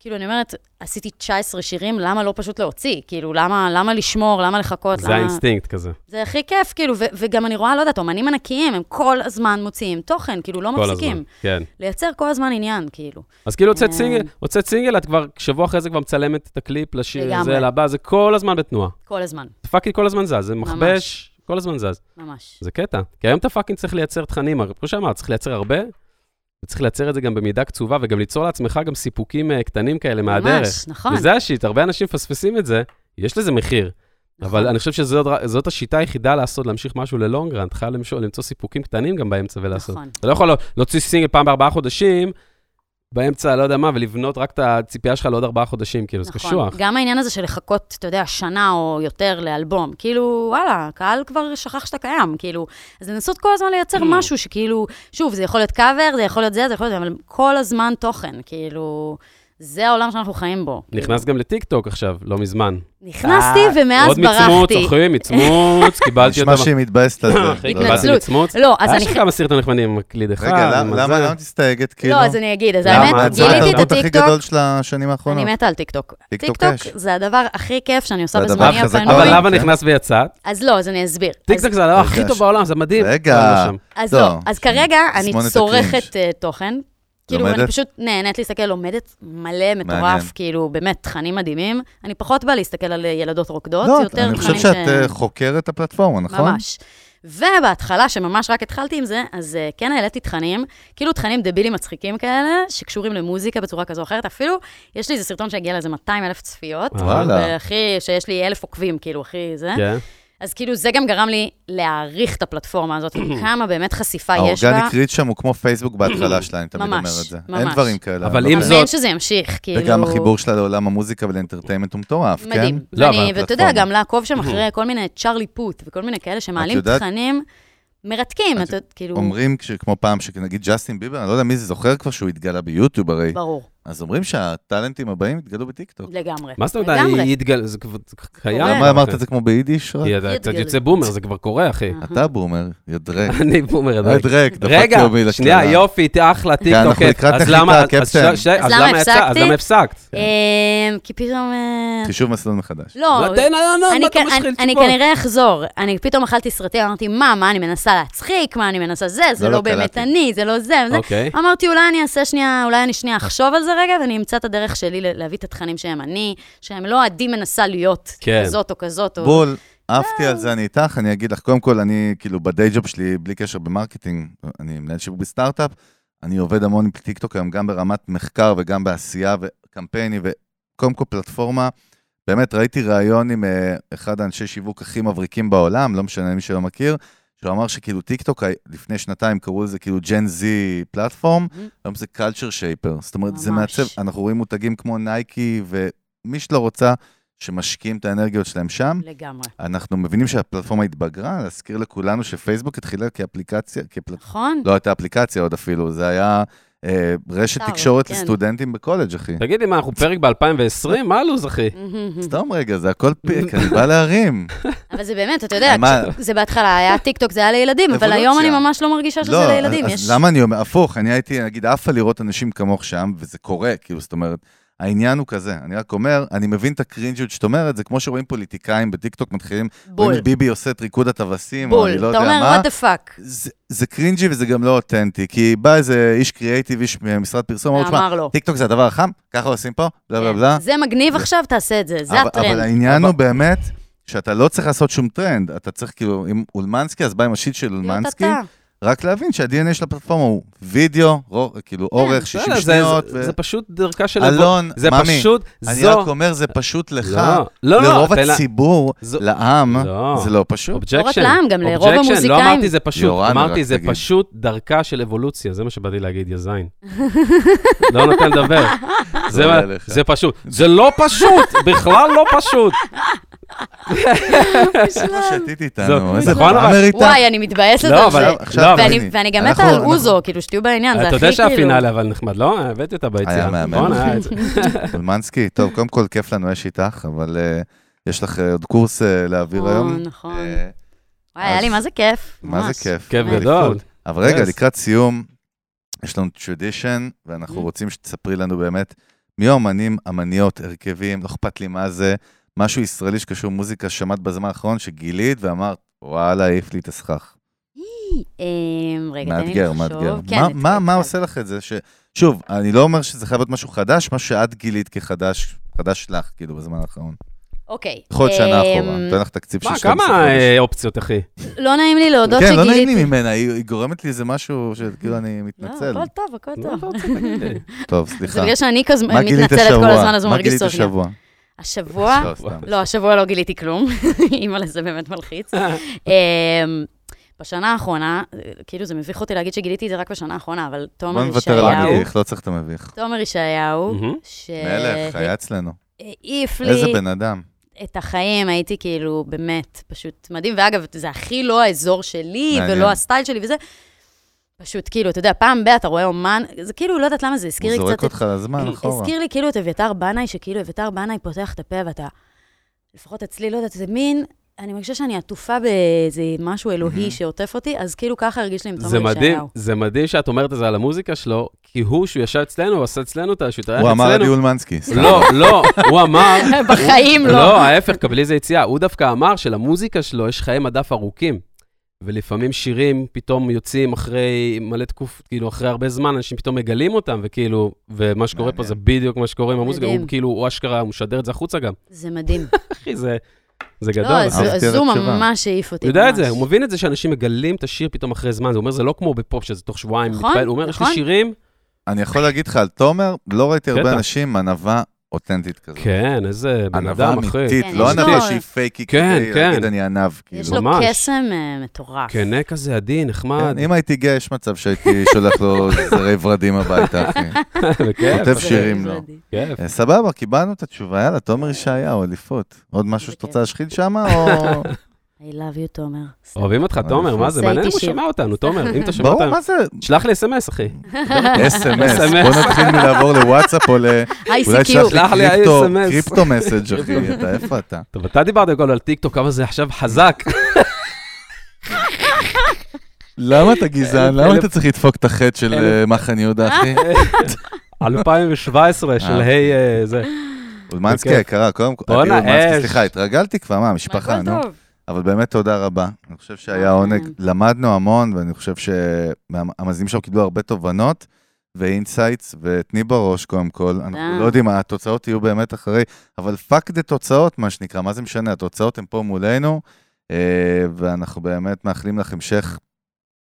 כאילו, אני אומרת, עשיתי 19 שירים, למה לא פשוט להוציא? כאילו, למה, למה לשמור, למה לחכות? זה למה... האינסטינקט כזה. זה הכי כיף, כאילו, ו- וגם אני רואה, לא יודעת, אומנים ענקיים, הם כל הזמן מוציאים תוכן, כאילו, לא כל מפסיקים. הזמן, כן. לייצר כל הזמן עניין, כאילו. אז כאילו הוצאת אה. סינגל, הוצאת סינגל, את כבר, שבוע אחרי זה כבר מצלמת את הקליפ לשיר. הזה, לבא, זה כל הזמן בתנועה. כל הזמן, זה fucking כל הזמן זז, זה מכבש, כל הזמן זז. ממש. זה קטע. כי היום אתה fucking צריך לייצר תכנים, כמו שאמרת, צריך לייצר הרבה, וצריך לייצר את זה גם במידה קצובה, וגם ליצור לעצמך גם סיפוקים אה, קטנים כאלה מהדרך. ממש, נכון. וזה ה shit, הרבה אנשים מפספסים את זה, יש לזה מחיר. נכון. אבל אני חושב שזאת זאת השיטה היחידה לעשות, להמשיך משהו ל long run, אתה חייב למצוא, למצוא סיפוקים קטנים גם באמצע ולעשות. נכון. אתה לא יכול להוציא סינגל פעם בארבעה חודשים, באמצע, לא יודע מה, ולבנות רק את הציפייה שלך לעוד ארבעה חודשים, כאילו, זה נכון. קשוח. גם העניין הזה של לחכות, אתה יודע, שנה או יותר לאלבום, כאילו, וואלה, הקהל כבר שכח שאתה קיים, כאילו, אז לנסות כל הזמן לייצר Mm. משהו שכאילו, שוב, זה יכול להיות קאבר, זה יכול להיות זה, זה יכול להיות זה, אבל כל הזמן תוכן, כאילו, זה העולם שאנחנו חיים בו. נכנס גם לטיקטוק עכשיו, לא מזמן. נכנסתי אה, ומאז עוד מצמוץ, ברחתי. אחי, מצמוץ, (laughs) קיבלתי נשמע אותה. שהיא מתבאסת על זה. (laughs) לא קיבלתי התנצלות. מצמוץ. לא, אז אני... שם כמה סרטונים נחמדים עם מקליד אחד. רגע, למה את מסתייגת? כאילו? לא, אז אני אגיד, אז? האמת, גיליתי את התרבות הכי הטיקטוק, גדול של השנים האחרונות. אני מתה על טיקטוק. טיקטוק. זה הדבר הכי כיף שאני עושה בזמני הפנוי. אבל. למה. נכנס ויצאת? אז לא, אז אני אסביר. טיקטוק זה הדבר הכי טוב בעולם, זה מדהים. רגע. לא. אז לא, לא, אז כרגע אני צורכת אה, תוכן. כאילו, אני לומדת? פשוט נהנית להסתכל, לומדת מלא, מעניין. מטורף, כאילו, באמת, תכנים מדהימים. אני פחות באה להסתכל על ילדות רוקדות, לא, יותר אני חושב תכנים שאת אה, חוקרת את הפלטפורמה, נכון? ממש. ובהתחלה, שממש רק התחלתי עם זה, אז אה, כן העליתי תכנים, כאילו תכנים דבילים מצחיקים כאלה, שקשורים למוזיקה בצורה כזו או אחרת. אפילו, יש לי איזה סרטון שהגיע לאיזה 200 אלף צפיות. וואלה. והכי, שיש לי אלף עוקבים, כאילו, הכי זה. כן. אז כאילו, זה גם גרם לי להעריך את הפלטפורמה הזאת, (clears throat) כמה באמת חשיפה יש בה. האורגניק ריץ' שם הוא כמו פייסבוק בהתחלה (clears throat) שלה, אני תמיד אומר ממש, את זה. ממש. אין דברים כאלה. אבל יודע. זאת- אמן שזה ימשיך, כאילו... וגם החיבור שלה לעולם המוזיקה ולאנטרטיימנט הוא מטורף, כן? מדהים. לא, ואתה יודע. גם לעקוב שם אחרי (clears throat) כל מיני צ'רלי פוט וכל מיני כאלה שמעלים תכנים מרתקים, את- אתה כאילו... אומרים, כמו פעם, שנגיד ג'סטין ביבר, אני לא יודע מי זה זוכר כבר שהוא התגלה ביוטיוב הרי, ברור, אז אומרים שהטאלנטים הבאים התגלו בטיקטוק. לגמרי. מה זאת אומרת, יתגל, זה כבר קיים. למה אמרת את זה כמו ביידיש? אתה קצת. יוצא בומר, זה כבר קורה, אחי. אתה בומר, יא דרק. (laughs) אני בומר, יא עדיין. דרק, דפקתי רגע, לו מילה שנייה. יופי, אחלה, טיקטוק. אנחנו לקראת אז נחיתה, קפטן. אז למה יצא- אז הפסקתי? למה הפסקת? אמ, כי פתאום... אה, חישוב מסלול מחדש. לא, לא, תן, לא, לא, אני מה אתה כ- משחיל אני- אני תשובות? כנראה אחזור. אני פתאום אכלתי סרטים, אמרתי, מה, מה, אני מנסה להצחיק, מה, אני מנסה זה, זה לא, לא לא, באמת. אני, זה לא זה, זה. אוקיי. אמרתי, אולי אני אעשה שנייה, אולי אני שנייה אחשוב על זה רגע, ואני אמצא את הדרך שלי ל- להביא את התכנים שהם אני, שהם לא עדי מנסה להיות כן. כזאת או כזאת. או... בול, עפתי על זה, אני איתך, אני אגיד לך, קודם כל, אני כאילו ב day job שלי, בלי קשר ב marketing, אני מנהל שיווק בסטארט-אפ, אני עובד המון עם טיקטוק היום, גם ברמת מחקר וגם בעשייה וקמפיינים, וקודם כל פלטפורמה. באמת, ראיתי ראיון עם אה, אחד האנשי שיווק הכי מבריקים בעולם, לא משנה מי שלא מכיר, שהוא אמר שכאילו טיקטוק, ה- לפני שנתיים קראו לזה כאילו Gen Z platform. היום זה culture shaper. זאת אומרת, זה ממש. מעצב, אנחנו רואים מותגים כמו נייקי, ומי שלא רוצה, שמשקיעים את האנרגיות שלהם שם. לגמרי. אנחנו מבינים שהפלטפורמה התבגרה, להזכיר לכולנו שפייסבוק התחילה כאפליקציה, כפלט... נכון? לא הייתה אפליקציה עוד אפילו, זה היה אה, רשת תקשורת כן. לסטודנטים בקולג', אחי. תגידי, מה, אנחנו פרק ב-2020? מה הלו"ז, אחי? (laughs) סתום רגע, זה הכל פיק, אני בא להרים. (laughs) אבל זה באמת, אתה יודע, מה- זה בהתחלה היה טיק טוק, זה היה לילדים, אבל. היום אני ממש לא מרגישה שזה לא, לילדים. אז. למה אני אומר, הפוך, אני הייתי, נגיד, עפה לראות אנשים כמוך שם, וזה קורה, כאילו, זאת אומרת, העניין הוא כזה, אני רק אומר, אני מבין את הקרינג'יות שאת אומרת, זה כמו שרואים פוליטיקאים בטיקטוק מתחילים, בול, ביבי עושה את ריקוד הטווסים, או בול. אני לא אתה יודע אומר, מה. what the fuck. זה, זה cringey וזה גם לא אותנטי, כי בא איזה איש קריאייטיב, איש ממשרד פרסום, אמר, תשמע, לו. טיקטוק זה הדבר החם, ככה עושים פה, בלה בלה כן. בלה. זה מגניב עכשיו, תעשה את זה, זה הטרנד. אבל העניין הוא באמת, שאתה לא צריך לעשות שום טרנד, אתה צריך כאילו, אם אולמנסקי, אז בא עם ה shit של אולמנסקי. רק להבין שה-DNA של הפלטפורמה הוא וידאו, כאילו אורך 60 בסדר, זה- שניות. זה- ו- זה פשוט דרכה של... אלון, זה ממי, פשוט, אני זו... רק אומר, זה פשוט לך. לא, לא, לא, לרוב הציבור, זו- לעם, לא. זה לא פשוט. Objection. לא רק לעם, גם לרוב Objection, לא המוזיקאים. אמרתי זה פשוט, יורן, אמרתי זה תגיד. פשוט דרכה של אבולוציה, זה מה שבאתי להגיד, יא זין. (laughs) לא נותן לדבר. (laughs) זה פשוט. זה לא פשוט, בכלל לא פשוט. שתית איתנו? איזה פאמר איתך? וואי, אני מתבאסת לא, על אבל- זה. עכשיו ואני- גם מתה על אוזו, כאילו, שתהיו בעניין, זה אתה הכי יודע כאילו... שהפינאלי אבל נחמד, לא? הבאתי אותה ביציאה. היה מהמם. נכון, היה את (laughs) זה. אולמנסקי, טוב, קודם כל, כיף לנו, יש איתך, אבל אה, יש לך אה, עוד קורס אה, להעביר היום. נכון. אה, וואי, היה לי מה זה כיף. מה זה. כיף. כיף. גדול. אבל רגע. לקראת סיום, יש לנו טרדישן, ואנחנו Mm. רוצים שתספרי לנו באמת מי האמנים, אמניות, הרכבים, לא אכפת לי מה זה, משהו ישראלי שקשור מוזיקה שמעת בזמן האחרון, שגילית ואמרת, וואלה, העיף לי את הסכך. אמ, רגע, תן לי מאתגר, לחשוב. מאתגר. כן, מה- מה- מה עושה לך את זה? ש- שוב, אני לא אומר שזה חייב להיות משהו חדש, מה שאת גילית כחדש, חדש לך, כאילו, בזמן האחרון. אוקיי. יכול להיות שנה אמ, אחורה, נותן לך תקציב של מה, 12 כמה חודש. אה, אופציות, אחי? לא נעים לי להודות כן, לא נעים שגיליתי. לי ממנה, היא גורמת לי איזה משהו שכאילו אני לא, מתנצל. הכל טוב, הכל מה טוב. לי? טוב, זה סליחה. בגלל שאני כזה מה גילית מתנצלת כל? הזמן, אז הוא מה מרגיש גילית צורך. גם. השבוע? השבוע? לא. לא, השבוע לא גיליתי כלום. (laughs) אימא'לה, זה באמת מלחיץ. (laughs) אמ, בשנה האחרונה, כאילו זה מביך אותי להגיד שגיליתי את זה רק בשנה האחרונה, אבל בוא תומר נוותר על ישעיהו, המביך, לא צריך את המביך. תומר ישעיהו, מהמם. מלך, היה אצלנו. שהעיף לי איזה בן אדם. את החיים, הייתי כאילו, באמת, פשוט מדהים. ואגב, זה הכי לא האזור שלי. ולא הסטייל שלי וזה. פשוט כאילו, אתה יודע, פעם ב- אתה רואה אומן, זה כאילו, לא יודעת למה זה הזכיר הוא לי זורק קצת את אותך לזמן אחורה. הזכיר לי כאילו את אביתר בנאי, שכאילו אביתר בנאי פותח את הפה ואתה, לפחות אצלי, לא יודעת, זה מין, אני מרגישה שאני עטופה באיזה משהו אלוהי שעוטף אותי, אז כאילו ככה הרגיש לי עם זה תומר מדהים, ישעיהו. זה מדהים שאת אומרת את זה על המוזיקה שלו, כי הוא, שהוא ישב אצלנו, הוא עשה אצלנו את התארח הוא אמר עדי. אולמנסקי. לא, לא, הוא אמר, (laughs) בחיים לא. לא, ההפך, קבלי איזה יציאה. הוא דווקא אמר שלמוזיקה שלו יש חיי מדף ארוכים. ולפעמים שירים פתאום יוצאים אחרי מלא תקוף, כאילו אחרי הרבה זמן, אנשים פתאום מגלים אותם, וכאילו, ומה שקורה פה. זה בדיוק מה שקורה עם המוזיקה. הוא כאילו, הוא אשכרה, הוא משדר את זה החוצה גם. זה מדהים. (laughs) אחי, זה, זה גדול. לא. אז- הוא. ממש העיף אותי. הוא יודע את זה. הוא מבין את זה שאנשים מגלים את השיר פתאום אחרי זמן, הוא אומר, זה לא כמו בפופ, שזה תוך שבועיים נכון, מתפעל, הוא אומר, יש לי נכון. שירים, אני יכול להגיד לך על תומר, לא ראיתי הרבה. אנשים ענווה אותנטית כזאת. כן, איזה בן ענווה אדם, אחי. אמיתית, לא יש לו- ענווה שהיא פייקי כן, כדי כן. להגיד אני ענב, יש כאילו. לו ממש. קסם אה, מטורף. כנה כזה עדין, נחמד. כן, אם הייתי גאה, יש מצב שהייתי (laughs) שולח לו זרי ורדים הביתה, אחי. (laughs) בכיף, כותב שירים לו. מדהים. כיף. אה, סבבה, קיבלנו את התשובה, יאללה, תומר ישעיהו, אליפות. עוד משהו שאת רוצה להשחיל שם, או... (laughs) I love you, תומר. אוהבים אותך, תומר, מה זה? מעניין אם הוא. שומע אותנו, תומר, אם אתה שומע ברור, אותנו, מה זה? שלח לי אס.אם.אס, אחי. אס.אם.אס. SMS. בוא נתחיל מלעבור לוואטסאפ או ל... אולי ICQ. תשלח שלח לי קריפטו- מסאג', אחי. אתה, איפה אתה? טוב, אתה דיברת הכל על טיקטוק, כמה זה עכשיו חזק. למה אתה גזען? למה אתה צריך לדפוק את החטא של אה, מחנה יהודה, אחי? 2017 של אה. היי אה, זה. אולמנסקי בכיף. היקרה, קודם כל, אני אולמנסקי. סליחה, התרגלתי כבר, מה, משפחה, הכל נו. אבל באמת תודה רבה. אני חושב שהיה. עונג, למדנו המון, ואני חושב שהמאזינים שלנו קיבלו הרבה תובנות ו insights, ותני בראש קודם כל. אנחנו. לא יודעים, התוצאות יהיו באמת אחרי, אבל fuck the תוצאות, מה שנקרא, מה זה משנה? התוצאות הן פה מולנו, אה, ואנחנו באמת מאחלים לך המשך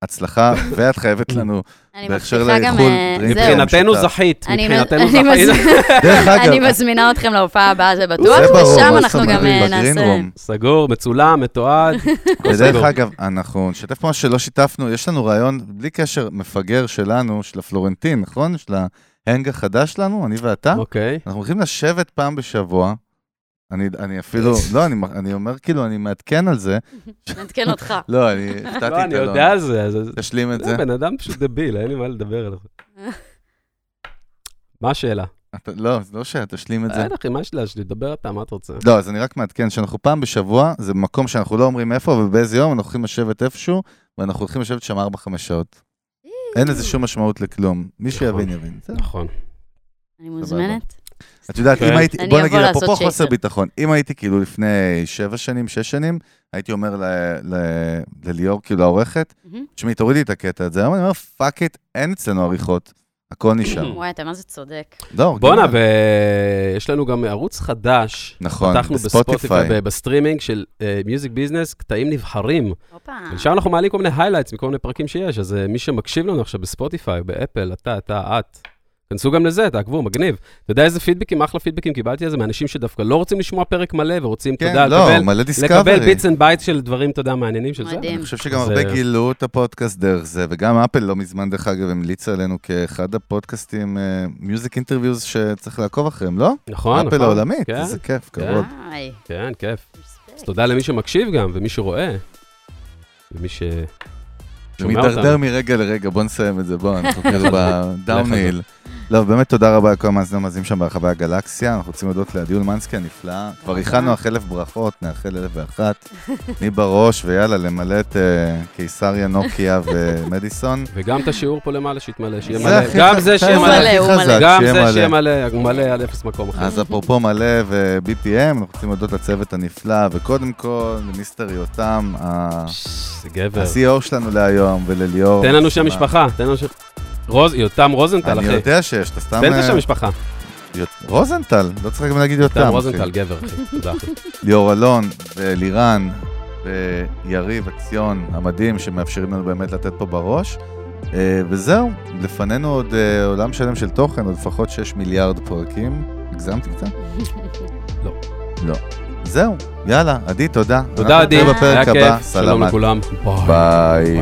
הצלחה, ואת חייבת לנו, אני בהקשר לאיחול, אה, drink. מבחינתנו. זכית, אני מבחינתנו אני זכית. (laughs) דרך אגב, אני מזמינה אתכם להופעה הבאה, זה בטוח, ושם אנחנו גם אה, נעשה... סגור, מצולם, מתועד. (laughs) ודרך. אגב, אנחנו נשתף פה מה שלא שיתפנו, יש לנו רעיון, בלי קשר, מפגר שלנו, של הפלורנטין, נכון? של ההנג החדש שלנו, אני ואתה. אוקיי. אנחנו הולכים לשבת פעם בשבוע. אני, אני אפילו, (laughs) לא, אני, אני אומר כאילו, אני מעדכן על זה. (laughs) נעדכן אותך. (laughs) לא, אני הפתעתי לא, את אני אלון. יודע על זה. תשלים את זה זה. בן אדם פשוט דביל, אין לי מה לדבר עליו. מה השאלה? אתה, לא, זה לא שתשלים את זה. אין אחי, מה יש להשלים? דבר אתה, מה אתה רוצה? לא, אז אני רק מעדכן שאנחנו פעם בשבוע, זה מקום שאנחנו לא אומרים איפה ובאיזה יום, אנחנו הולכים לשבת איפשהו, ואנחנו הולכים לשבת שם 4-5 שעות. אין לזה שום משמעות לכלום. מי שיבין, יבין. נכון. אני מוזמנת? את יודעת, כן. אם הייתי, בוא נגיד, אפרופו חוסר. ביטחון, אם הייתי כאילו לפני שבע שנים, שש שנים, הייתי אומר ל- ל- לליאור, כאילו העורכת. תשמעי, תורידי את הקטע הזה. היום אני אומר, fuck it, אין אצלנו עריכות. הכל נשאר. וואי, אתה מה זה צודק. לא, בואנה, original. ויש לנו גם ערוץ חדש. נכון, פתחנו בספוטיפיי. בסטרימינג של Music Business, קטעים נבחרים. הופה. ושם אנחנו מעלים כל מיני highlights מכל מיני פרקים שיש, אז אה, מי שמקשיב לנו עכשיו בספוטיפיי, באפל, אתה, אתה, את, כנסו גם לזה, תעקבו, מגניב. אתה יודע איזה פידבקים, אחלה פידבקים קיבלתי על זה מאנשים שדווקא לא רוצים לשמוע פרק מלא ורוצים, אתה יודע, כן, לא, לקבל, מלא לקבל discovery. bits and bites של דברים, אתה יודע, מעניינים של זה. אני חושב שגם הרבה אה, גילו את הפודקאסט דרך זה, וגם אפל לא מזמן, דרך אגב, המליצה עלינו כאחד הפודקאסטים, music interviews שצריך לעקוב אחריהם, לא? נכון, נכון. אפל העולמית, כן, איזה כיף, כן. כבוד. כן, כיף. אז. תודה למי שמקשיב גם, ומי שרואה, ומי ש... שומע מידרדר אותנו. מרגע לרגע, בוא נסיים את זה, בוא, אנחנו (laughs) כאילו בדאונהיל. לא, באמת תודה רבה לכל המאזינים המאזינים שם ברחבי הגלקסיה, אנחנו רוצים להודות לעדי אולמנסקי הנפלא. כבר הכנו אך אלף ברכות, נאחל אלף ואחת. (laughs) תני בראש, ויאללה, למלא את אה, קיסריה, נוקיה (laughs) ומדיסון. וגם את השיעור פה למעלה שיתמלא, שיהיה זה מלא. גם זה שיהיה מלא. גם זה. שיהיה מלא, הוא מלא עד אפס מקום אחר. אז אפרופו מלא ו-BPM, אנחנו רוצים להודות לצוות הנפלא, וקודם כל למיסטר יותם, ה- זה גבר. ה-CEO שלנו להיום, ולליאור. תן לנו שם משפחה, תן לנו שם... רוז, יותם רוזנטל, אני אחי. יודע שיש, אתה סתם... תן את אה, השם משפחה. רוזנטל, לא צריך גם להגיד יותם. יותם אחי. רוזנטל, גבר, אחי. תודה, אחי. ליאור אלון ולירן ויריב עציון המדהים שמאפשרים לנו באמת לתת פה בראש. אה, וזהו, לפנינו עוד אה, עולם שלם של תוכן, עוד לפחות 6 מיליארד פרקים. הגזמתי קצת? (laughs) לא. לא. זהו, יאללה, עדי, תודה. תודה, אנחנו עדי. נתראה בפרק היה הבא. כיף. שלום. לכולם. ביי.